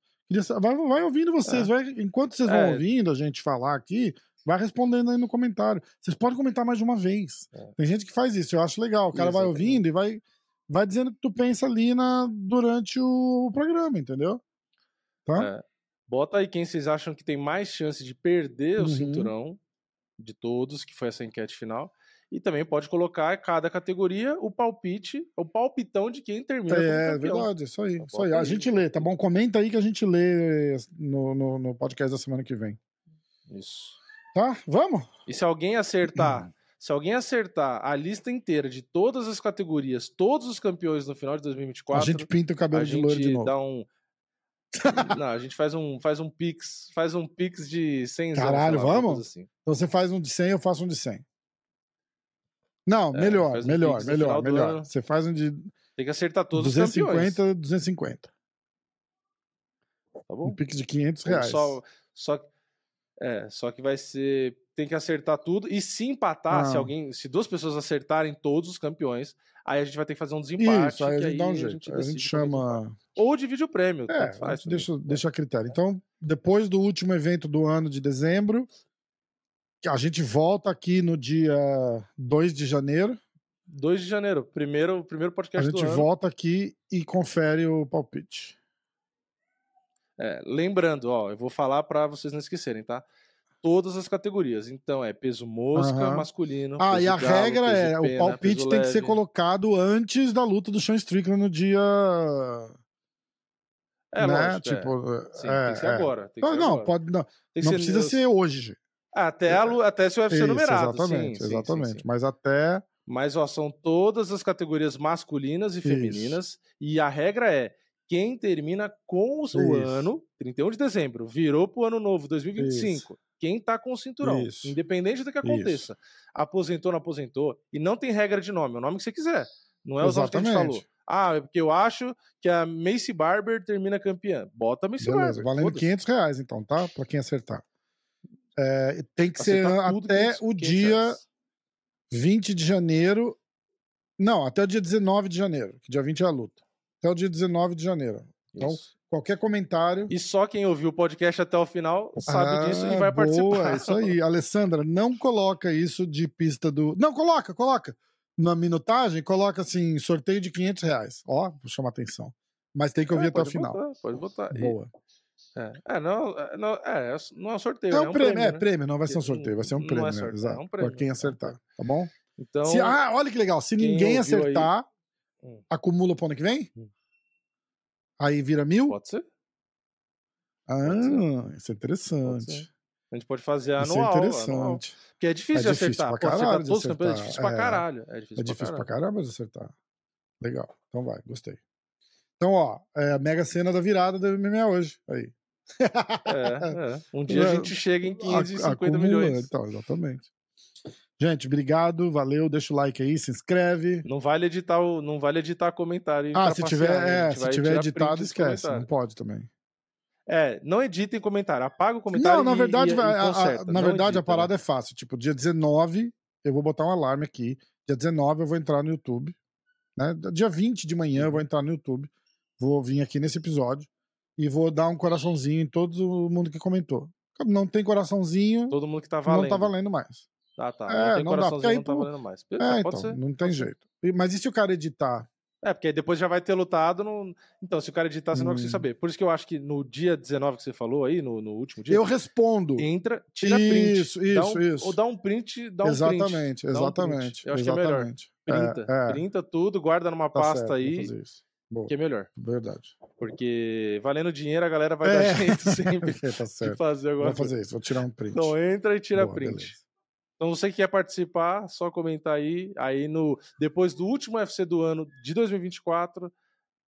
Vai, vai ouvindo vocês, vai, enquanto vocês vão É. ouvindo a gente falar aqui, vai respondendo aí no comentário. Vocês podem comentar mais de uma vez. É. Tem gente que faz isso, eu acho legal. O cara vai ouvindo e vai, vai dizendo o que tu pensa ali na, durante o programa, entendeu? Tá? É. Bota aí quem vocês acham que tem mais chance de perder Uhum. o cinturão de todos, que foi essa enquete final. E também pode colocar em cada categoria o palpite, o palpitão de quem termina É, campeão. verdade, isso aí. Então, Isso aí. A gente lê, tá bom? Comenta aí que a gente lê no, no, no podcast da semana que vem. Isso. Tá? Vamos? E se alguém acertar, se alguém acertar a lista inteira de todas as categorias, todos os campeões no final de 2024, a gente pinta o cabelo a de loiro de gente novo. dá um Não, a gente faz um faz um pix, faz um pix de 100 Caralho, vamos? Assim. Então você faz um de 100, eu faço um de 100. Não, É, melhor, um melhor, Pix melhor, melhor. ano. Você faz um de Tem que acertar todos os campeões, 250, 250. tá Um bom? pique de 500 Ou reais. Só, só, é, só que vai ser. Tem que acertar tudo. E se empatar, se alguém. Se duas pessoas acertarem todos os campeões, aí a gente vai ter que fazer um desempate. Isso, aí a gente dá um jeito. A gente é chama. Ou divide o prêmio. É, faz a gente também. deixa, deixa a critério. Então, depois do último evento do ano de dezembro, a gente volta aqui no dia 2 de janeiro. 2 de janeiro, primeiro, primeiro A podcast gente do ano. volta aqui e confere o palpite. É, lembrando, ó, eu vou falar pra vocês não esquecerem, tá? Todas as categorias. Então é peso mosca, Aham. masculino. Ah, e a galo, regra é: o pena, palpite peso tem que ser colocado antes da luta do Sean Strickland no dia. É, né? lógico. é. tipo, Sim, é, tem que ser é. agora. Tem que Não, ser não, agora. pode, não, Tem que não precisa ser hoje. Até, a, até se o UFC Isso, numerado. exatamente, sim, sim, sim, exatamente. sim. Mas até. Mas ó, são todas as categorias masculinas e femininas. E a regra é: quem termina com o Isso. ano, 31 de dezembro, virou pro ano novo, 2025. Quem tá com o cinturão, Isso. independente do que aconteça. Aposentou, não aposentou. E não tem regra de nome, é o nome que você quiser. Não é os nomes que a gente falou. Ah, é porque eu acho que a Macy Barber termina campeã. Bota a Macy Beleza, Barber. valendo foda-se. 500 reais, então, tá? Pra quem acertar. É, tem que ser Acertar tudo, até 500, o 500 dia reais. 20 de janeiro. Não, até o dia 19 de janeiro, que dia 20 é a luta. Até o dia 19 de janeiro. Então, Isso. Qualquer comentário. E só quem ouviu o podcast até o final sabe Ah, disso e vai boa, participar. Isso aí. Alessandra, não coloca isso de pista do. Não, coloca, coloca. Na minutagem, coloca assim, sorteio de 500 reais. Ó, vou chamar atenção. Mas tem que ouvir É, até o final. botar, pode botar. Boa. É, é, não, é, não, é, não é um sorteio. É né? um prêmio, é né? prêmio, não vai ser um sorteio, vai ser um não é prêmio, né? sorteio, é Exato. um prêmio, pra quem é um acertar, tá bom? Então, Se- ah, olha que legal. Se ninguém ouviu aí- acertar, Hum. acumula pro ano que vem? Hum. Aí vira mil? pode ser. Ah, pode ser. isso é interessante. A gente pode fazer Isso anual. é anual. interessante. Porque é difícil É de difícil acertar. pra acertar caralho campeões é acertar, difícil pra é. caralho. É difícil, É difícil pra caralho. de acertar. Legal. Então vai, gostei. Então, ó, é a mega cena da virada do MMA hoje. Aí. É, é. Um dia a É, gente chega em Ac- 550 acumula, milhões. Então, exatamente. Gente, obrigado, valeu, deixa o like aí, se inscreve. Não vale editar o, não vale editar comentário. Ah, se tiver, né? A é, se tiver editado, esquece. Não comentários. pode também. É, não editem comentário, apaga o comentário. Não, na verdade, e- e a- a- conserta. na Não verdade a edita, né? parada é fácil. Tipo, dia 19, eu vou botar um alarme aqui. Dia 19 eu vou entrar no YouTube. Né? Dia 20 de manhã Uhum. eu vou entrar no YouTube. Vou vir aqui nesse episódio e vou dar um coraçãozinho em todo mundo que comentou. Não tem coraçãozinho, Todo mundo que tá valendo. não tá valendo mais. Ah, tá. É, não tem não coraçãozinho, não tá valendo mais. É, então, ser. não tem jeito. Mas e se o cara editar? É, porque aí depois já vai ter lutado. No... Então, se o cara editar, você não vai conseguir Hum. saber. Por isso que eu acho que no dia 19 que você falou aí, no, no último dia, Eu respondo. entra, tira print. Isso, isso, um- isso. Ou dá um print, dá um print. exatamente, um exatamente. Eu acho que é melhor. exatamente. Printa. É, é, Printa tudo, guarda numa tá pasta certo, aí. Boa, que é melhor. verdade. Porque valendo dinheiro, a galera vai É. dar jeito sempre tá de fazer agora. Vou fazer isso, vou tirar um print. Então entra e tira Boa, print. beleza. Então você que quer participar, só comentar aí. Aí no depois do último UFC do ano de 2024,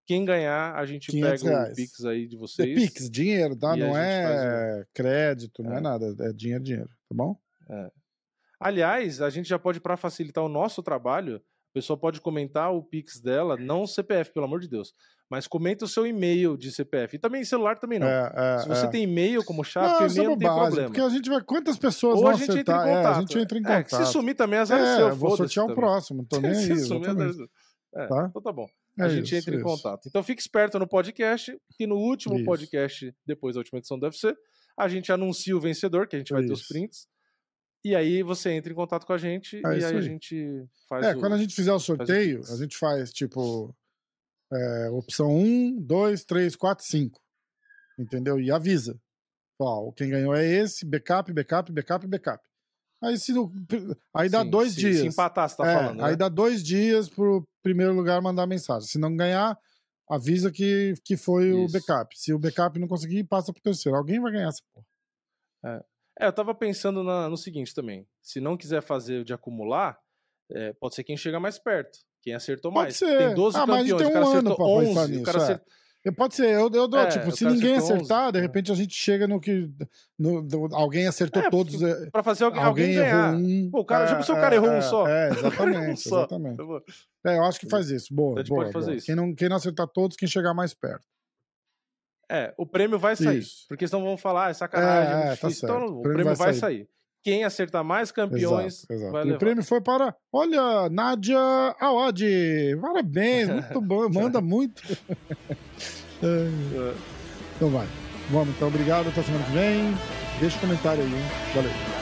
quem ganhar, a gente 500 pega reais. o Pix aí de É vocês. Pix, dinheiro, tá? Não é crédito, não é. É. nada. É dinheiro, dinheiro, tá bom? Aliás, a gente já pode, para facilitar o nosso trabalho, a pessoa pode comentar o Pix dela, não o CPF, pelo amor de Deus, Mas comenta o seu e-mail de CPF. E também celular também não. É, é, Se você é. tem e-mail como chave, Não, porque é e-mail não tem bobagem, problema. porque a gente vai. Quantas pessoas Ou vão a gente entra em acertar? É, contato. a gente entra em É, contato. se sumir também, azar é, seu. eu vou sortear o também. próximo, tô nem aí. Se sumir, Tá? Então tá bom. A gente isso, entra em isso. contato. Então fique esperto no podcast, que no último Isso. podcast, depois da última edição do UFC, a gente anuncia o vencedor, que a gente vai ter os prints. E aí você entra em contato com a gente É e isso aí a aí. gente faz É, o... quando a gente fizer o sorteio, a gente faz tipo é, opção 1, 2, 3, 4, 5. Entendeu? E avisa. Ó, quem ganhou é esse, backup, backup, backup, backup. Aí, se aí dá Sim, dois se, dias. Se empatar, você tá É, falando, Aí né? dá dois dias pro primeiro lugar mandar mensagem. Se não ganhar, avisa que, que foi o Isso. backup. Se o backup não conseguir, passa pro terceiro. Alguém vai ganhar essa porra. É, eu tava pensando na- no seguinte também. Se não quiser fazer o de acumular, é, pode ser quem chega mais perto. Quem acertou Pode mais. ser. Tem 12 Ah, mas campeões, tem o cara um ano acertou pra pensar 11, o nisso, cara é. Pode ser, eu, eu dou, É, tipo, se ninguém acertar, 11, de é. repente a gente chega no que. no- do- alguém acertou É, todos. é, Pra fazer alguém, alguém ganhar. errou um. Pô, o cara, é, pensou o cara errou um é, só? É, Um exatamente, só. exatamente. É, eu acho que faz isso. Boa, A gente boa, pode fazer boa. isso. Quem não, quem não acertar todos, quem chegar mais perto. É, o prêmio vai sair. Isso. Porque senão vão falar, ah, é sacanagem, é, É, é, tá difícil. certo. Então, O o prêmio prêmio vai vai sair. sair. Quem acertar mais campeões Exato, exato. E o prêmio foi para. Olha, Nádia Awad. Parabéns, muito bom. Manda muito. É, É. então vai. Vamos, então. Obrigado. Até semana que vem. Deixa um comentário aí, hein? Valeu.